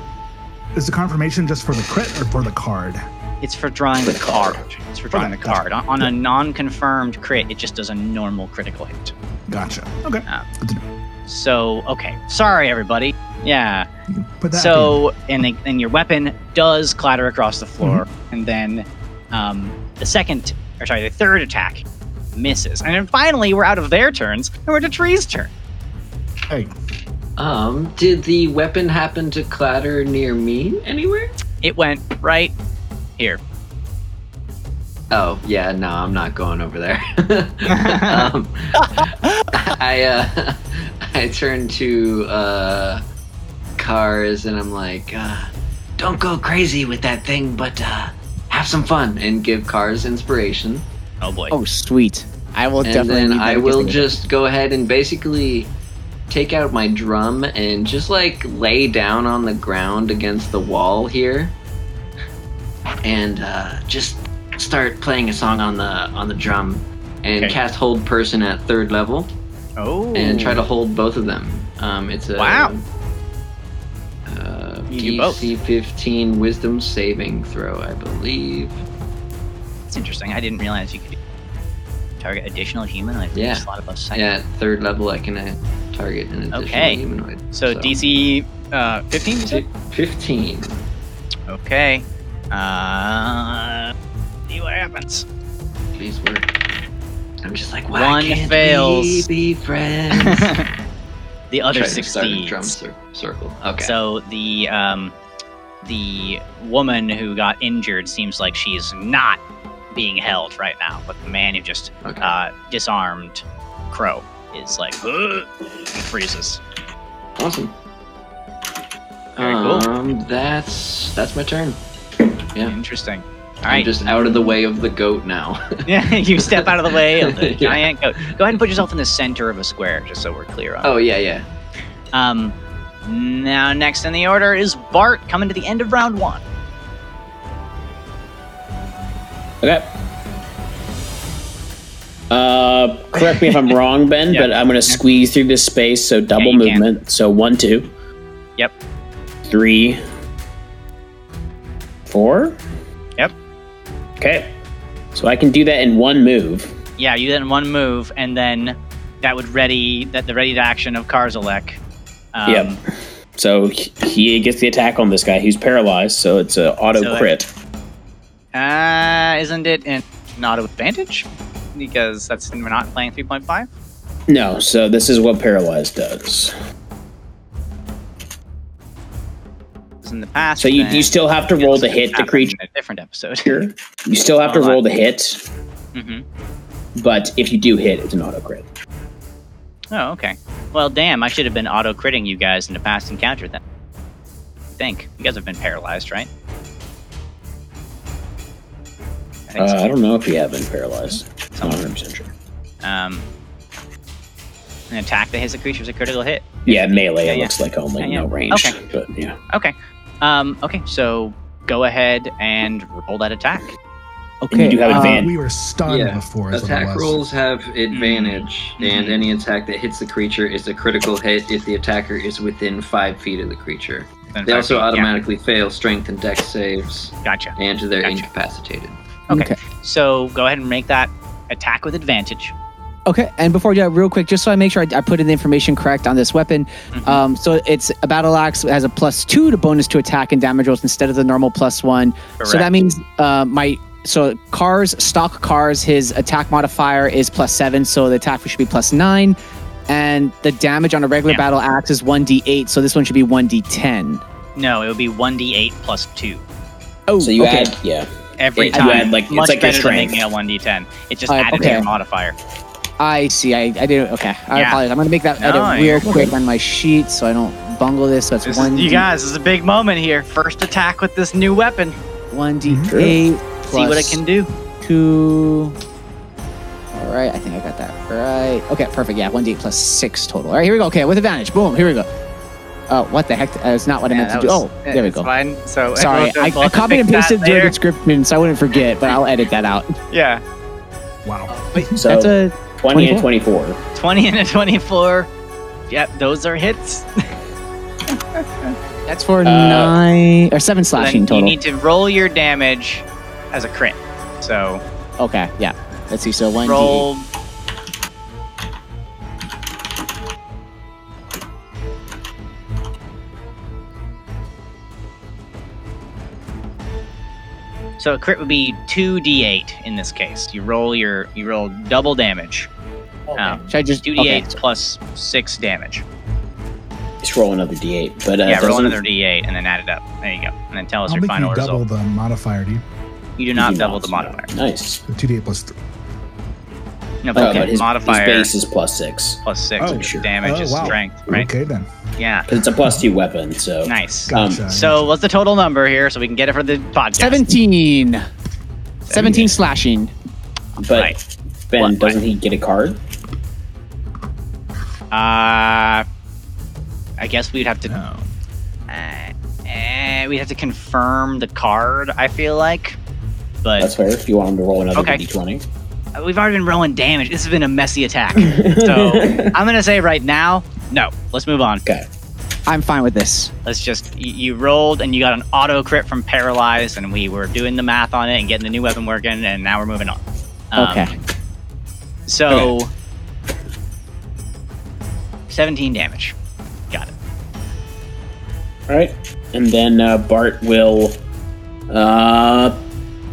Is the confirmation just for the crit or for the card? It's for drawing the card. It's for drawing the Okay, gotcha. card. On, on a non-confirmed crit, it just does a normal critical hit. Gotcha. Okay. Good to know. So, okay. Sorry, everybody. Yeah. Put that so and the, and your weapon does clatter across the floor Mm-hmm. and then um, the second or sorry the third attack misses and then finally we're out of their turns and we're to tree's turn Hey, Um, did the weapon happen to clatter near me anywhere? it went right here Oh, yeah, no, I'm not going over there. um, I uh, I turn to uh, cars and I'm like, uh, don't go crazy with that thing, but uh, have some fun and give cars inspiration. oh boy Oh, sweet. I will and definitely. then I will get- just go ahead and basically take out my drum and just like lay down on the ground against the wall here, and uh, just start playing a song on the on the drum, and Okay. cast Hold Person at third level, Oh. and try to hold both of them. Um, it's a Wow. Uh, You do both. DC 15 Wisdom saving throw, I believe. That's interesting. I didn't realize you could target additional humanoid. Yeah. Just thought about second. Yeah, at third level, I can uh, target an additional Okay. humanoid. So, DC uh, 15, you said? Fi- 15. Okay. Uh, see what happens. Please work. I'm just like, why One can't fails. we be friends? the other Trying to start a drum succeeds. cir- circle. Okay. So the um, the woman who got injured seems like she's not being held right now, but the man who just okay. uh, disarmed Crow is like "Ugh," and freezes. awesome. Very cool. Um, that's that's my turn. Yeah. Interesting. All I'm right. just out of the way of the goat now. yeah, you step out of the way of the Yeah. giant goat. Go ahead and put yourself in the center of a square, just so we're clear on. oh yeah, yeah. Um, now next in the order is Bart, coming to the end of round one. Okay. Uh, correct me if I'm wrong, Ben, Yeah. but I'm gonna squeeze through this space, so double you can. movement. So one, two. Yep. Three. Four. Yep. Okay. So I can do that in one move. Yeah, you then one move, and then that would ready that the ready to action of Karzalek. Um, Yep. So he- gets the attack on this guy. He's paralyzed, so it's an auto So it- crit. Uh, isn't it an auto advantage? Because that's we're not playing 3.5. No, so this is what paralyzed does. Because in the past, So you, you still have to roll to it's hit the creature. in a different episode. You still have to roll to hit, hmm but if you do hit, it's an auto crit. Oh, okay. Well, damn, I should have been auto critting you guys in the past encounter then. I think you guys have been paralyzed, right? I think Uh, so. I don't know if you have been paralyzed. Not 100% sure. Um, an attack that hits a creature is a critical hit. Yeah, melee Yeah, it yeah. looks like only yeah. no range. Okay. But yeah. Okay. Um, okay, so go ahead and roll that attack. Okay. you do have uh, advantage. we were stunned Yeah, before. Is Attack was. rolls have advantage, and Mhm. any attack that hits the creature is a critical hit if the attacker is within five feet of the creature. Then They also feet, yeah, automatically fail strength and dex saves, Gotcha. and they're Gotcha. incapacitated. Okay. Okay. So go ahead and make that attack with advantage. Okay, and before we do that, real quick, just so I make sure I, I put in the information correct on this weapon, Mhm. um, so it's a battle axe it has a plus two to bonus to attack and damage rolls instead of the normal plus one. So that means uh, my so cars stock cars his attack modifier is plus seven, so the attack should be plus nine, and the damage on a regular Yeah. battle axe is one d eight, so this one should be one d ten. No, it would be 1d8 plus 2 Oh, So you okay. add, yeah. every You time. add, like- it's Much like your better than strength. making a 1d10. It just Uh, added to your modifier. I see. I, I did. Okay, I Yeah. apologize. I'm gonna make that No, edit you're real quick on my sheet so I don't bungle this. So it's This one. is, you guys, this is a big moment here. First attack with this new weapon. One d mm-hmm. eight. See what it can do. two. All right, I think I got that right. Okay, perfect. Yeah, 1D8 plus six total. All right, here we go. Okay, with advantage. Boom. Here we go. Oh, what the heck? That's not what I meant to do. Oh, there we go. Fine. So Sorry, I, I copied and fix that pasted the later. description so I wouldn't forget, but I'll edit that out. Yeah, Wow. So That's a 20 and 24. 20 and a 24. Yep, those are hits. that's for Uh, nine or seven Then slashing you need to roll your damage as a crit. So okay, yeah. Let's see. So one roll. So a crit would be two d8 in this case. You roll your you roll double damage. Um, Should I just two d8 plus six damage. Just roll another d8. But uh, yeah, roll another d8 and then add it up. There you go, and then tell us I'll your make final you double result. the modifier, do you? You do not do double not, the modifier. Nice. 2d8 plus 3. No, but but his, modifier his base is plus six. plus six, Oh, which sure. damage Oh, is wow. strength, right? Okay, then. Yeah, Because it's a plus two weapon, so. nice. Um, Gotcha. So what's the total number here so we can get it for the podcast? 17. 17 slashing. But Right. Ben, What- what? doesn't he get a card? Uh, I guess we'd have to. No. Uh, eh, we'd have to confirm the card. I feel like, but That's fair. If you want him to roll another Okay. d20. We've already been rolling damage. This has been a messy attack. So I'm gonna say right now, no. Let's move on. Okay. I'm fine with this. Let's just you, you rolled and you got an auto crit from paralyzed, and we were doing the math on it and getting the new weapon working, and now we're moving on. Um, Okay. So 17 damage. Got it. All right. And then uh, Bart will uh,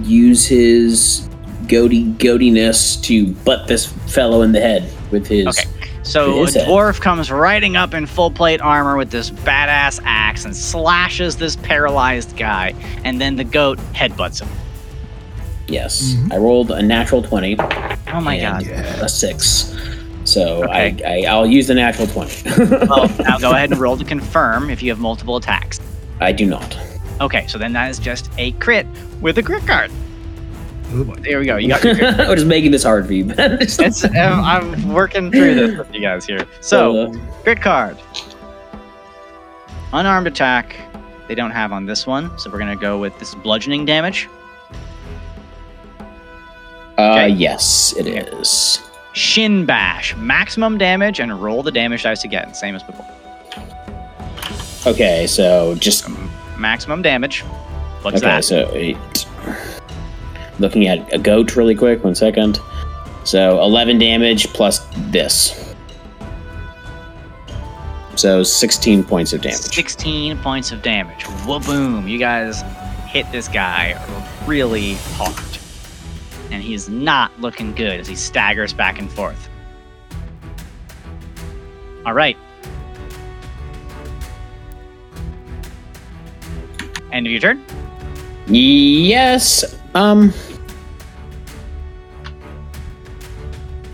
use his goaty goatiness to butt this fellow in the head with his. Okay. So a It is it. dwarf comes riding up in full plate armor with this badass axe and slashes this paralyzed guy, and then the goat headbutts him. Yes. Mm-hmm. I rolled a natural 20. Oh my and god. A 6. So Okay. I, I, I'll use the natural 20. Well, now go ahead and roll to confirm if you have multiple attacks. I do not. Okay, so then that is just a crit with a crit card. Oh boy. There we go. You got your. I'm just making this hard for you. Um, I'm working through this with you guys here. So, Uh, crit card. Unarmed attack. They don't have on this one, so we're gonna go with this bludgeoning damage. uh, Okay. yes, it is. Shin bash, maximum damage, and roll the damage dice again, same as before. Okay, so just Maximum damage. What's okay, that? so eight. Looking at a goat really quick. One second. So eleven damage plus this. So sixteen points of damage. 16 points of damage. Wha-boom! You guys hit this guy really hard. And he's not looking good as he staggers back and forth. All right. End of your turn. Yes. Um.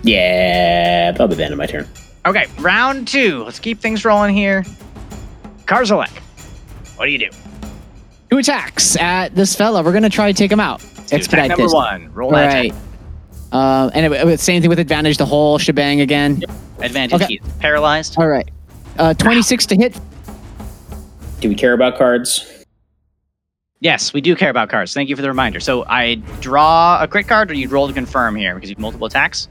Yeah, probably the end of my turn. Okay, round two. Let's keep things rolling here. Karzalek, what do you do? Two attacks at this fella. We're gonna try to take him out. Do Expedite number this. one. Roll All that right. Uh, and it, it- same thing with advantage, the whole shebang again. attack. Advantage. Okay. He's paralyzed. All right. Uh, 26 to hit. Do we care about cards? Yes, we do care about cards. Thank you for the reminder. So I draw a crit card, or you roll to confirm here because you have multiple attacks.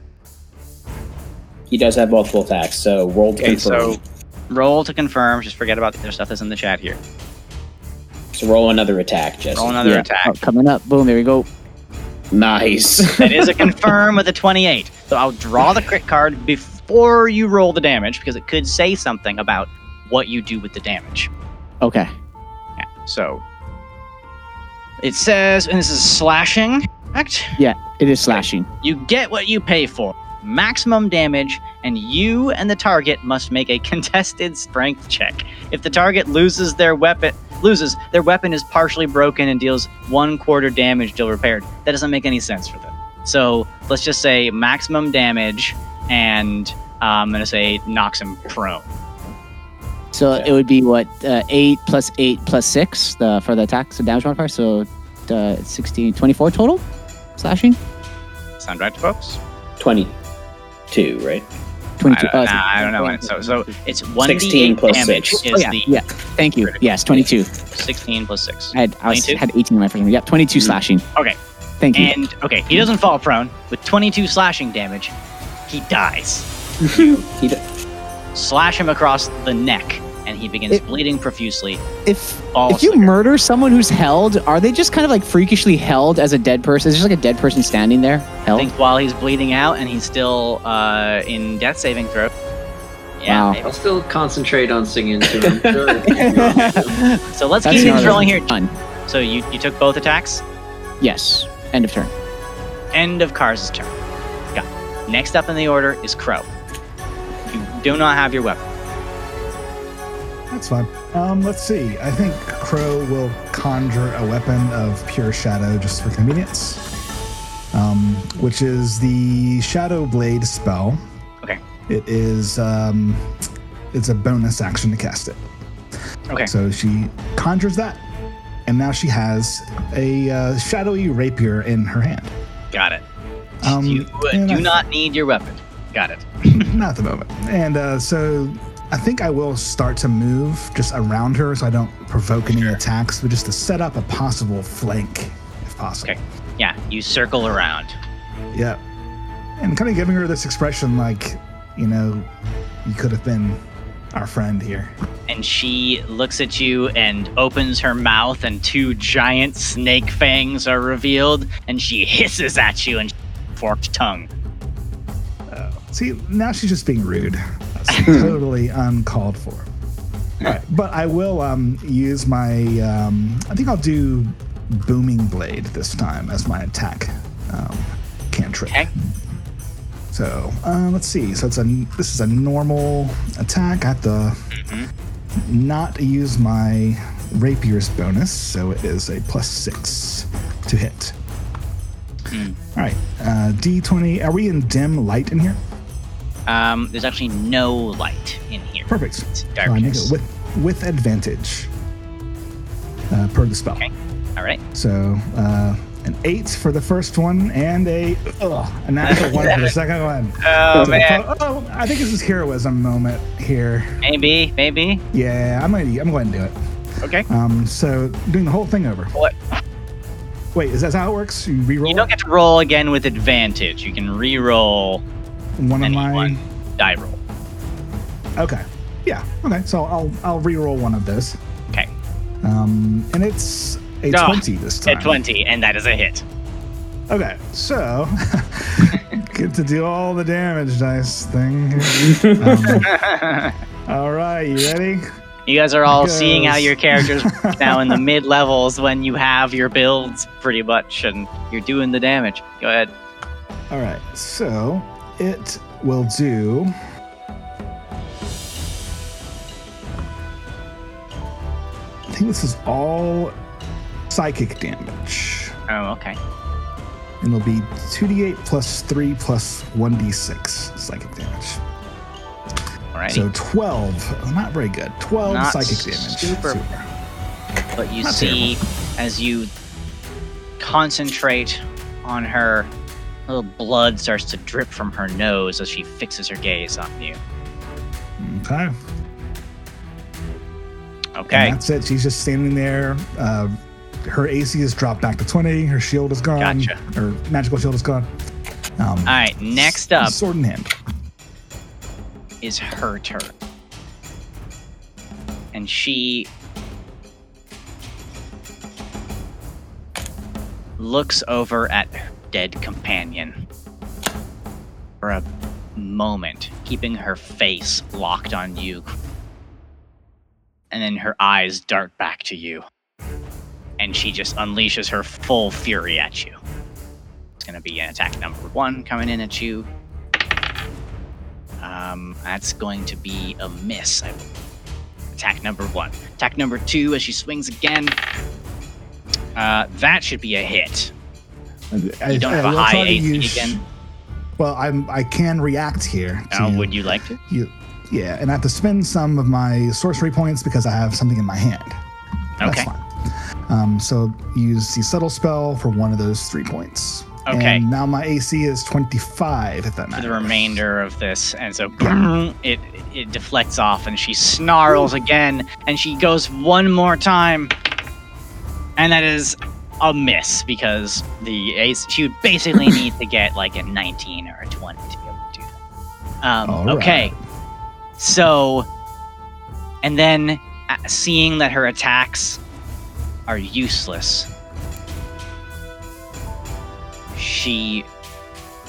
He does have multiple attacks, so roll to Okay, confirm. so roll to confirm. Just forget about the other stuff that's in the chat here. So roll another attack, Jesse. Roll another Yeah. attack. Oh, coming up. Boom. There we go. Nice. That is a confirm with a 28. So I'll draw the crit card before you roll the damage because it could say something about what you do with the damage. Okay. Yeah. So it says, and this is slashing. Correct? Yeah, it is slashing. You get what you pay for. Maximum damage, and you and the target must make a contested strength check. If the target loses their weapon, loses their weapon is partially broken and deals one quarter damage till repaired. That doesn't make any sense for them. So let's just say maximum damage, and uh, I'm gonna say knocks him prone. So Okay. it would be what uh, eight plus eight plus six the for the attack, so damage modifier. So uh, 16, 24 total slashing. Sound right, folks? 22, right? 22. I, uh, nah, I don't know. When, so so it's one 16 d8 plus damage six. is oh, yeah, the yeah. Thank you. Yes, 22. 16 plus six. I had I was, 22? had 18 in my first one. Yep, 22 slashing. Okay. Thank you. And okay, he doesn't fall prone with 22 slashing damage. He dies. He d- Slash him across the neck, and he begins It- bleeding profusely. if Falls if you to the ground. murder someone who's held, are they just kind of like freakishly held as a dead person? Is there just like a dead person standing there I held? think while he's bleeding out and he's still uh, in death saving throw. Yeah. Wow. I'll still concentrate on singing to him. Sure. So let's That's keep things rolling here. Fun. So you, you took both attacks. Yes. End of turn. End of Cars' turn. Got it. Next up in the order is Crow. You do not have your weapon. That's fine. Um, let's see. I think Crow will conjure a weapon of pure shadow just for convenience, um, which is the Shadow Blade spell. Okay. It is um, it's a bonus action to cast it. Okay. So she conjures that, and now she has a uh, shadowy rapier in her hand. Got it. Um, you and do I- not need your weapon. Got it. Not at the moment. And uh, so I think I will start to move just around her so I don't provoke any attacks, but just to set up a possible flank if possible. Okay. Yeah, you circle around. Yeah. and kind of giving her this expression like, you know, you could have been our friend here. And she looks at you and opens her mouth, and two giant snake fangs are revealed, and she hisses at you and forked tongue. See, now she's just being rude. That's totally uncalled for. Right, but I will um, use my. Um, I think I'll do booming blade this time as my attack um, cantrip. Okay. So uh, let's see. So it's a this is a normal attack. I have to not use my rapier's bonus, so it is a plus six to hit. Hmm. All right, uh, D20. Are we in dim light in here? Um, there's actually no light in here. Perfect. It's So I make darkness. it with with advantage uh, per the spell. Okay. All right. So uh, an eight for the first one and a ugh, a natural one for the second one. Oh So, man. oh, I think this is heroism moment here. Maybe. Maybe. Yeah, I'm gonna I'm going to do it. Okay. Um, so doing the whole thing over. What? Wait, is that how it works? You re-roll You don't get to roll again with advantage. You can re-roll one of my. one die roll. Okay. Yeah. Okay. So I'll I'll re-roll one of those. Okay. Um, and it's a Ah, twenty this time. At 20, and that is a hit. Okay, so get to do all the damage dice thing. Um, all right, you ready? You guys are all Because- seeing how your characters now in the mid levels when you have your builds pretty much, and you're doing the damage. Go ahead. All right, so it will do. I think this is all psychic damage. Oh, okay. And it'll be 2d8 plus 3 plus 1d6 psychic damage. Alrighty. So 12. Not very good. 12 Not psychic damage. super- but you not see as you concentrate on her, little blood starts to drip from her nose as she fixes her gaze on you. Okay. Okay. And that's it. She's just standing there. Uh, her AC is dropped back to 20. Her shield is gone. Gotcha. Her magical shield is gone. Um, All right. Next up Sword in hand. is her turn. And she looks over at dead companion for a moment, keeping her face locked on you. And then her eyes dart back to you. And she just unleashes her full fury at you. It's going to be an attack number one coming in at you. Um, that's going to be a miss. Attack number one. Attack number two, as she swings again. Uh, that should be a hit. I, You don't I have a will high AC use- again. Well, I'm I can react here. Now, to would you like to? you? Yeah, and I have to spend some of my sorcery points because I have something in my hand. That's Okay. fine. Um, so use the subtle spell for one of those three points. Okay. And now my AC is 25, if that For matters. the remainder of this, and so it it deflects off, and she snarls again, and she goes one more time, and that is a miss because the ace she would basically need to get like a 19 or a 20 to be able to do that. Um, All right. okay, so and then uh, seeing that her attacks are useless, she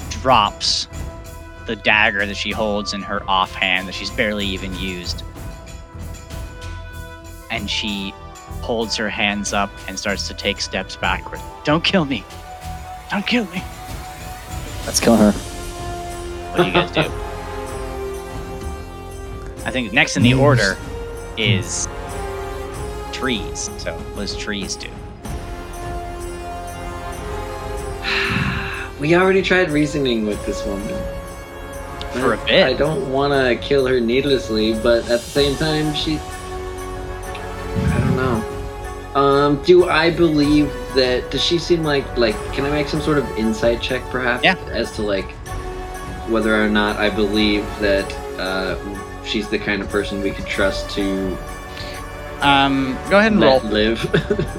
drops the dagger that she holds in her offhand that she's barely even used. And she holds her hands up and starts to take steps backward. Don't kill me. Don't kill me. Let's kill her. What do you guys do? I think next in the order is trees. So what does trees do? We already tried reasoning with this woman. For a bit. I don't want to kill her needlessly, but at the same time, she. I don't. Um, do I believe that? Does she seem like like? Can I make some sort of insight check, perhaps? Yeah. As to like whether or not I believe that uh, she's the kind of person we could trust to Um, go ahead and roll. let live.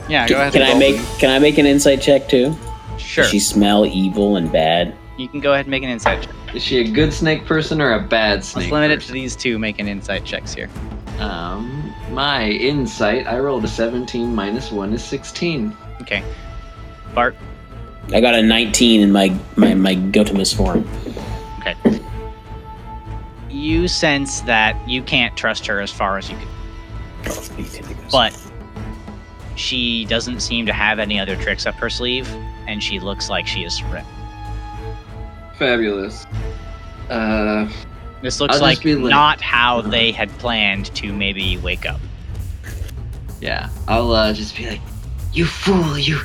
Yeah, go ahead. Can and I roll. make can I make an insight check too? Sure. Does she smell evil and bad? You can go ahead and make an insight check. Is she a good snake person or a bad snake? Let's limit it to these two making insight checks here. Um, my insight. I rolled a 17 minus one is 16. Okay. Bart, I got a 19 in my my my Gotemus form. okay. You sense that you can't trust her as far as you can, but she doesn't seem to have any other tricks up her sleeve, and she looks like she is ready. Fabulous. Uh, This looks like like- not how they had planned to maybe wake up. yeah. I'll uh, just be like, You fool, you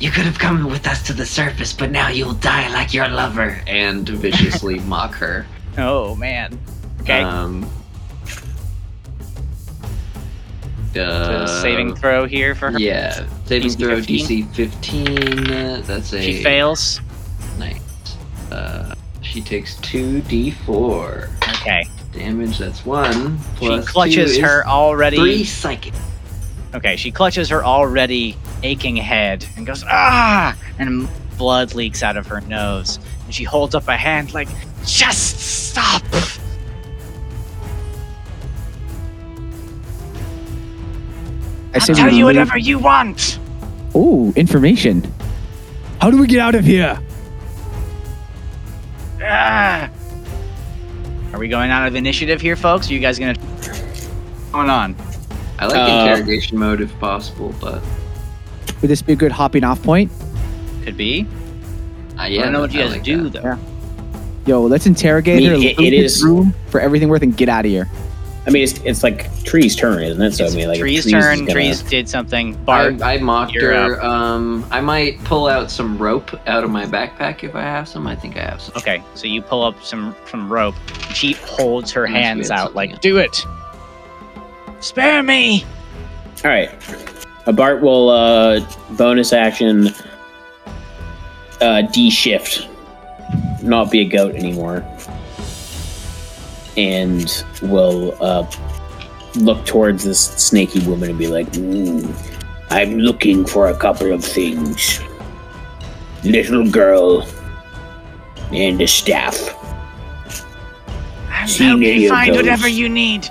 you could have come with us to the surface, but now you'll die like your lover. and viciously mock her. Oh man. Okay. Um. So Uh, saving throw here for her. Yeah, saving DC throw 15? DC 15. uh, that's a She fails. Nice. Uh, she takes two D4 Okay. damage. That's one. She clutches two is her already. three psychic. Okay, she clutches her already aching head and goes, ah! And blood leaks out of her nose. And she holds up a hand like, just stop! I I'll say tell you whatever you want! Ooh, information. How do we get out of here? Ah! Are we going out of initiative here, folks? Are you guys gonna. What's going on? I like Uh, interrogation mode if possible, but Would this be a good hopping off point? Could be. uh, I don't know what you guys like do, that. though. Yeah. Yo, let's interrogate I mean, her. it- loot it this is- room for everything worth and get out of here. I mean, it's it's like Tree's turn, isn't it? So It's I mean, like if Tree's is turn. gonna- Trees did something. Bart, I, I mocked you're her. Um, I might pull out some rope out of my backpack if I have some. I think I have some. Okay, so you pull up some some rope. and She holds her Must be hands at out something like, else. "Do it, spare me." All right. A Bart will uh, bonus action uh, D shift, not be a goat anymore, and will uh, look towards this snaky woman and be like, Hmm, I'm looking for a couple of things. Little girl and a staff. I'll help you of find whatever you need.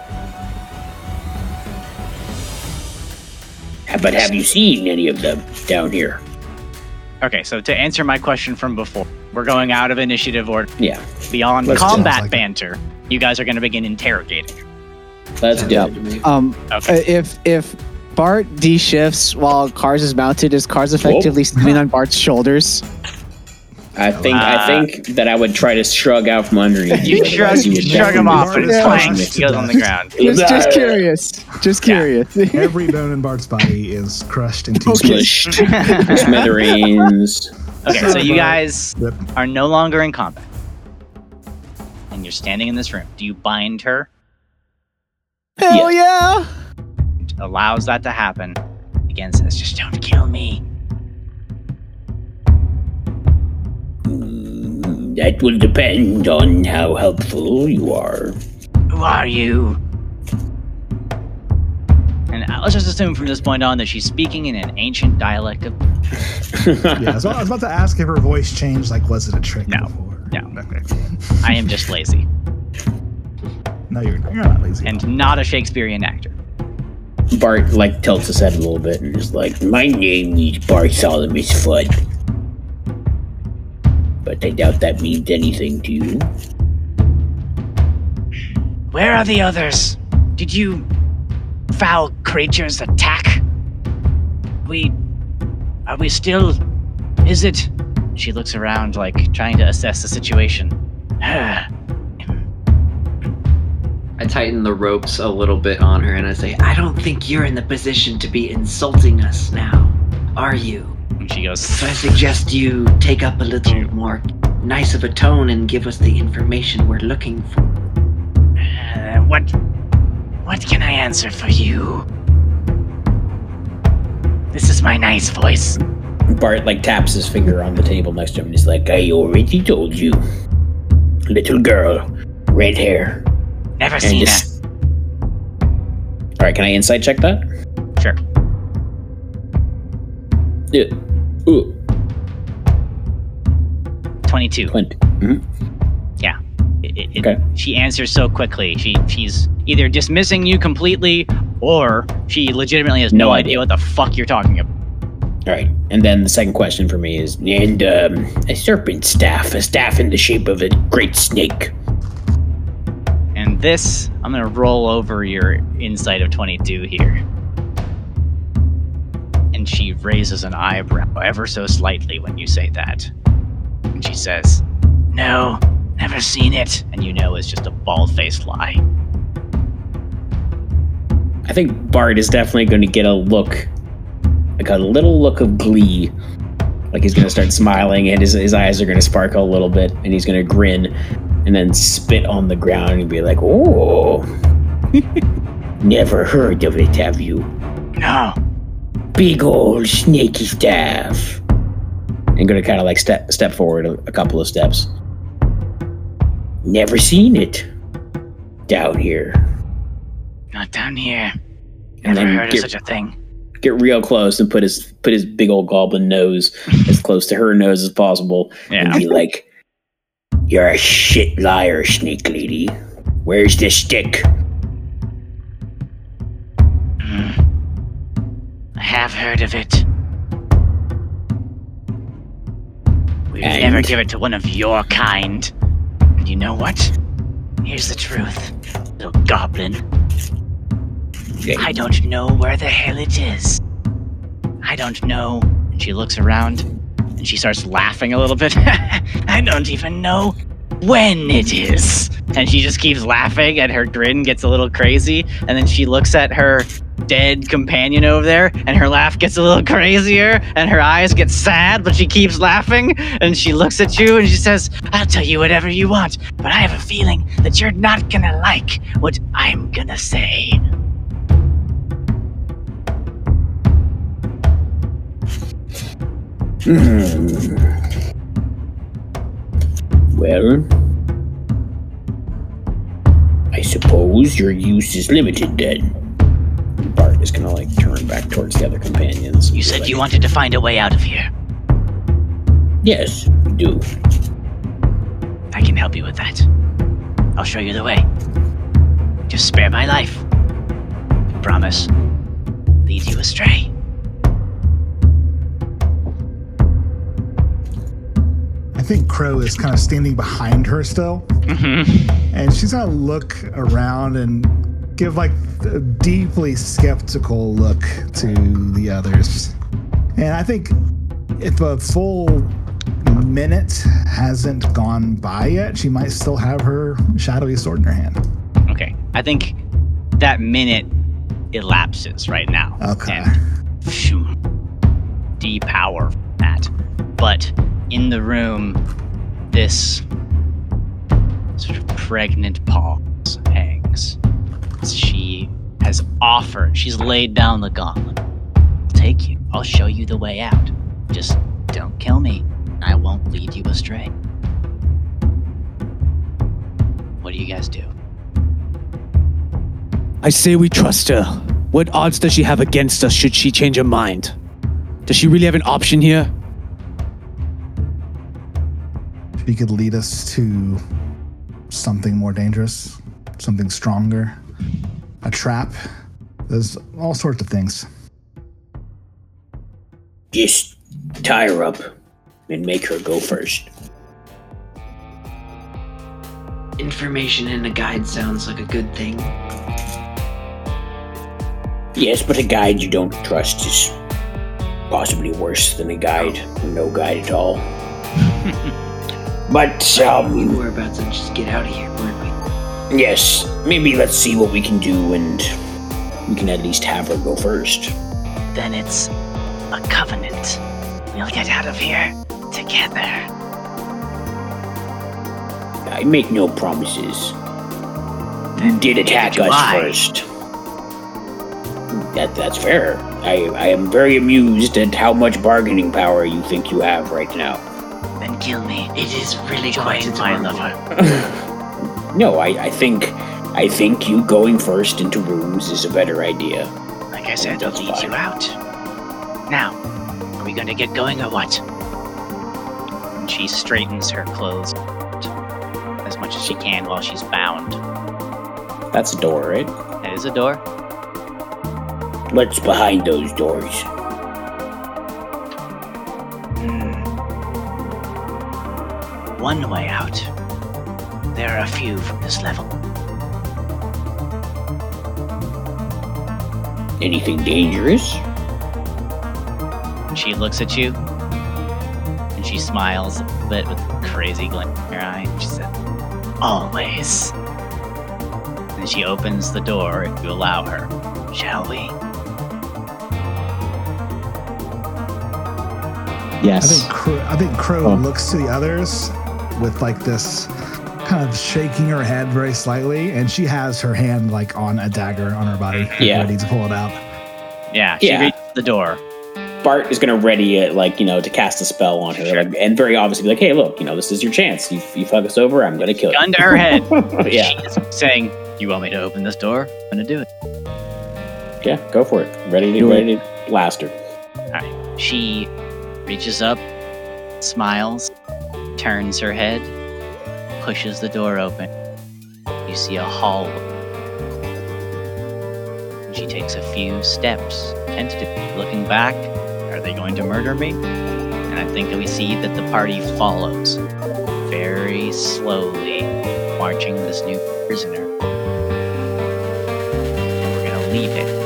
But have you seen any of them down here? Okay, so to answer my question from before, we're going out of initiative or "Yeah, beyond Let's combat Sounds like it. Banter. You guys are going to begin interrogating. let's Sounds Yeah. good to me. Um, Okay. uh, if if Bart D shifts while Cars is mounted, is Cars effectively standing on Bart's shoulders? I think I Uh, think that I would try to shrug out from underneath You you. shrug, you would shrug him off, be but it's Yeah. Crushed He goes on the ground. Just, just curious. Just Yeah. curious. Every bone in Bart's body is crushed into Okay. Smushed. Smithereens. Okay, so you guys are no longer in combat, and you're standing in this room. Do you bind her? Hell yeah! Allows that to happen. Again, says, "Just don't kill me." Hmm, that will depend on how helpful you are. Who are you? And uh, let's just assume from this point on that she's speaking in an ancient dialect of. Yeah, so I was about to ask if her voice changed. Like, was it a trick No. before? No. Okay. I am just lazy No, you're, you're not lazy. and not a Shakespearean actor. Bart like tilts his head a little bit and is like, My name is Bartholomew Fudd. But I doubt that means anything to you. Where are the others? Did you foul creatures attack? We. Are we still. Is it. She looks around, like, trying to assess the situation. I tighten the ropes a little bit on her and I say, I don't think you're in the position to be insulting us now, are you? and she goes, So I suggest you take up a little more nice of a tone and give us the information we're looking for. Uh, what. What can I answer for you? This is my nice voice. Bart like taps his finger on the table next to him and he's like, I already told you. Little girl, red hair, Never and seen her. All right, can I insight check that? Sure. Yeah. Ooh. 22. Clint. Mhm. It- it- it- Okay. She answers so quickly. She she's either dismissing you completely, or she legitimately has no, No idea idea. what the fuck you're talking about. All right. And then the second question for me is and um, a serpent staff, a staff in the shape of a great snake. And this, I'm gonna roll over your insight of 22 here. And she raises an eyebrow ever so slightly when you say that. And she says, No, never seen it. And you know it's just a bald faced lie. I think Bart is definitely going to get a look, like a little look of glee. Like he's going to start smiling and his, his eyes are going to sparkle a little bit and he's going to grin and then spit on the ground and be like, oh, never heard of it, have you? No. Big old snaky staff. And going to kind of like step, step forward a, a couple of steps. Never seen it down here. Not down here. And Never then heard of such a thing. Get real close and put his put his big old goblin nose as close to her nose as possible and be like, "You're a shit liar, snake lady. Where's the stick?" Hmm. I have heard of it. We And? never give it to one of your kind. And you know what? Here's the truth, little goblin. I don't know where the hell it is. I don't know. And she looks around and she starts laughing a little bit. I don't even know when it is. And she just keeps laughing and her grin gets a little crazy. And then she looks at her dead companion over there and her laugh gets a little crazier and her eyes get sad, but she keeps laughing. And she looks at you and she says, I'll tell you whatever you want, but I have a feeling that you're not gonna like what I'm gonna say. Hmm. Well, I suppose your use is limited then. Bart is gonna like turn back towards the other companions. You said like, you wanted to find a way out of here. Yes, we do. I can help you with that. I'll show you the way. Just spare my life. I promise. Lead you astray. Think Crow is kind of standing behind her still, Mm-hmm. and she's gonna look around and give like a deeply skeptical look to the others. And I think if a full minute hasn't gone by yet, she might still have her shadowy sword in her hand. Okay. I think that minute elapses right now. Okay. And phew, depower. But in the room, this sort of pregnant pause hangs. She has offered, she's laid down the gauntlet. I'll take you. I'll show you the way out. Just don't kill me. I won't lead you astray. What do you guys do? I say we trust her. What odds does she have against us should she change her mind? Does she really have an option here? She could lead us to something more dangerous, something stronger, a trap. There's all sorts of things. Just tie her up and make her go first. Information in a guide sounds like a good thing. Yes, but a guide you don't trust is possibly worse than a guide or no guide at all. but, We um, were about to just get out of here, weren't we? yes, maybe let's see what we can do and we can at least have her go first. Then it's a covenant. We'll get out of here together. I make no promises. You did attack us first. That that's fair. I I am very amused at how much bargaining power you think you have right now. Kill me. It is really quite my lover. No, I, I think I think you going first into rooms is a better idea. Like I said, I'll lead you out. Now, are we gonna get going or what? she straightens her clothes as much as she can while she's bound. That's a door, right? That is a door. What's behind those doors? One way out. There are a few from this level. Anything dangerous? She looks at you and she smiles a bit with a crazy glint in her eye. She said, Always. And she opens the door if you allow her. Shall we? I Yes. think Crow, I think Crow Oh. looks to the others with like this kind of shaking her head very slightly, and she has her hand like on a dagger on her body, mm-hmm. Yeah. ready to pull it out. Yeah, she Yeah. reaches the door. Bart is gonna ready it, like you know, to cast a spell on her, like, and very obviously be like, "Hey, look, you know, this is your chance. You, you fuck us over, I'm gonna kill you." Gun to her head. yeah, She saying, You want me to open this door? I'm gonna do it. yeah, go for it. Ready to Do it. ready to blast her. All right. She reaches up, smiles, turns her head, pushes the door open. You see a hallway. She takes a few steps, tentatively looking back. Are they going to murder me? And I think we see that the party follows, very slowly, marching this new prisoner. And we're gonna leave it